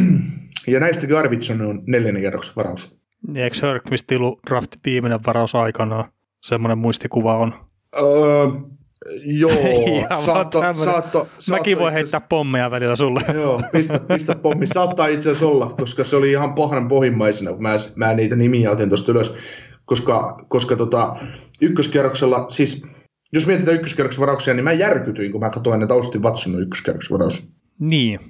ja näistäkin Arvidsson on neljännen kerroksen varaus. Niin eikö Hörqvist draft viimeinen varaus aikanaan? Semmoinen muistikuva on. Öö, Joo, saatto, saatto, saatto, Mäkin voi heittää pommeja välillä sulle. Joo, pistä, pistä pommi. Saattaa itse asiassa olla, koska se oli ihan pahan pohjimmaisena, kun mä, mä niitä nimiä otin tuosta ylös. Koska, koska tota, ykköskerroksella, siis jos mietitään ykköskerroksen varauksia, niin mä järkytyin, kun mä katsoin, että Austin Watson on ykköskerroksen varaus. Niin.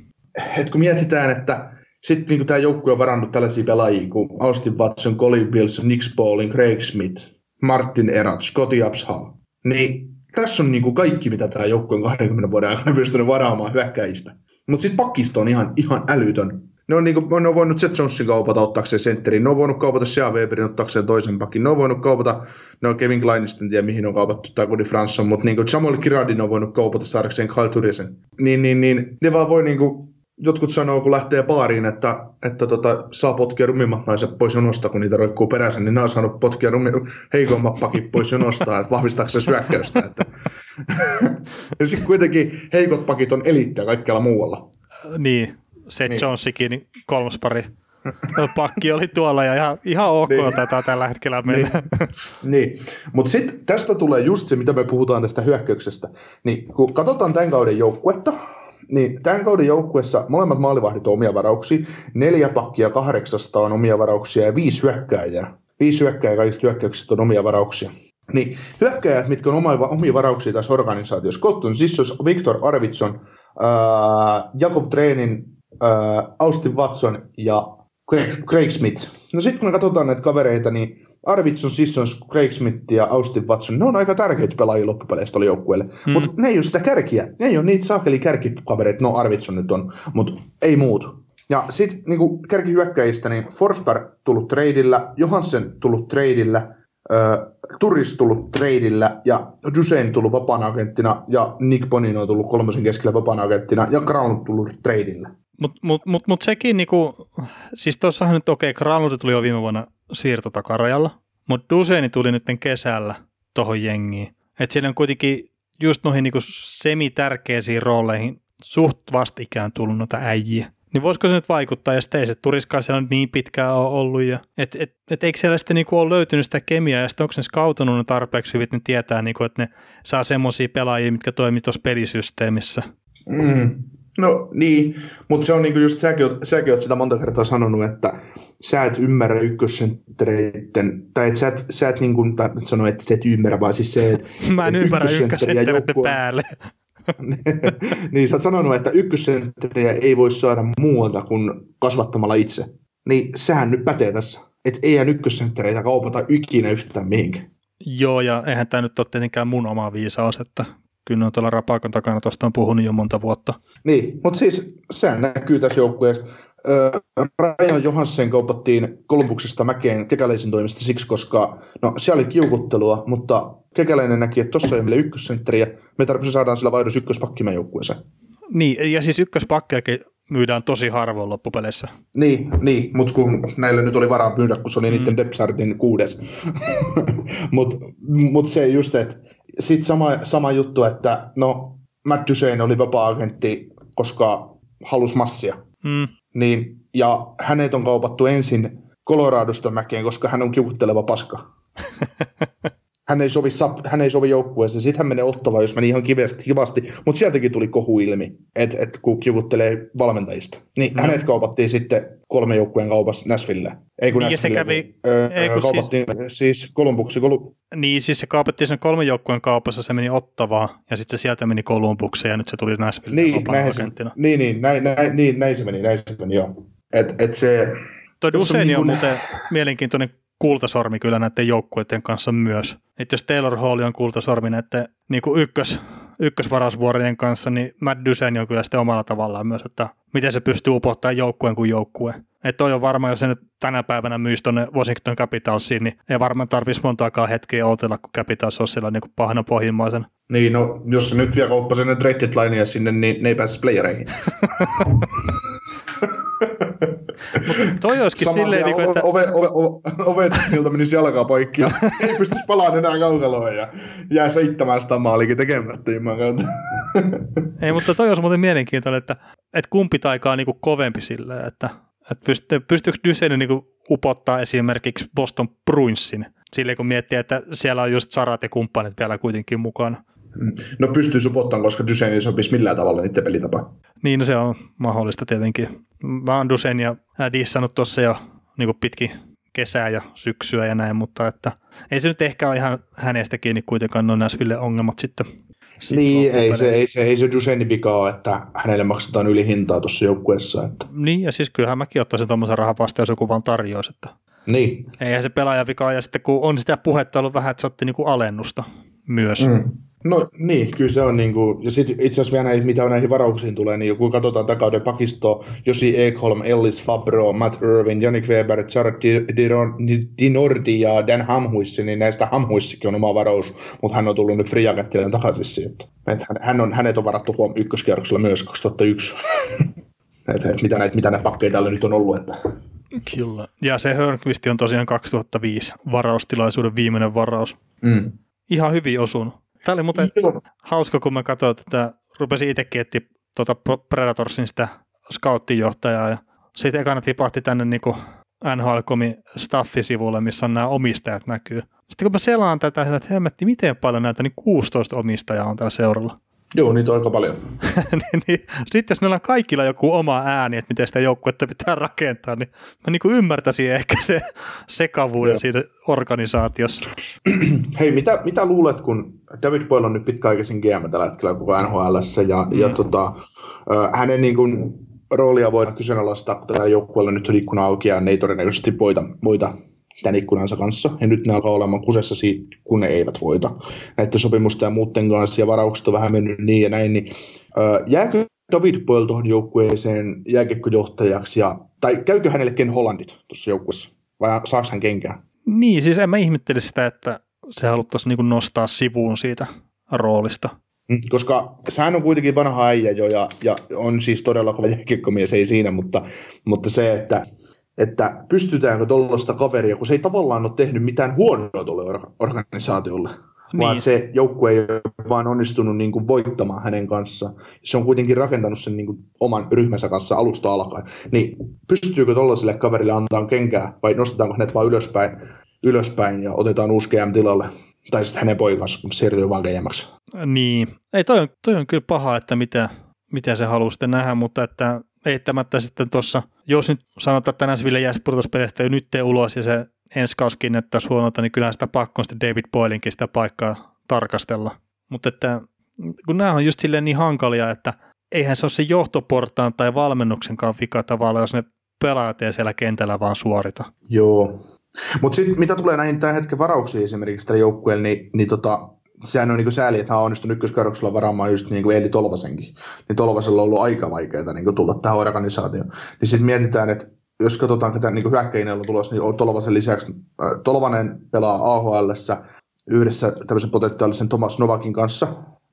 Et kun mietitään, että sitten niin tämä joukkue on varannut tällaisia pelaajia kuin Austin Watson, Colin Wilson, Nick Spaulding, Craig Smith, Martin Erat, Scotty Upshall, niin tässä on niin kuin kaikki, mitä tämä joukkue on 20 vuoden aikana pystynyt varaamaan hyökkäistä. Mutta sitten pakkisto on ihan, ihan älytön. Ne on, niinku, ne on voinut Seth Jonesin kaupata ottaakseen sentterin, ne on voinut kaupata Shea Weberin ottaakseen toisen pakin, ne on voinut kaupata, ne on Kevin Kleinisten, tiedä mihin on kaupattu, tai Cody Franson, mutta niinku Samuel Kiradin on voinut kaupata saadakseen Kyle Turisen. Niin, niin, niin, ne vaan voi niinku jotkut sanoo, kun lähtee baariin, että, että tota, saa potkia rumimmat naiset pois jonosta, kun niitä roikkuu perässä, niin ne on saanut potkia rumi, heikommat pakit pois jonosta, että vahvistaako se syökkäystä. Että. ja sitten kuitenkin heikot pakit on eliittiä kaikkialla muualla. Niin, se niin. Jonesikin niin kolmas pari pakki oli tuolla ja ihan, ihan ok niin. tätä tällä hetkellä mennä. Niin, niin. mutta sitten tästä tulee just se, mitä me puhutaan tästä hyökkäyksestä. Niin kun katsotaan tämän kauden joukkuetta, niin tämän kauden joukkuessa molemmat maalivahdit on omia varauksia, neljä pakkia kahdeksasta on omia varauksia ja viisi hyökkääjää. Viisi hyökkääjää kaikista hyökkäyksistä on omia varauksia. Niin hyökkääjät, mitkä on omia, omia varauksia tässä organisaatiossa, Cotton Sissos, Victor Arvidsson, äh, Jakob Treenin, Austin Watson ja Craig, Craig Smith. No sitten kun me katsotaan näitä kavereita, niin Arvidsson, Sissons, Craig Smith ja Austin Watson, ne on aika tärkeitä pelaajia loppupeleistä oli joukkueelle. Hmm. Mutta ne ei ole sitä kärkiä. Ne ei ole niitä saakeli kärkikavereita. No Arvidsson nyt on, mutta ei muut. Ja sitten niinku kärkihyökkäjistä, niin Forsberg tullut treidillä, Johansen tullut treidillä, äh, Turis tullut treidillä ja Dusein tullut vapaana agenttina ja Nick Bonino on tullut kolmosen keskellä vapaana agenttina ja Crown tullut treidillä. Mutta mut, mut, mut sekin, niinku, siis tuossahan nyt okei, okay, tuli jo viime vuonna siirtotakarajalla, mutta Duseini tuli nyt kesällä tuohon jengiin. Että siellä on kuitenkin just noihin niin semitärkeisiin rooleihin suht vastikään tullut noita äijiä. Niin voisiko se nyt vaikuttaa, jos ei se turiskaa siellä niin pitkään ole ollut. Ja, et, et, et eikö siellä sitten niinku ole löytynyt sitä kemiaa ja sitten onko ne skautunut ne tarpeeksi hyvin, että ne tietää, niinku, että ne saa semmoisia pelaajia, mitkä toimii tuossa pelisysteemissä. Mm. No niin, mutta se on niinku just, säkin, säkin oot sitä monta kertaa sanonut, että sä et ymmärrä ykkössenttereiden, tai et sä et, sä et niin kuin, tai sano, että sä et ymmärrä, vaan siis se, että Mä en ymmärrä ykkössenttereiden joukkue... päälle. niin sä oot sanonut, että ykkössentteriä ei voi saada muualta kuin kasvattamalla itse. Niin sehän nyt pätee tässä. Että eihän ykkössenttereitä kaupata ikinä yhtään mihinkään. Joo, ja eihän tämä nyt ole tietenkään mun oma viisaus, että kyllä on tuolla Rapakon takana tuosta on puhunut jo monta vuotta. Niin, mutta siis sehän näkyy tässä joukkueessa. Rajan Johansen kaupattiin Kolumbuksesta mäkeen Kekäläisen toimesta siksi, koska no, siellä oli kiukuttelua, mutta Kekäläinen näki, että tuossa ei meille ykkössentteriä, me tarvitsemme saadaan sillä vaihdos ykköspakki meidän joukkueeseen. Niin, ja siis ykköspakkejakin myydään tosi harvoin loppupeleissä. Niin, niin mutta kun näille nyt oli varaa myydä, kun se oli mm. niiden Depsartin kuudes. mutta mut se just, että sitten sama, sama juttu, että no Matt Duchesne oli vapaa-agentti, koska halusi massia. Mm. Niin, ja hänet on kaupattu ensin Coloradosta mäkeen, koska hän on kiukutteleva paska. hän ei sovi, hän ei sovi joukkueeseen. Sitten hän menee ottavaan, jos meni ihan kivasti, kivasti. mutta sieltäkin tuli kohu ilmi, että et, kun kiukuttelee valmentajista. Niin no. hänet kaupattiin sitten kolme joukkueen kaupassa Nashville. Ei kun niin, se kävi, öö, ei, kun kaupattiin siis, siis Kolumbuksi. Kolu... Niin, siis se kaupattiin sen kolme joukkueen kaupassa, se meni ottavaan, ja sitten se sieltä meni Kolumbukseen, ja nyt se tuli Nashville niin, näin se, niin, niin, näin, näin, niin, näin se meni, näin se meni, joo. Et, et se, Toi Duseini on, niin on muuten mielenkiintoinen kultasormi kyllä näiden joukkueiden kanssa myös. Että jos Taylor Hall on kultasormi näiden niin kuin ykkös, ykkösvarausvuorien kanssa, niin Matt Dusein on kyllä sitten omalla tavallaan myös, että miten se pystyy upottamaan joukkueen kuin joukkue. Että toi on varmaan, jos se nyt tänä päivänä myisi tuonne Washington Capitalsiin, niin ei varmaan tarvitsisi montaakaan hetkeä odotella, kun Capitals on siellä niin pahana pohjimmaisen. Niin, no jos se nyt vielä kauppasi ne trade sinne, niin ne ei pääse playereihin. toi olisikin Sama silleen, niin kuin, että... Ove, ove, ove, ove menisi jalkaa poikki ja ei pystyisi palaamaan enää kaukaloon ja jää seitsemän sitä maalikin tekemättä kautta. ei, mutta toi olisi muuten mielenkiintoinen, että, että kumpi taikaa niin kuin kovempi silleen, että, että pystyy, pystyykö Dyseinen niin upottaa esimerkiksi Boston Bruinsin, silleen kun miettii, että siellä on just Sarat ja kumppanit vielä kuitenkin mukana. No pystyy supottamaan, koska Dysen ei sopisi millään tavalla niiden pelitapa. Niin, no se on mahdollista tietenkin. Mä oon Dysen ja dissannut tuossa jo niin pitkin kesää ja syksyä ja näin, mutta että ei se nyt ehkä ole ihan hänestä kiinni kuitenkaan noin Nashville ongelmat sitten. Niin, ei se, ei se, ei se Dusenin vika ole, että hänelle maksetaan yli hintaa tuossa joukkueessa. Että. Niin, ja siis kyllähän mäkin ottaisin tuommoisen rahan vastaan, jos joku vaan tarjoaisi. Että niin. Eihän se pelaaja vika, ja sitten kun on sitä puhetta ollut vähän, että se otti niinku alennusta myös. Mm. No niin, kyllä se on niin kuin, ja sitten itse asiassa vielä näihin, mitä näihin varauksiin tulee, niin kun katsotaan takauden pakistoa, Josi Ekholm, Ellis Fabro, Matt Irvin, Jannik Weber, Jared Dinordi ja Dan Hamhuissi, niin näistä Hamhuissikin on oma varaus, mutta hän on tullut nyt free agentille takaisin siitä. Että hän on, hänet on varattu huom ykköskierroksella myös 2001. että, mitä, näitä, mitä näitä pakkeja täällä nyt on ollut. Että. Kyllä. Ja se Hörnqvist on tosiaan 2005 varaustilaisuuden viimeinen varaus. Mm. Ihan hyvin osunut. Tämä oli muuten Joo. hauska, kun mä katsoin, että rupesin itsekin etsiä tuota Predatorsin sitä scouttijohtajaa ja sitten ekana tipahti tänne niin NHL-komi staffisivulle, missä nämä omistajat näkyy. Sitten kun mä selaan tätä, että hemmetti, miten paljon näitä, niin 16 omistajaa on tällä seuralla. Joo, niitä on aika paljon. niin, niin, sitten jos meillä on kaikilla joku oma ääni, että miten sitä joukkuetta pitää rakentaa, niin mä niin kuin ymmärtäisin ehkä se sekavuuden Joo. siinä organisaatiossa. Hei, mitä, mitä luulet, kun David Boyle on nyt pitkäaikaisin GM tällä hetkellä koko NHL, ja, mm. ja tota, hänen niin kuin, roolia voidaan kyseenalaistaa, kun tällä joukkueella nyt on ikkuna auki ja ne ei todennäköisesti voita, voita tämän ikkunansa kanssa. Ja nyt ne alkaa olemaan kusessa siitä, kun ne eivät voita näiden sopimusten ja muuten kanssa, ja varaukset on vähän mennyt niin ja näin. Niin, äh, jääkö David Boyle tuohon joukkueeseen jääkiekkojohtajaksi, ja, tai käykö hänelle Ken Hollandit tuossa joukkueessa, vai saako hän kenkään? Niin, siis en mä ihmettele sitä, että se haluttaisiin niin nostaa sivuun siitä roolista. Mm, koska sehän on kuitenkin vanha äijä jo ja, ja on siis todella kova jääkiekkomies, ei siinä, mutta, mutta se, että että pystytäänkö tuollaista kaveria, kun se ei tavallaan ole tehnyt mitään huonoa tuolle organisaatiolle. niin. vaan se joukkue ei ole vaan onnistunut niin kuin voittamaan hänen kanssaan. Se on kuitenkin rakentanut sen niin kuin oman ryhmänsä kanssa alusta alkaen. Niin pystyykö tuollaiselle kaverille antaa kenkää vai nostetaanko hänet vaan ylöspäin, ylöspäin ja otetaan uusi GM tilalle? Tai sitten hänen poikansa, kun siirtyy vaan GMksi. Niin. Ei, toi on, toi on kyllä paha, että mitä, mitä se haluaa sitten nähdä, mutta että eittämättä sitten tuossa, jos nyt sanotaan, että Näsville jäisi pudotuspeleistä jo nyt ulos ja se ensi kauskin näyttäisi huonolta, niin kyllähän sitä pakko sitten David Boylinkin sitä paikkaa tarkastella. Mutta että kun nämä on just silleen niin hankalia, että eihän se ole se johtoportaan tai valmennuksenkaan vika tavallaan, jos ne pelaajat ei siellä kentällä vaan suorita. Joo. Mutta sitten mitä tulee näihin tämän hetken varauksiin esimerkiksi tällä joukkueella, niin, niin tota, sehän on niin sääli, että hän on onnistunut ykköskerroksella varaamaan just niin kuin Eli Tolvasenkin. Niin Tolvasella on ollut aika vaikeaa niin tulla tähän organisaatioon. Niin sitten mietitään, että jos katsotaan, ketä niin hyökkäinä on tulossa, niin Tolvasen lisäksi äh, Tolvanen pelaa AHL yhdessä tämmöisen potentiaalisen Thomas Novakin kanssa,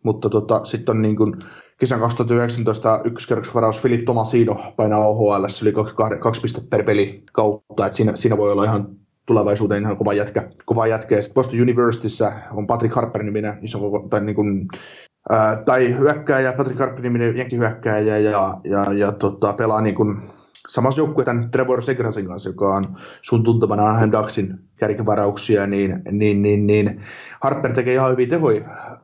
mutta tota, sitten on niin kuin kesän 2019 ykköskerroksvaraus Filip Tomasino painaa AHL, yli kaksi, kaksi pistettä per peli kautta, että siinä, siinä voi olla ihan tulevaisuuteen ihan kova jätkä. Kova jätkä. Ja sitten Boston Universityssä on Patrick Harper niminen iso koko, tai, niin kuin, ää, tai hyökkääjä, Patrick Harper niminen hyökkääjä ja, ja, ja tota, pelaa niin kuin, samassa joukkueen Trevor Segrasin kanssa, joka on sun tuntemana Anaheim Ducksin kärkivarauksia, niin, niin, niin, niin Harper tekee ihan hyviä tehoja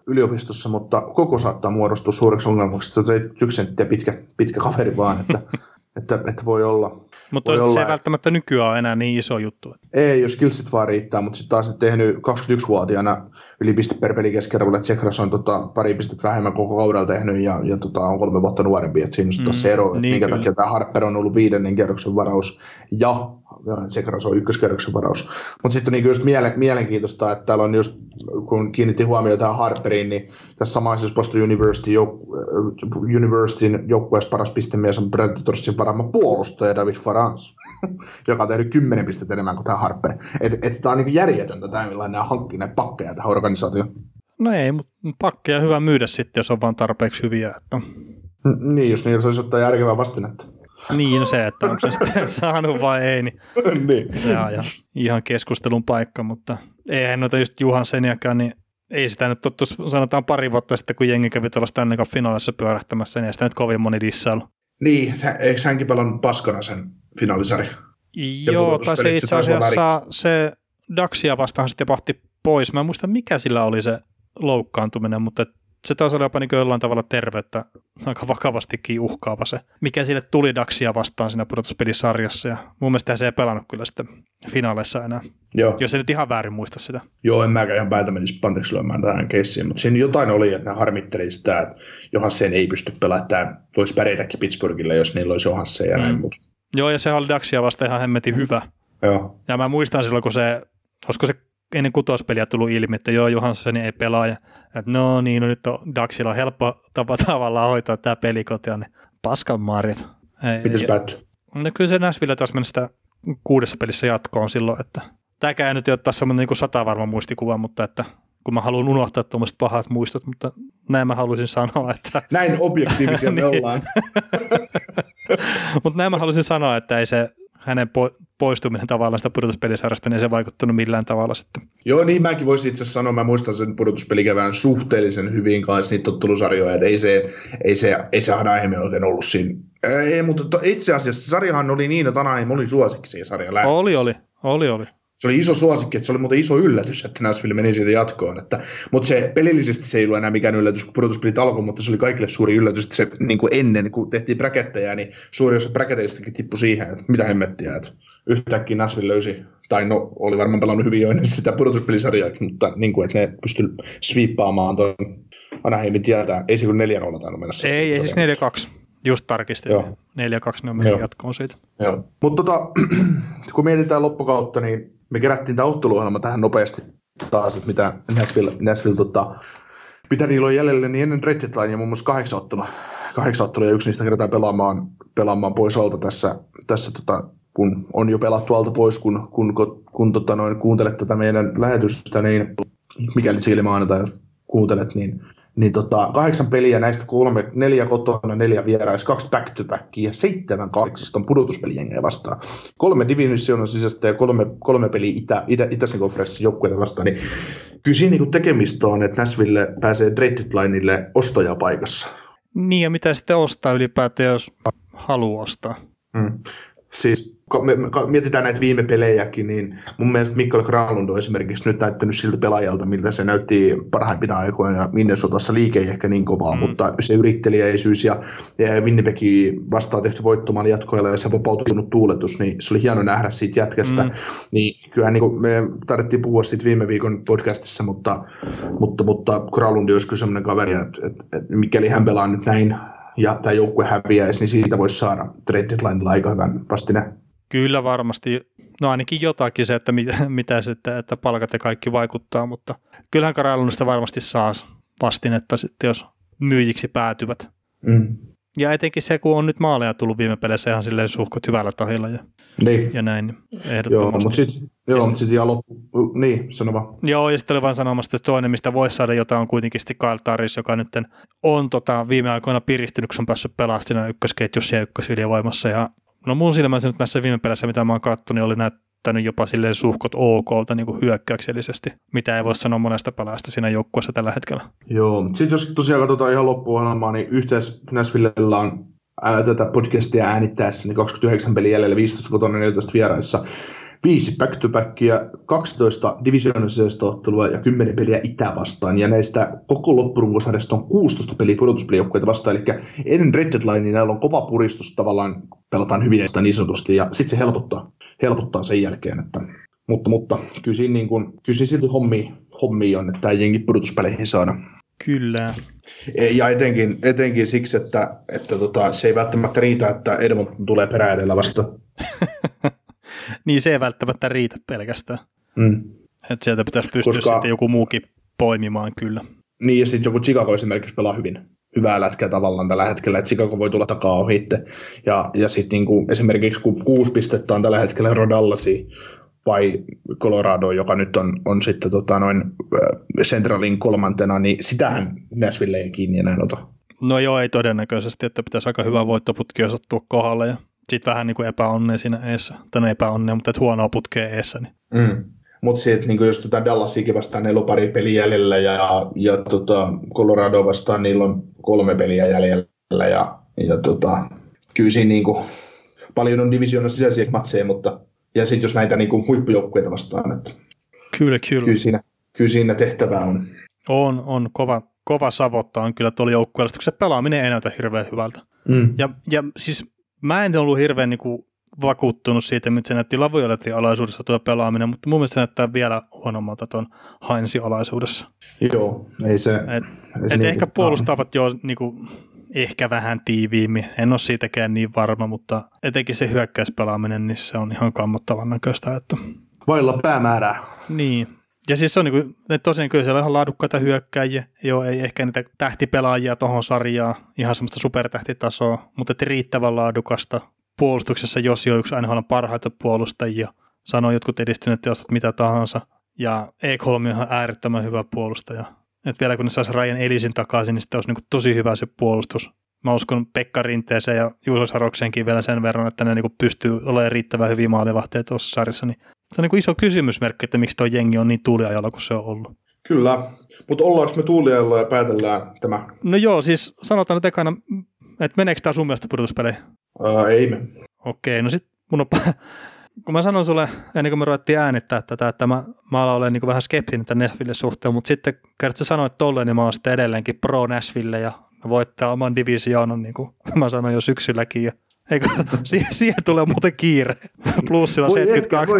yliopistossa, mutta koko saattaa muodostua suureksi ongelmaksi. Se on yksi senttiä pitkä, pitkä kaveri vaan, että, että, että voi olla, mutta se ei välttämättä nykyään ole enää niin iso juttu. Ei, jos skillsit vaan riittää, mutta sitten taas tehnyt 21-vuotiaana yli piste per peli keskiarvolla, että Tsekras on tota, pari pistettä vähemmän koko kaudella tehnyt ja, ja tota, on kolme vuotta nuorempi, että siinä on mm, se ero, että niin minkä kyllä. takia tämä Harper on ollut viidennen kerroksen varaus ja Sekras on ykköskerroksen varaus. Mutta sitten niin just miele- mielenkiintoista, että täällä on just, kun kiinnitti huomioon tähän Harperiin, niin tässä samaisessa Boston University jouk- äh, Universityn joukkueessa paras pistemies on Predatorsin varama puolustaja David Farans, joka on tehnyt kymmenen pistettä enemmän kuin tämä Harper. Että et, tämä on niin järjetöntä tämä, millainen nämä hankkii näitä pakkeja tähän organisaatioon. No ei, mutta pakkeja hyvä myydä sitten, jos on vaan tarpeeksi hyviä. Että... Niin, jos niillä saisi ottaa järkevää vastinetta. Niin, no se, että onko se sitten saanut vai ei, niin, niin. se on ihan keskustelun paikka, mutta eihän noita just Seniakään, niin ei sitä nyt tottu, sanotaan pari vuotta sitten, kun jengi kävi tuolla Stanley Cup finaalissa pyörähtämässä, niin ei sitä nyt kovin moni dissailu. Niin, eikö hänkin pelannut paskana sen finaalisari? Joo, tai se itse asiassa se Daxia vastaan sitten pahti pois. Mä en muista, mikä sillä oli se loukkaantuminen, mutta se taas oli jopa niin jollain tavalla terveyttä aika vakavastikin uhkaava se, mikä sille tuli Daxia vastaan siinä pudotuspelisarjassa. Ja mun mielestä se ei pelannut kyllä sitten finaaleissa enää. Joo. Jos ei nyt ihan väärin muista sitä. Joo, en mäkään ihan päätä menisi pantiksi lyömään tähän keissiin, mutta siinä jotain oli, että ne harmitteli sitä, että Johansen ei pysty pelaamaan, että voisi pärjätäkin Pittsburghille, jos niillä olisi Johansen ja mm. näin. Mutta... Joo, ja se oli Daxia vasta ihan hemmetin hyvä. Joo. Ja mä muistan silloin, kun se, olisiko se ennen kutospeliä tullut ilmi, että joo, Johansson ei pelaa, ja että no niin, no nyt on Daxilla on helppo tapa tavallaan hoitaa tämä pelikotia, niin paskan marjat. Miten se päättyy? No kyllä se Nashville taas mennä sitä kuudessa pelissä jatkoon silloin, että tämäkään ei nyt ole taas semmoinen niin sata varma muistikuva, mutta että kun mä haluan unohtaa tuommoiset pahat muistot, mutta näin mä haluaisin sanoa, että... Näin objektiivisia me niin. ollaan. mutta näin mä haluaisin sanoa, että ei se hänen po- poistuminen tavallaan sitä pudotuspelisarjasta, niin se ei vaikuttanut millään tavalla sitten. Joo, niin mäkin voisin itse sanoa, mä muistan sen pudotuspelikevään suhteellisen hyvin kanssa niitä tottelusarjoja, että ei se, ei se, ei se Anaheim oikein ollut siinä. Ei, mutta itse asiassa sarjahan oli niin, että Anaheim oli suosikki siinä sarjan lähdössä. Oli, oli, oli, oli se oli iso suosikki, että se oli muuten iso yllätys, että Nashville meni siitä jatkoon. Että, mutta se pelillisesti se ei ollut enää mikään yllätys, kun pudotuspelit alkoi, mutta se oli kaikille suuri yllätys, että se niin kuin ennen, kun tehtiin bräkettejä, niin suuri osa bräketeistäkin tippui siihen, että mitä hemmettiä, että yhtäkkiä Nashville löysi, tai no oli varmaan pelannut hyvin jo ennen sitä pudotuspelisarjaakin, mutta niin kuin, että ne pystyi sweepaamaan tuon Anaheimin tietää. Ei se kuin 4-0 tainnut mennä. Ei, ei siis 4-2. Just tarkistin. Joo. 4-2 ne meni jatkoon siitä. Joo. Mutta tota, kun mietitään loppukautta, niin me kerättiin tämä otteluohjelma tähän nopeasti taas, että mitä Nashville, Nashville tota, mitä niillä on jäljellä, niin ennen trade deadlinea muun muassa kahdeksan ottelua. Kahdeksan ottelua ja yksi niistä kerätään pelaamaan, pelaamaan pois alta tässä, tässä tota, kun on jo pelattu alta pois, kun, kun, kun, kun tota noin, kuuntelet tätä meidän lähetystä, niin mikäli silmäänä tai kuuntelet, niin niin tota, kahdeksan peliä näistä kolme, neljä kotona, neljä vierais, kaksi back to backia ja seitsemän kahdeksista on pudotuspelijengejä vastaan. Kolme divisionan sisäistä ja kolme, kolme peliä itä, itä, itäisen konferenssin joukkueita vastaan, niin kyllä siinä niin tekemistä on, että Nashville pääsee trade deadlineille ostajapaikassa. Niin ja mitä sitten ostaa ylipäätään, jos haluaa ostaa? Mm. Siis me, me mietitään näitä viime pelejäkin, niin mun mielestä Mikkel Granlund on esimerkiksi nyt näyttänyt siltä pelaajalta, miltä se näytti parhaimpina aikoina. Minnesotassa liike ei ehkä niin kovaa, mm. mutta se yrittelijäisyys ja, ja Winnipegin vastaan tehty voittomaan jatkoilla ja se vapautunut tuuletus, niin se oli hieno nähdä siitä jätkästä. Mm. Niin kyllähän niin me tarvittiin puhua siitä viime viikon podcastissa, mutta, mutta, mutta Granlund olisi kyllä sellainen kaveri, että, että, että mikäli hän pelaa nyt näin ja tämä joukkue häviäisi, niin siitä voisi saada trade deadline aika hyvän vastine. Kyllä varmasti, no ainakin jotakin se, että mitä, mitä sitten, että palkat ja kaikki vaikuttaa, mutta kyllähän Karalunista varmasti saa vastinetta sitten, jos myyjiksi päätyvät. Mm. Ja etenkin se, kun on nyt maaleja tullut viime peleissä ihan silleen suhkot hyvällä tahilla ja, niin. ja näin, niin ehdottomasti. Joo, mutta sitten joo, mut sit ihan loppu, niin, sano vaan. Joo, ja sitten oli vain sanomassa, että toinen, mistä voisi saada jotain, on kuitenkin sitten Kyle Taris, joka nyt on tota, viime aikoina pirihtynyt, kun on päässyt pelastina ykkösketjussa ja ykkösylivoimassa, ja no mun silmässä nyt näissä viime peleissä, mitä mä oon katsonut, niin oli näyttänyt jopa silleen suhkot okolta niin hyökkäyksellisesti, mitä ei voi sanoa monesta pelaajasta siinä joukkueessa tällä hetkellä. Joo, sitten jos tosiaan katsotaan ihan loppuohjelmaa, niin yhteis Näsvillellä on ää, tätä podcastia äänittäessä, niin 29 peliä jäljellä, 15 kotona, 14 vieraissa viisi back-to-backia, 12 divisioonallisesta ottelua ja 10 peliä Itä vastaan. Ja näistä koko loppurunkosarjasta on 16 peliä pudotuspelijoukkueita vastaan. Eli ennen red deadline niin näillä on kova puristus tavallaan, pelataan hyvin sitä niin sanotusti, ja sitten se helpottaa, helpottaa sen jälkeen. Että, mutta, mutta kyllä siinä, niin kuin, kyllä siinä silti hommi, hommi on, että tämä jengi pudotuspeleihin saada. Kyllä. Ja etenkin, etenkin siksi, että, että tota, se ei välttämättä riitä, että Edmonton tulee perä edellä vasta. niin se ei välttämättä riitä pelkästään. Mm. Että sieltä pitäisi pystyä Koska... sitten joku muukin poimimaan kyllä. Niin, ja sitten joku Chicago esimerkiksi pelaa hyvin. Hyvää lätkää tavallaan tällä hetkellä, että Chicago voi tulla takaa ohi Ja, ja sitten niinku, esimerkiksi kun kuusi pistettä on tällä hetkellä Rodallasi vai Colorado, joka nyt on, on sitten tota, noin Centralin kolmantena, niin sitähän Nashville ei kiinni enää ota. No joo, ei todennäköisesti, että pitäisi aika hyvä voittoputki osattua kohdalle ja sitten vähän niin kuin epäonnea siinä eessä, tai no epäonnea, mutta et huonoa putkea eessä. Niin. Mm. Mutta sitten niin jos tota Dallasikin vastaan niillä on pari peliä jäljellä ja, ja tota Colorado vastaan niillä on kolme peliä jäljellä ja, ja tota, kyllä siinä niin kuin, paljon on divisioonan sisäisiä matseja, mutta ja sitten jos näitä niin kuin huippujoukkueita vastaan, että kyllä, kyllä. Kyllä, siinä, kyllä siinä tehtävää on. On, on kova, kova savotta on kyllä tuolla joukkueella, kun se pelaaminen ei näytä hirveän hyvältä. Mm. Ja, ja siis mä en ollut hirveän niin kuin, vakuuttunut siitä, mitä se näytti Lavioletin alaisuudessa tuo pelaaminen, mutta mun mielestä se näyttää vielä huonommalta tuon Heinzin alaisuudessa. Joo, ei se... Et, ei se et niin ehkä puolustavat jo niin kuin, ehkä vähän tiiviimmin, en ole siitäkään niin varma, mutta etenkin se hyökkäyspelaaminen, niin se on ihan kammottavan näköistä. Että... Vailla päämäärää. Niin, ja siis se on niin kuin, tosiaan kyllä siellä on ihan laadukkaita hyökkäjiä, joo, ei ehkä niitä tähtipelaajia tuohon sarjaan, ihan semmoista supertähtitasoa, mutta riittävän laadukasta puolustuksessa Josi on yksi aina parhaita puolustajia, sanoo jotkut edistyneet teostot mitä tahansa, ja E3 on ihan äärettömän hyvä puolustaja. Et vielä kun ne saisi Ryan Elisin takaisin, niin sitten olisi niin tosi hyvä se puolustus. Mä uskon Pekka Rinteeseen ja Juuso Sarokseenkin vielä sen verran, että ne niin pystyy olemaan riittävän hyviä maalivahteja tuossa sarjassa, niin se on niin iso kysymysmerkki, että miksi tuo jengi on niin tuuliajalla kuin se on ollut. Kyllä, mutta ollaanko me tuuliajalla ja päätellään tämä? No joo, siis sanotaan nyt ekana, että meneekö tämä sun mielestä pudotuspeleihin? Uh, ei me. Okei, no sitten mun on kun mä sanoin sulle, ennen kuin me ruvettiin äänittää tätä, että mä, mä aloin olla niin vähän skeptinen tämän Nashville suhteen, mutta sitten sä sanoit tolleen, niin mä oon sitten edelleenkin pro Nashville ja voittaa oman divisioonan, niin kuin mä sanoin jo syksylläkin. Ja Eikö, siihen, siihen tulee muuten kiire. Plussilla 72,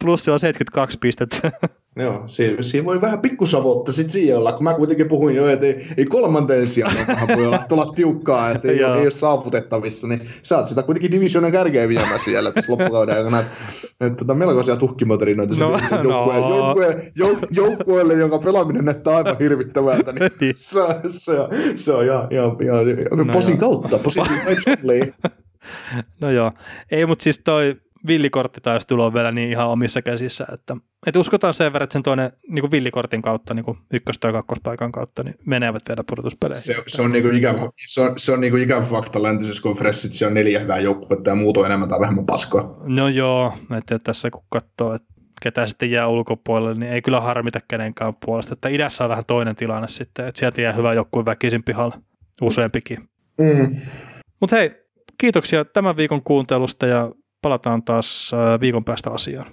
plussilla 72 pistettä. Joo, siinä, siinä voi vähän pikkusavotta sitten siihen olla, kun mä kuitenkin puhuin jo, että ei, ei kolmanteen sijaan voi olla, olla tiukkaa, että ei, ei ole saavutettavissa, niin sä oot sitä kuitenkin divisionen kärkeä viemään siellä tässä loppukauden aikana. Että, että tota, melkoisia tuhkimotorinoita no, joukkueelle, no. joukkue, jouk, joukkueelle, jonka pelaaminen näyttää aivan hirvittävältä, niin, niin se, se, se on ihan, ihan, ihan, ihan no posin joo. kautta, posin No joo, ei, mutta siis toi villikorttitaistelu on vielä niin ihan omissa käsissä, että, että uskotaan sen verran, että sen toinen niin kuin villikortin kautta, niin kuin ykkös- tai kakkospaikan kautta, niin menevät vielä pudotuspeleihin. Se, se, on, niin kuin ikävä, se on, se on niin kuin ikävä fakta läntisessä konferenssissa, se on neljä hyvää joukkuetta ja muut on enemmän tai vähemmän paskoa. No joo, että tässä kun katsoo, että ketä sitten jää ulkopuolelle, niin ei kyllä harmita kenenkään puolesta. Että idässä on vähän toinen tilanne sitten, että sieltä jää hyvä joku väkisin pihalle useampikin. Mm. Mutta hei, kiitoksia tämän viikon kuuntelusta ja palataan taas äh, viikon päästä asiaan.